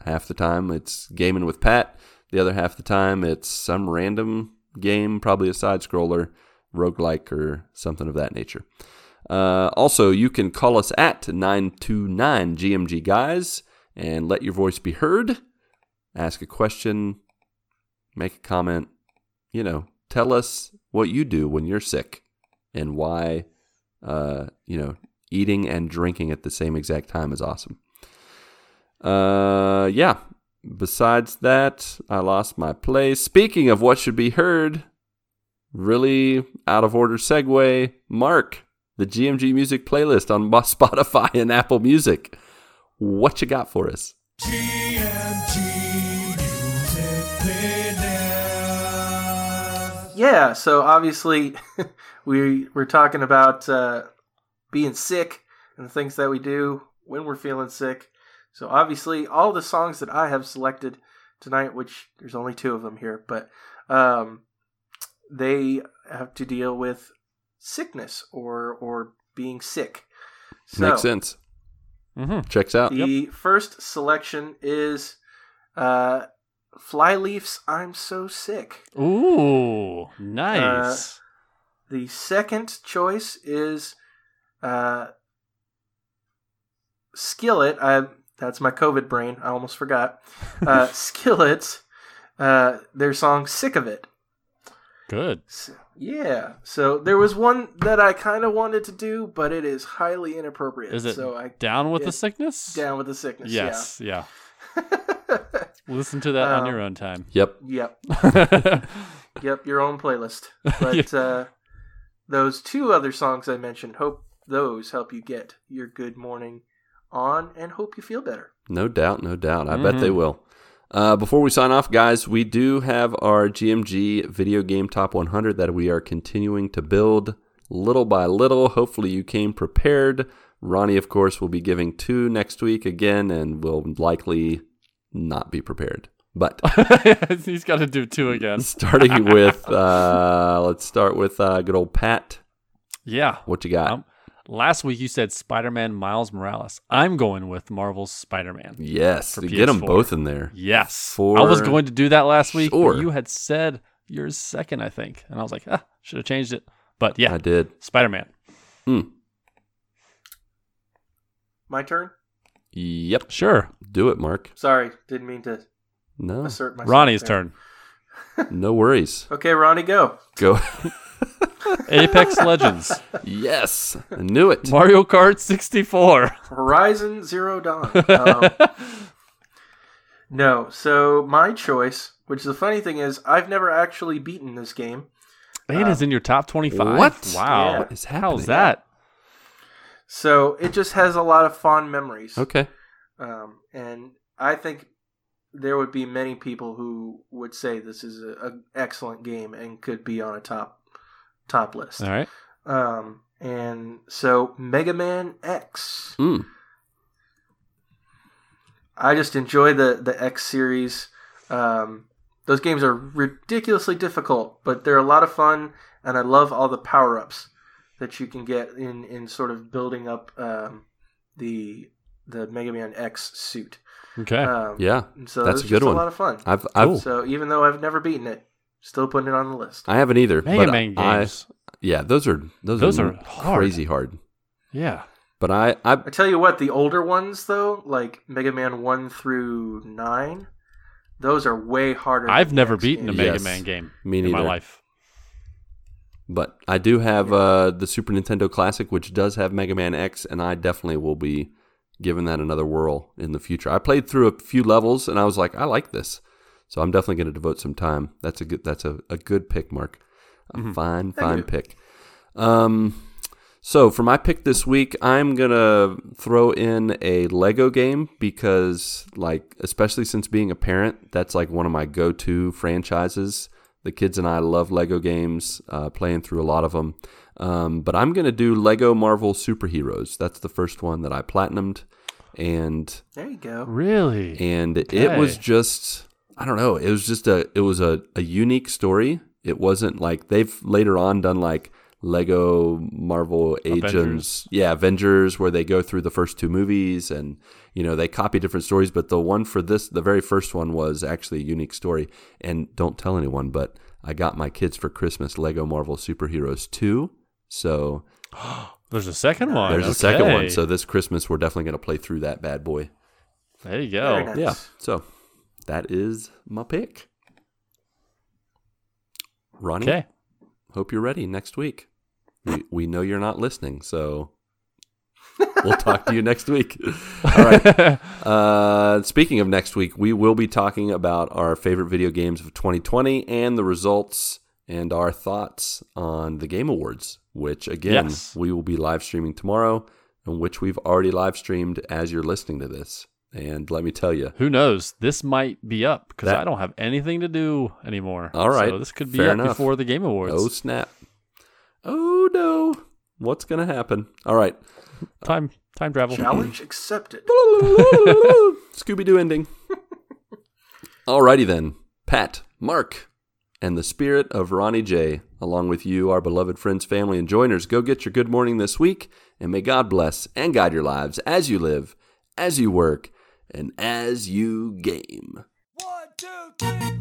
[SPEAKER 1] half the time it's gaming with Pat. The other half the time it's some random game, probably a side scroller, roguelike, or something of that nature. Uh, also, you can call us at 929 GMG Guys and let your voice be heard. Ask a question, make a comment. You know, tell us what you do when you're sick and why, uh, you know, eating and drinking at the same exact time is awesome. Uh, yeah. Besides that, I lost my place. Speaking of what should be heard, really out of order segue, Marc, the GMG music playlist on Spotify and Apple Music. What you got for us?
[SPEAKER 4] GMG Music Playlist.
[SPEAKER 3] Yeah, so obviously we we're talking about uh, being sick and the things that we do when we're feeling sick. So obviously, all the songs that I have selected tonight, which there's only two of them here, but um, they have to deal with sickness or or being sick. So
[SPEAKER 1] Makes sense.
[SPEAKER 2] Mm-hmm.
[SPEAKER 1] Checks out.
[SPEAKER 3] the first selection is uh, Flyleaf's "I'm So Sick."
[SPEAKER 2] Ooh, nice.
[SPEAKER 3] The second choice is uh, Skillet. I that's my COVID brain. I almost forgot. Uh, Skillet. Uh, their song "Sick of It."
[SPEAKER 2] Good.
[SPEAKER 3] S- Yeah. So there was one that I kind of wanted to do, but it is highly inappropriate.
[SPEAKER 2] Is it
[SPEAKER 3] so I
[SPEAKER 2] Down with
[SPEAKER 3] Yeah.
[SPEAKER 2] the sickness?
[SPEAKER 3] down with the sickness.
[SPEAKER 2] Yes. Yeah.
[SPEAKER 3] Yeah.
[SPEAKER 2] Listen to that on
[SPEAKER 3] Um,
[SPEAKER 2] your own time.
[SPEAKER 1] Yep.
[SPEAKER 3] yep. Yep. Your own playlist. But uh, those two other songs I mentioned, hope those help you get your good morning on, and hope you feel better.
[SPEAKER 1] No doubt, no doubt. I bet they
[SPEAKER 2] Mhm.
[SPEAKER 1] will. Uh, before we sign off, guys, we do have our GMG video game top 100 that we are continuing to build little by little. Hopefully, you came prepared Ronnie, of course, will be giving two next week again, and will likely not be prepared. But
[SPEAKER 2] He's got to do two again.
[SPEAKER 1] starting with, uh, let's start with uh, good old Pat.
[SPEAKER 2] Yeah.
[SPEAKER 1] What you got?
[SPEAKER 2] Um, last week you said Spider-Man Miles Morales. I'm going with Marvel's Spider-Man.
[SPEAKER 1] yes, get them both in there.
[SPEAKER 2] Yes.
[SPEAKER 1] For
[SPEAKER 2] I was going to do that last week,
[SPEAKER 1] sure.
[SPEAKER 2] but you had said yours second, I think. And I was like, ah, should have changed it. But yeah,
[SPEAKER 1] I did.
[SPEAKER 2] Spider-Man.
[SPEAKER 3] My turn.
[SPEAKER 1] Yep.
[SPEAKER 2] Sure.
[SPEAKER 1] Do it, Marc.
[SPEAKER 3] Sorry, didn't mean to
[SPEAKER 1] No,
[SPEAKER 3] assert myself.
[SPEAKER 2] Ronnie's
[SPEAKER 3] there.
[SPEAKER 2] turn.
[SPEAKER 1] no worries.
[SPEAKER 3] Okay, Ronnie, go.
[SPEAKER 1] Go.
[SPEAKER 2] Apex Legends.
[SPEAKER 1] yes, I knew it.
[SPEAKER 2] Mario Kart 64.
[SPEAKER 3] Horizon Zero Dawn. Um, no, so my choice, which the funny thing is, I've never actually beaten this game.
[SPEAKER 2] Man is in your top 25.
[SPEAKER 1] What?
[SPEAKER 2] Wow.
[SPEAKER 3] Yeah.
[SPEAKER 1] What is
[SPEAKER 2] How's that?
[SPEAKER 3] So it just has a lot of fond memories.
[SPEAKER 1] Okay.
[SPEAKER 3] Um, and I think there would be many people who would say this is an excellent game and could be on a top top list.
[SPEAKER 2] All right.
[SPEAKER 3] Um, and so Mega Man X.
[SPEAKER 1] Mm.
[SPEAKER 3] I just enjoy the the X series. Um, those games are ridiculously difficult, but they're a lot of fun, and I love all the power ups that you can get in in sort of building up um, the the Mega Man X suit.
[SPEAKER 2] Okay.
[SPEAKER 3] Um,
[SPEAKER 1] Yeah,
[SPEAKER 3] so
[SPEAKER 1] that's a good one.
[SPEAKER 3] A lot of fun.
[SPEAKER 1] I've I've.
[SPEAKER 3] So even though I've never beaten it, still putting it on the list.
[SPEAKER 1] I haven't either.
[SPEAKER 2] Mega
[SPEAKER 1] but
[SPEAKER 2] Man
[SPEAKER 1] I-
[SPEAKER 2] games.
[SPEAKER 1] yeah, those are those,
[SPEAKER 2] Those
[SPEAKER 1] are,
[SPEAKER 2] are hard.
[SPEAKER 1] crazy hard.
[SPEAKER 2] yeah.
[SPEAKER 1] But I I
[SPEAKER 3] I tell you what, the older ones though, like Mega Man one through nine, those are way harder.
[SPEAKER 2] I've
[SPEAKER 3] than
[SPEAKER 2] never
[SPEAKER 3] X
[SPEAKER 2] beaten a. Mega
[SPEAKER 1] Yes.
[SPEAKER 2] Man game
[SPEAKER 1] me
[SPEAKER 2] in
[SPEAKER 1] neither.
[SPEAKER 2] my life.
[SPEAKER 1] But I do have uh, the Super Nintendo Classic, which does have Mega Man X, and I definitely will be giving that another whirl in the future. I played through a few levels, and I was like, I like this, so I'm definitely going to devote some time. That's a good. That's a, a good pick, Marc. A fine, fine
[SPEAKER 3] you.
[SPEAKER 1] pick. Um, so for my pick this week, I'm gonna throw in a Lego game because, like, especially since being a parent, that's like one of my go-to franchises. The kids and I love Lego games, uh, playing through a lot of them. Um, but I'm gonna do Lego Marvel Superheroes. That's the first one that I platinumed, and
[SPEAKER 3] There you go.
[SPEAKER 2] Really?
[SPEAKER 1] and it was just I don't know. It was just a it was a, a unique story. It wasn't like they've later on done like Lego Marvel Agents,
[SPEAKER 2] Avengers.
[SPEAKER 1] yeah, Avengers, where they go through the first two movies and you know they copy different stories. But the one for this, the very first one, was actually a unique story. And don't tell anyone, but I got my kids for Christmas Lego Marvel Superheroes two. So
[SPEAKER 2] There's a second one.
[SPEAKER 1] there's a second one. So this Christmas we're definitely going to play through that bad boy.
[SPEAKER 2] there you go.
[SPEAKER 3] nice.
[SPEAKER 1] Yeah. So that is my pick. Ronnie,
[SPEAKER 2] Okay.
[SPEAKER 1] hope you're ready next week. We, we know you're not listening, so we'll talk to you next week. All right. Uh, speaking of next week, we will be talking about our favorite video games of 2020 and the results and our thoughts on the Game Awards, which again,
[SPEAKER 2] Yes.
[SPEAKER 1] we will be live streaming tomorrow, and which we've already live streamed as you're listening to this. And let me tell you,
[SPEAKER 2] Who knows? This might be up because I don't have anything to do anymore.
[SPEAKER 1] All right.
[SPEAKER 2] So this could be
[SPEAKER 1] Fair
[SPEAKER 2] up
[SPEAKER 1] enough.
[SPEAKER 2] before the Game Awards.
[SPEAKER 1] Oh snap! Oh no! What's gonna happen? All right,
[SPEAKER 2] Time time travel.
[SPEAKER 3] Challenge accepted.
[SPEAKER 1] Scooby Doo ending. Alrighty then, Pat, Marc, and the spirit of Ronnie J, along with you, our beloved friends, family, and joiners, go get your good morning this week, and may God bless and guide your lives as you live, as you work, and as you game.
[SPEAKER 4] One, two, three.